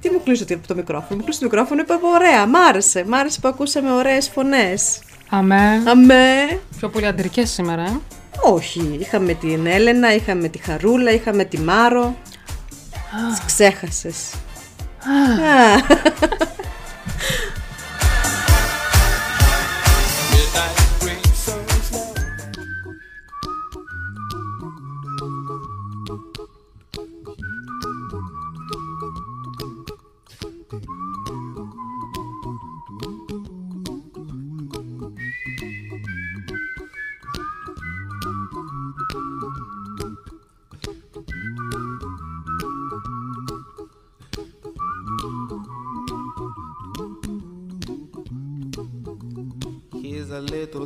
Τι μου κλείσω το μικρόφωνο, μου κλείσω το μικρόφωνο, είπα ωραία, μ' άρεσε, μ' άρεσε που ακούσαμε ωραίες φωνές. Αμέ. Αμέ. Πιο πολύ αντρικές σήμερα, ε. Όχι, είχαμε την Έλενα, είχαμε τη Χαρούλα, είχαμε τη Μάρο. Τις ξέχασες. Α. Here's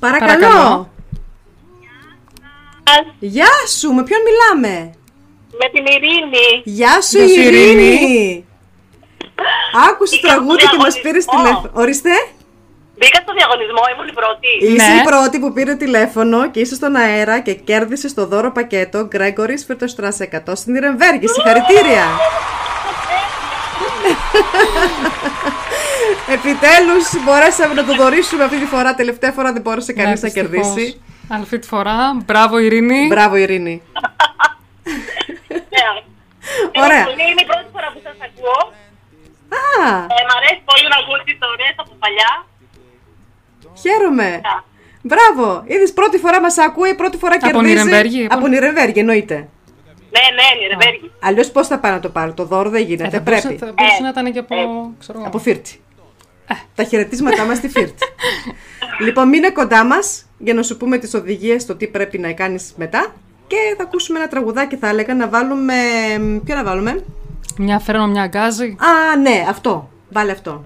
Παρακαλώ. Παρακαλώ. Γεια σου, με ποιον μιλάμε; Με την Ειρήνη. Γεια σου Γεια σου, Ειρήνη. Ειρήνη. Άκουσες Μπήκα τραγούδι στο και μας διαγωνισμό. πήρες τηλέφωνο. Ορίστε. Μπήκα στο διαγωνισμό, ήμουν η πρώτη. Είσαι Ναι. η πρώτη που πήρε τηλέφωνο και είσαι στον αέρα και κέρδισε το δώρο πακέτο Gregory's Fürtherstrasse 100 στην Ιρεμβέργη. Συγχαρητήρια. Επιτέλους μπορέσαμε να το δωρήσουμε αυτή τη φορά. Τελευταία φορά δεν μπόρεσε Ναι, κανείς να δυστυχώς. κερδίσει. Αλλά αυτή τη φορά, μπράβο Ειρήνη. Μπράβο Ειρήνη. [laughs] Ωραία. Είναι η πρώτη φορά που σας ακούω. Α, Ε, μ' αρέσει πολύ να ακούω τις ιστορίες από παλιά. χαίρομαι. Μπράβο. Είδες πρώτη φορά μας ακούει, πρώτη φορά Από κερδίζει. Νιρεμβέργη, Από Νιρεμβέργη εννοείται. Ναι, ναι, Νιρεμβέργη. Αλλιώς πώς θα πάει να το πάρει, το δώρο δεν γίνεται. Ε, θα μπορούσε- πρέπει. θα μπορούσε να ήταν και από, ξέρω εγώ. Από Φίρτη. Τα χαιρετίσματά μας στη Φίρτη. λοιπόν, μείνε κοντά μας για να σου πούμε τις οδηγίες το τι πρέπει να κάνεις μετά. Και θα ακούσουμε ένα τραγουδάκι, θα έλεγα να βάλουμε. Ποιο να βάλουμε; Μια φέρνω, μια γκάζι. Α, ναι, αυτό. Βάλε αυτό.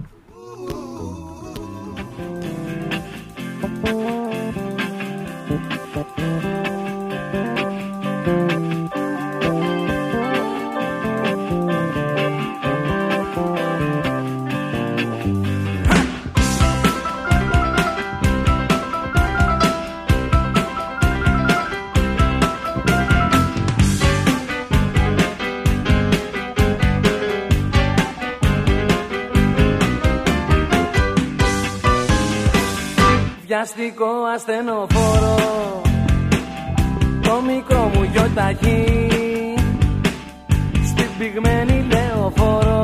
Βιαστικό ασθενοφόρο. Το μικρό μου γιοταχή. Στην πυγμένη λεωφόρο.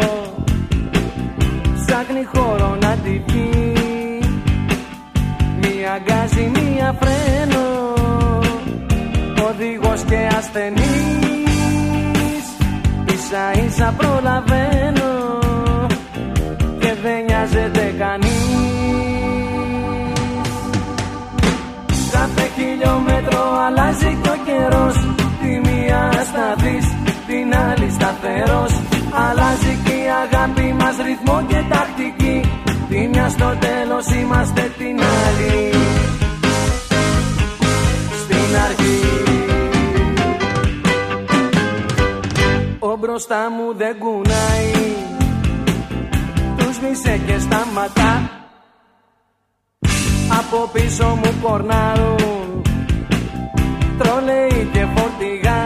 Ψάχνει χώρο να τη βγει. Μία γκάζι, μία φρένο. Οδηγός και ασθενής. Ίσα ίσα προλαβαίνω. Και δεν νοιάζεται κανείς χιλιόμετρο αλλάζει και ο καιρός. Τη μία σταθείς, την άλλη σταθερός Αλλάζει και η αγάπη μας ρυθμό και τακτική. Τη μια στο τέλος είμαστε την άλλη. Στην αρχή. Ο μπροστά μου δεν κουνάει. Τους μισέ και σταματά. Από πίσω μου πορνάρουν Τρόλεϊ και φορτηγά.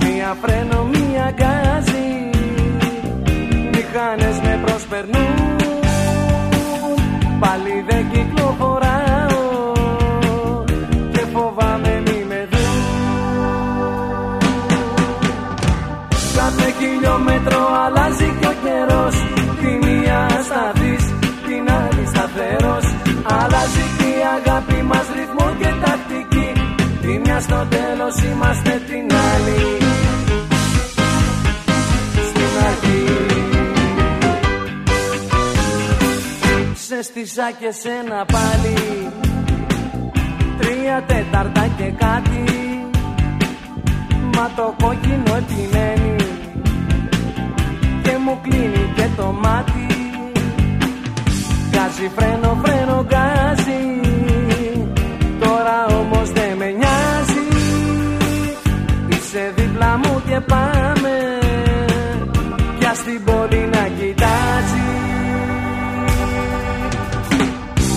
Μία φρένο, μία γκάζι. Μηχάνες με προσπερνούν. Πάλι δεν κυκλοφοράω. Και φοβάμαι μη με δουν. Κάθε χιλιόμετρο αλλάζει και ο καιρός. Τη μία σταθείς, την άλλη σταθερός Αλλάζει και η αγάπη μας ρυθμός. και τακτική Τη μια στο τέλος είμαστε την άλλη. Στην αρχή. Σε στήσα και σένα πάλι. Τρία τέταρτα και κάτι. Μα το κόκκινο επιμένει. Και μου κλείνει και το μάτι. Γκάζι φρένο φρένο γκάζι πάμε Πια στην πόλη να κοιτάζει.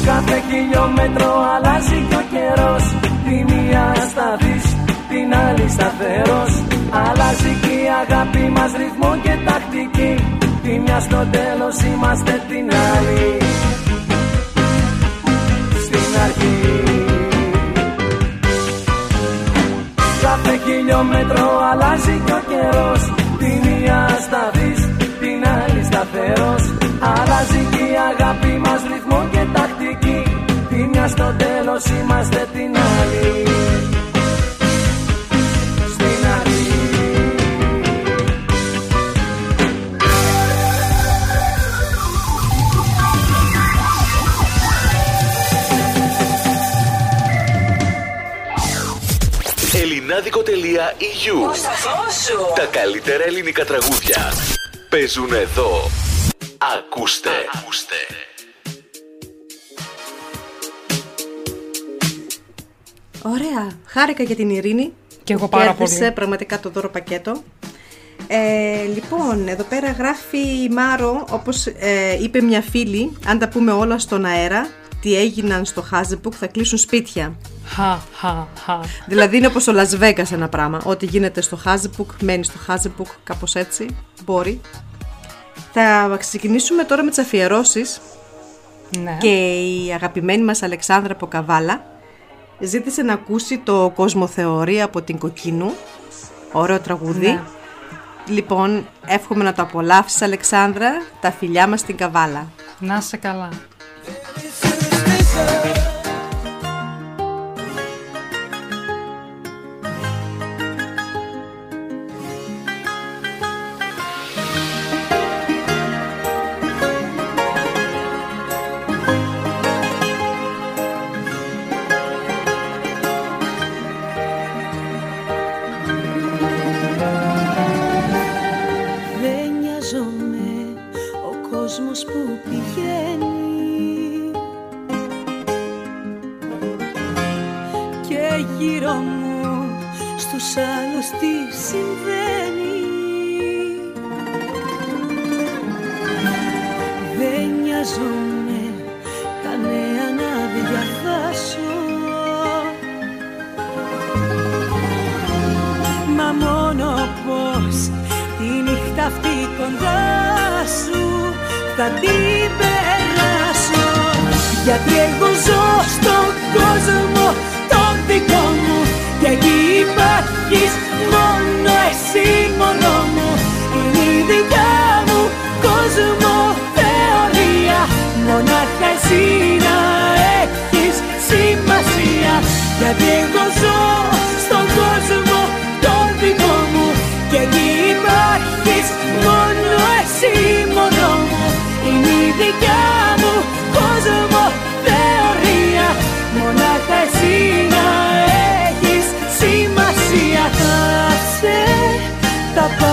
Κάθε χιλιόμετρο αλλάζει και ο καιρός. Τη μία σταθείς, την άλλη σταθερός Αλλάζει και η αγάπη μας ρυθμό και τακτική. Τη μια στο τέλος είμαστε την άλλη. Στην αρχή. Κάθε χιλιόμετρο σταθερός Αλλάζει και η αγάπη μας ρυθμό και τακτική. Τη μια στο τέλος είμαστε την άλλη. Στην αρχή Ελληνάδικο.eu Τα καλύτερα ελληνικά τραγούδια παίζουν εδώ. Ακούστε. Ακούστε. Ωραία. Χάρηκα για την Ειρήνη. Και εγώ που πάρα κέρδισε πολύ. πραγματικά το δώρο πακέτο. Ε, λοιπόν, εδώ πέρα γράφει η Μάρο, όπως ε, είπε μια φίλη, αν τα πούμε όλα στον αέρα, τι έγιναν στο Χάζεπουκ, θα κλείσουν σπίτια. Χα, χα, χα. Δηλαδή είναι όπως το Las Vegas ένα πράγμα. Ό,τι γίνεται στο Hazebook μένει στο Hazebook, κάπως έτσι. Μπορεί. Θα ξεκινήσουμε τώρα με τις αφιερώσεις. Ναι. Και η αγαπημένη μας Αλεξάνδρα από Καβάλα ζήτησε να ακούσει το Κοσμοθεωρία από την Κοκκίνου. Ωραίο τραγούδι. Ναι. Λοιπόν, εύχομαι να το απολαύσεις Αλεξάνδρα. Τα φιλιά μας στην Καβάλα. Να είσαι καλά. Στους άλλους τι συμβαίνει. Δεν νοιάζομαι τα νέα να διαβάσω Μα μόνο πως τη νύχτα αυτή κοντά σου θα την περάσω. Γιατί εγώ ζω στον κόσμο τον δικό μου Και εκεί υπάρχεις μόνο εσύ μόνο μου. Είναι η δικιά μου κόσμο θεωρία. Μονάχα εσύ να έχεις σημασία. Γιατί εγώ ζω στον κόσμο τον δικό μου. Και εκεί υπάρχεις μόνο εσύ μόνο μου. Είναι η τα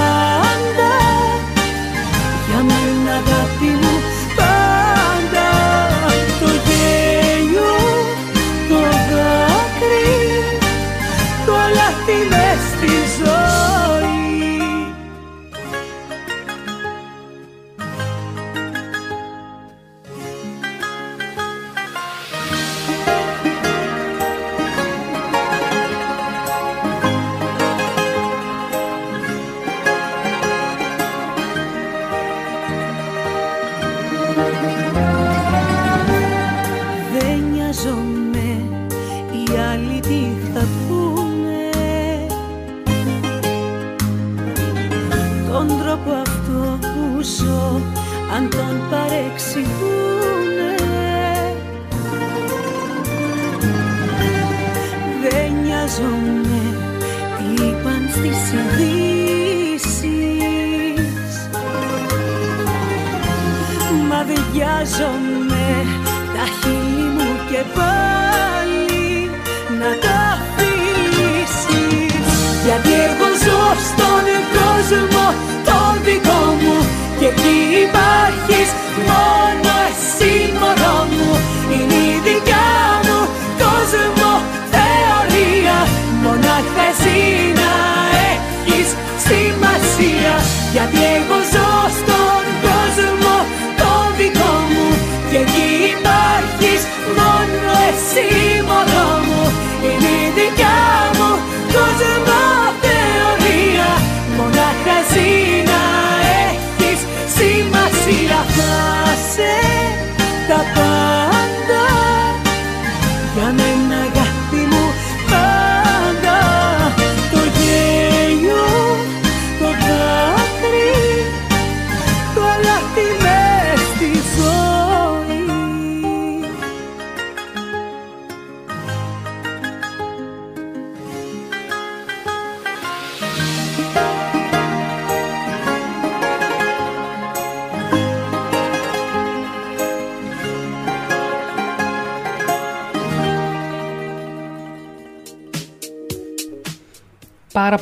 εκεί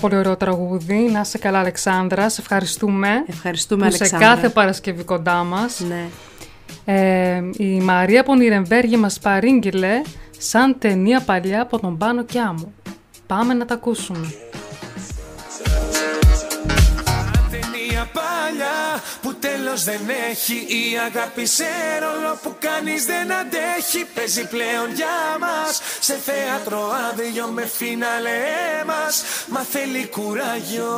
πολύ ωραίο τραγούδι. Να είσαι καλά, Αλεξάνδρα. Σε ευχαριστούμε. Ευχαριστούμε, που Αλεξάνδρα. Σε κάθε Παρασκευή κοντά μας. Ναι. Ε, η Μαρία από Νιρεμβέργη μας παρήγγειλε σαν ταινία παλιά από τον Πάνο και Άμμο. Πάμε να τα ακούσουμε. Ταινία παλιά που τέλος δεν έχει Η αγάπη σε ρόλο που κανείς δεν αντέχει. Παίζει πλέον για μας σε θέατρο άδειο με φίναλε μας. Μα θέλει κουράγιο.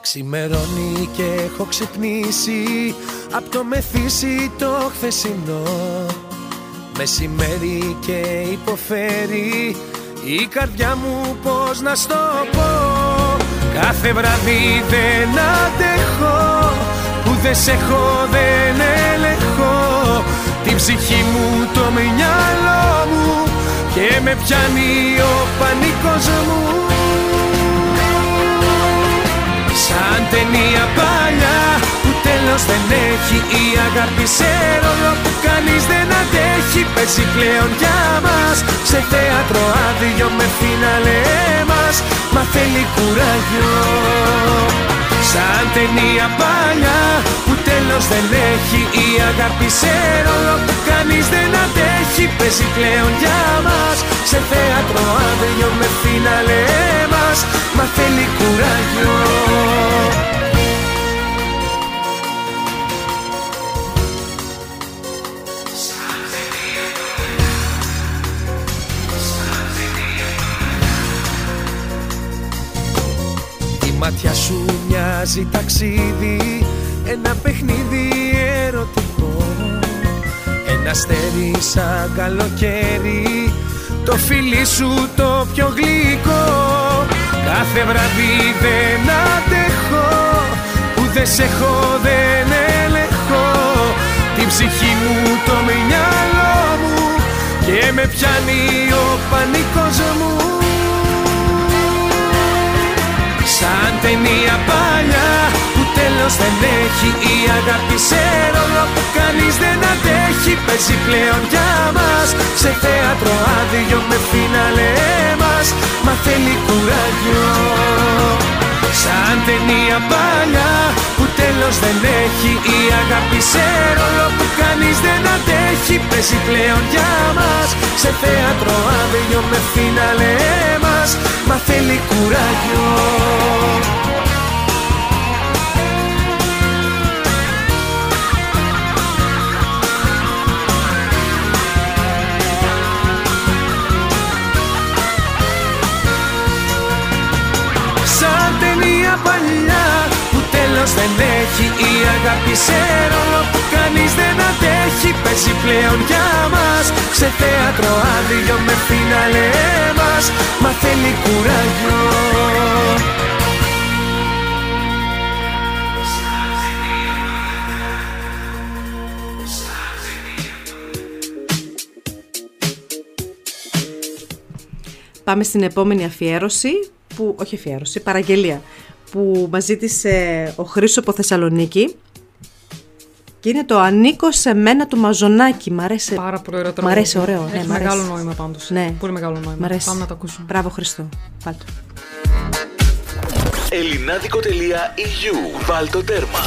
Ξημερώνει και έχω ξυπνήσει Απ' το μεθύσι το χθεσινό. Μεσημέρι και υποφέρει Η καρδιά μου πως να στο πω Κάθε βράδυ δεν αντέχω Που δεν σε έχω δεν ελεγχώ Την ψυχή μου το μυαλό μου Και με πιάνει ο πανικός μου. Σαν ταινία παλιά που τέλος δεν έχει Η αγάπη σε ρόλο που κανείς δεν αντέχει. Παίζει πλέον για μας σε θέατρο άδειο με φίναλε μας. Μα θέλει κουράγιο Σαν ταινία παλιά που τέλος δεν έχει Η αγάπη σε ρόλο που κανείς δεν αντέχει. Παίζει πλέον για μας σε θέατρο άδειο με φίναλε μας. Μα θέλει κουράγιο μάτια σου μοιάζει ταξίδι Ένα παιχνίδι ερωτικό. Ένα αστέρι σαν καλοκαίρι Το φιλί σου το πιο γλυκό. Κάθε βράδυ δεν αντέχω Που δεν σε έχω δεν ελεγχώ Την ψυχή μου το μυαλό μου Και με πιάνει ο πανικός μου Σαν ταινία παλιά που τέλος δεν έχει Η αγάπη σε ρόλο που κανείς δεν αντέχει Παίζει πλέον για μας. Σε θέατρο άδειο με φίναλε μας Μα θέλει κουράγιο Σαν ταινία παλιά που τέλος δεν έχει Η αγάπη σε ρόλο που κανείς δεν αντέχει. Παίζει πλέον για μας σε θέατρο άδειο με φίναλε μας Μα θέλει κουράγιο Σαν ταινία παλιά που τέλος δεν έχει Η αγάπη σε ρόλο που κανείς δεν αντέχει Παίζει πλέον για μας. Σε θέατρο άδειο με φίναλε μας Μα θέλει κουράγιο. Πάμε στην επόμενη αφιέρωση, που, όχι αφιέρωση, παραγγελία, που μας ζήτησε ο Χρήσος από Θεσσαλονίκη. Και είναι το «Ανήκω σε μένα» του Μαζονάκη. Μ' αρέσει. Πάρα πολύ ωραίο Μ' αρέσει, τραγούδι. ωραίο. Έχει μ' αρέσει. μεγάλο νόημα πάντως. Ναι. Πολύ μεγάλο νόημα. Μ' αρέσει. Πάμε να το ακούσουμε. Μπράβο Χριστό. Βάλτε. Ελληνάδικο.eu Βάλτο τέρμα.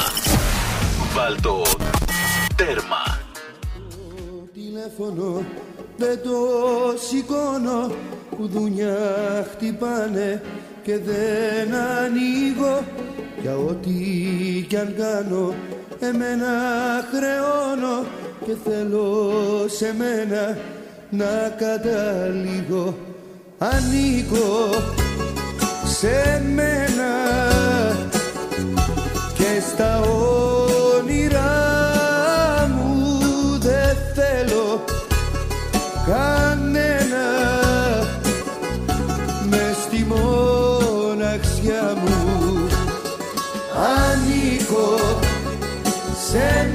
Βάλτο τέρμα. τηλέφωνο δεν το σηκώνω που δουλειά χτυπάνε και δεν ανοίγω. Για ό,τι κι αν κάνω εμένα χρεώνω και θέλω σε μένα να καταλήγω. Ανήκω σε μένα και στα όνειρά κανένα μες στη μοναξιά μου. Ανήκω σε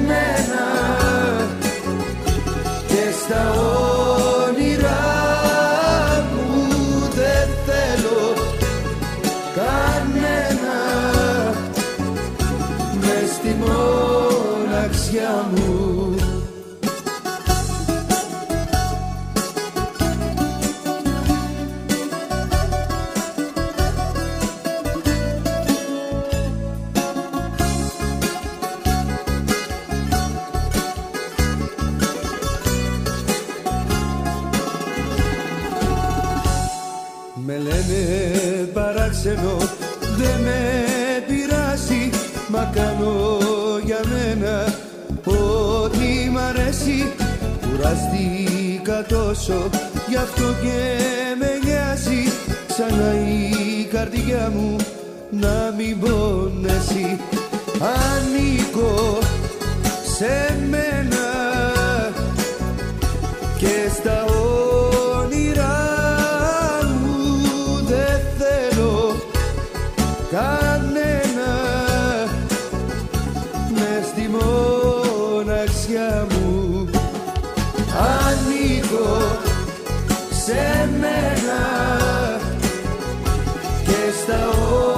Κουραστήκα τόσο Γι' αυτό και με νοιάζει. Ξανά η καρδιά μου Να μην πονέσει. Ανήκω σε μένα ανήκω σε μένα και στα όνειρά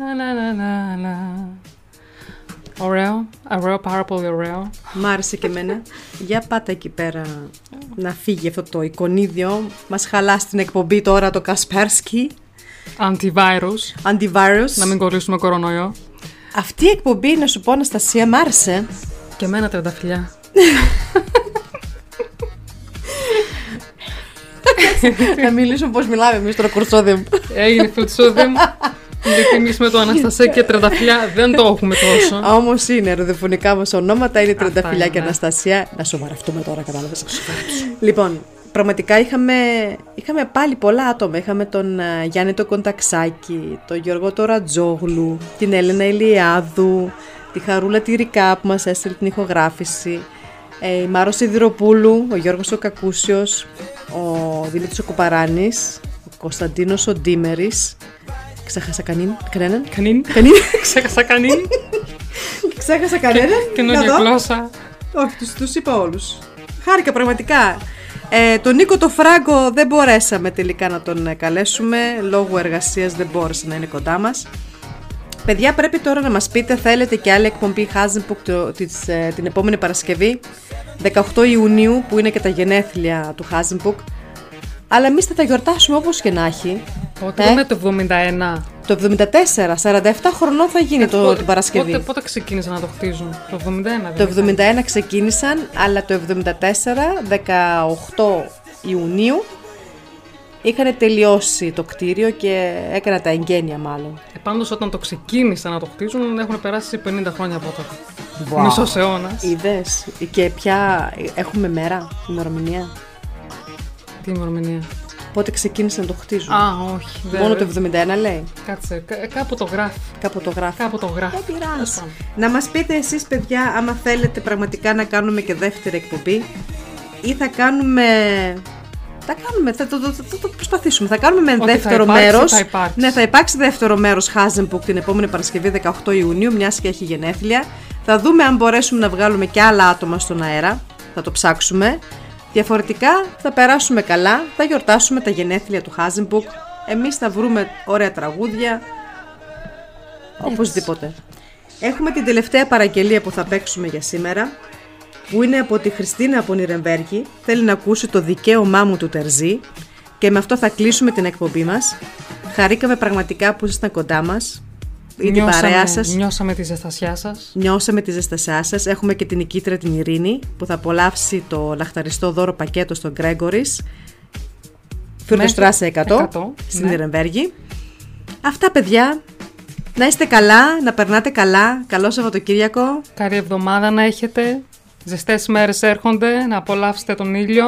λα, λα, λα, λα, λα. Ωραίο, ωραίο, πάρα πολύ ωραίο. Μ' άρεσε και εμένα. Για πάτε εκεί πέρα να φύγει αυτό το εικονίδιο. Μας χαλάς στην εκπομπή τώρα το Κασπέρσκι. Antivirus. Antivirus. Να μην κολλήσουμε κορονοϊό. Αυτή η εκπομπή, να σου πω Αναστασία, μ' άρεσε. Και εμένα τρενταφυλιά. [laughs] να μιλήσουμε πώς μιλάμε εμείς τώρα κουρσόδι Έγινε φουτσούδι [laughs] μου. Γιατί εμεί με το Αναστασία και τρενταφυλιά δεν το έχουμε τόσο. Όμως είναι, ραδιοφωνικά μας ονόματα είναι Τρενταφυλιά και είναι. Αναστασία. Να σοβαρευτούμε τώρα, κατάλαβες. λοιπόν, πραγματικά είχαμε, είχαμε πάλι πολλά άτομα. Είχαμε τον ε, Γιάννη το Κονταξάκη, τον Γιώργο το Ρατζόγλου, την Έλενα Ηλιάδου, τη Χαρούλα τη Ρικά που μας έστειλε την ηχογράφηση, ε, η Μάρο Σιδηροπούλου, ο Γιώργος ο Κακούσιος, ο Δημήτρης ο Κουπαράνης, ο Κωνσταντίνος ο Ντίμερης, ξέχασα κανήν, κανέναν, Κανήν. κανήν, [laughs] Ξέχασα κανήν. ξέχασα κανέναν, Καινούργια Να δω. γλώσσα. Όχι, τους, τους είπα όλους. Χάρηκα πραγματικά. Ε, τον Νίκο το Φράγκο δεν μπορέσαμε τελικά να τον ε, καλέσουμε. Λόγω εργασίας δεν μπόρεσε να είναι κοντά μας. Παιδιά πρέπει τώρα να μας πείτε θέλετε και άλλη εκπομπή Hazenbook το, της, ε, την επόμενη Παρασκευή 18 Ιουνίου που είναι και τα γενέθλια του Hazenbook αλλά εμείς θα τα γιορτάσουμε όπως και να έχει Πότε Ε; λέμε το 71. Το 74, 47 χρονών θα γίνει το, Πότε- την Παρασκευή Πότε, πότε ξεκίνησαν να το χτίζουν; Το 71 δεν Το ήταν. 71 ξεκίνησαν, αλλά το 74, 18 Ιουνίου, είχαν τελειώσει το κτίριο και έκανα τα εγγένεια μάλλον. Ε, πάντως όταν το ξεκίνησαν να το χτίζουν έχουν περάσει 50 χρόνια από τότε. Wow. Μισός αιώνας. Είδες, και πια έχουμε μέρα, ημερομηνία. Τι ημερομηνία; Πότε ξεκίνησαν να το χτίζουν; Α, όχι. δεν- Μόνο το 71 λέει. Κάτσε, κα- κάπου το γράφει. Κάπου το γράφει. Κάπου το γράφει. Δεν πειράζει. Τέλος πάντων. Να μας πείτε εσείς παιδιά άμα θέλετε πραγματικά να κάνουμε και δεύτερη εκπομπή ή θα κάνουμε... Θα κάνουμε, θα το, το, θα το προσπαθήσουμε. Θα κάνουμε με Ότι θα δεύτερο υπάρξει, μέρος. θα υπάρξει. Ναι, θα υπάρξει δεύτερο μέρος Hazenbook την επόμενη Παρασκευή 18 Ιουνίου, μιας και έχει γενέθλια. Θα δούμε αν μπορέσουμε να βγάλουμε και άλλα άτομα στον αέρα. Θα το ψάξουμε. Διαφορετικά θα περάσουμε καλά, θα γιορτάσουμε τα γενέθλια του Hazenbook. Εμείς θα βρούμε ωραία τραγούδια, Οπωσδήποτε. Έχουμε την τελευταία παραγγελία που θα παίξουμε για σήμερα, που είναι από τη Χριστίνα από Νιρεμβέργη. Θέλει να ακούσει το δικαίωμά μου του Τερζή και με αυτό θα κλείσουμε την εκπομπή μας. Χαρήκαμε πραγματικά που ήσασταν κοντά μας. Ή την παρέα σας. Νιώσαμε τη ζεστασιά σας. Νιώσαμε τη ζεστασιά σας. Έχουμε και την νικήτρια την Ειρήνη που θα απολαύσει το λαχταριστό δώρο πακέτο στον Γκρέγκορης. Φύρτο Στράσε 100, 100, στην ναι. Νιρεμβέργη. Αυτά παιδιά. Να είστε καλά, να περνάτε καλά. Καλό Σαββατοκύριακο. Καλή εβδομάδα να έχετε. Ζεστές μέρες έρχονται, να απολαύσετε τον ήλιο.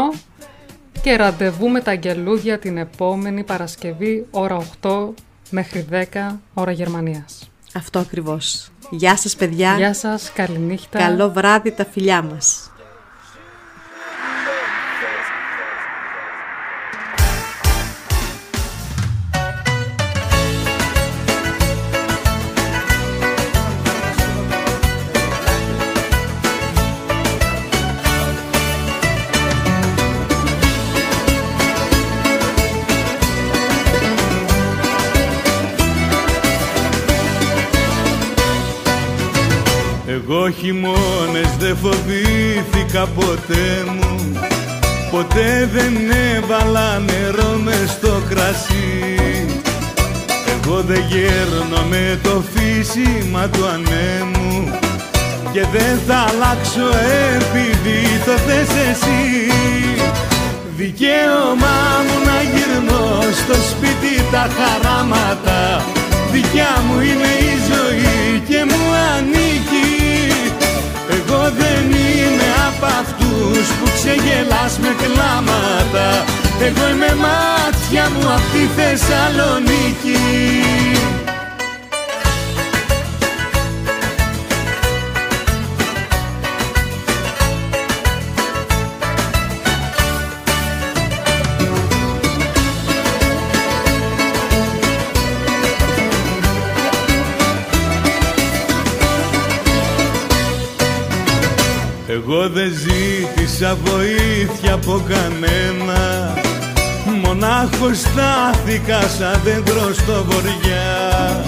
Και ραντεβού με τα αγγελούδια την επόμενη Παρασκευή, ώρα 8 μέχρι 10, ώρα Γερμανίας. Αυτό ακριβώς. Γεια σας παιδιά. Γεια σας, καληνύχτα. Καλό βράδυ τα φιλιά μας. Εγώ χειμώνες δεν φοβήθηκα ποτέ μου. Ποτέ δεν έβαλα νερό μες στο κρασί. Εγώ δεν γέρνω με το φύσιμα του ανέμου. Και δεν θα αλλάξω επειδή το θες εσύ. Δικαίωμά μου να γυρνώ στο σπίτι τα χαράματα. Δικιά μου είναι η ζωή και μου ανήκει. Εγώ δεν είμαι απ' αυτούς που ξεγελάς με κλάματα. Εγώ είμαι μάτια μου απ' τη Θεσσαλονίκη Εγώ δεν ζήτησα βοήθεια από κανένα. Μονάχος στάθηκα σαν δέντρο στο βοριά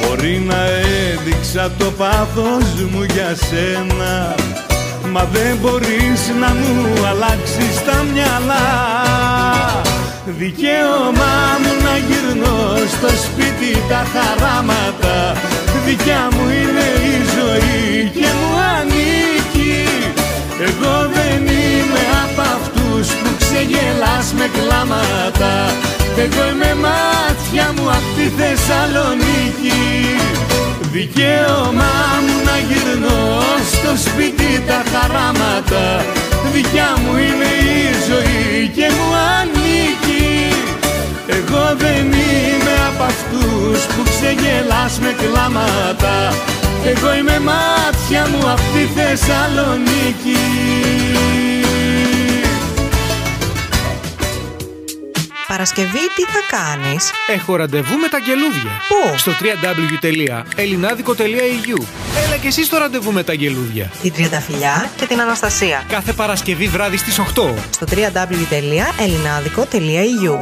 Μπορεί να έδειξα το πάθος μου για σένα Μα δεν μπορείς να μου αλλάξεις τα μυαλά. Δικαίωμά μου να γυρνώ στο σπίτι τα χαράματα. Δικιά μου είναι η ζωή και μου ανήκει Εγώ δεν είμαι απ' αυτούς που ξεγελάς με κλάματα. Εγώ είμαι μάτια μου απ' τη Θεσσαλονίκη. Δικαίωμά μου να γυρνώ στο σπίτι τα χαράματα. Δικιά μου είναι η ζωή και μου ανήκει Εγώ δεν είμαι απ' αυτούς που ξεγελάς με κλάματα Εγώ είμαι μάτια μου απ' τη Θεσσαλονίκη Παρασκευή τι θα κάνεις; Έχω ραντεβού με τα αγγελούδια. Πού; Στο www.elinadico.eu Έλα και εσύ στο ραντεβού με τα αγγελούδια. Την Τριανταφυλιά και την Αναστασία Κάθε Παρασκευή βράδυ στις 8. στο www.elinadico.eu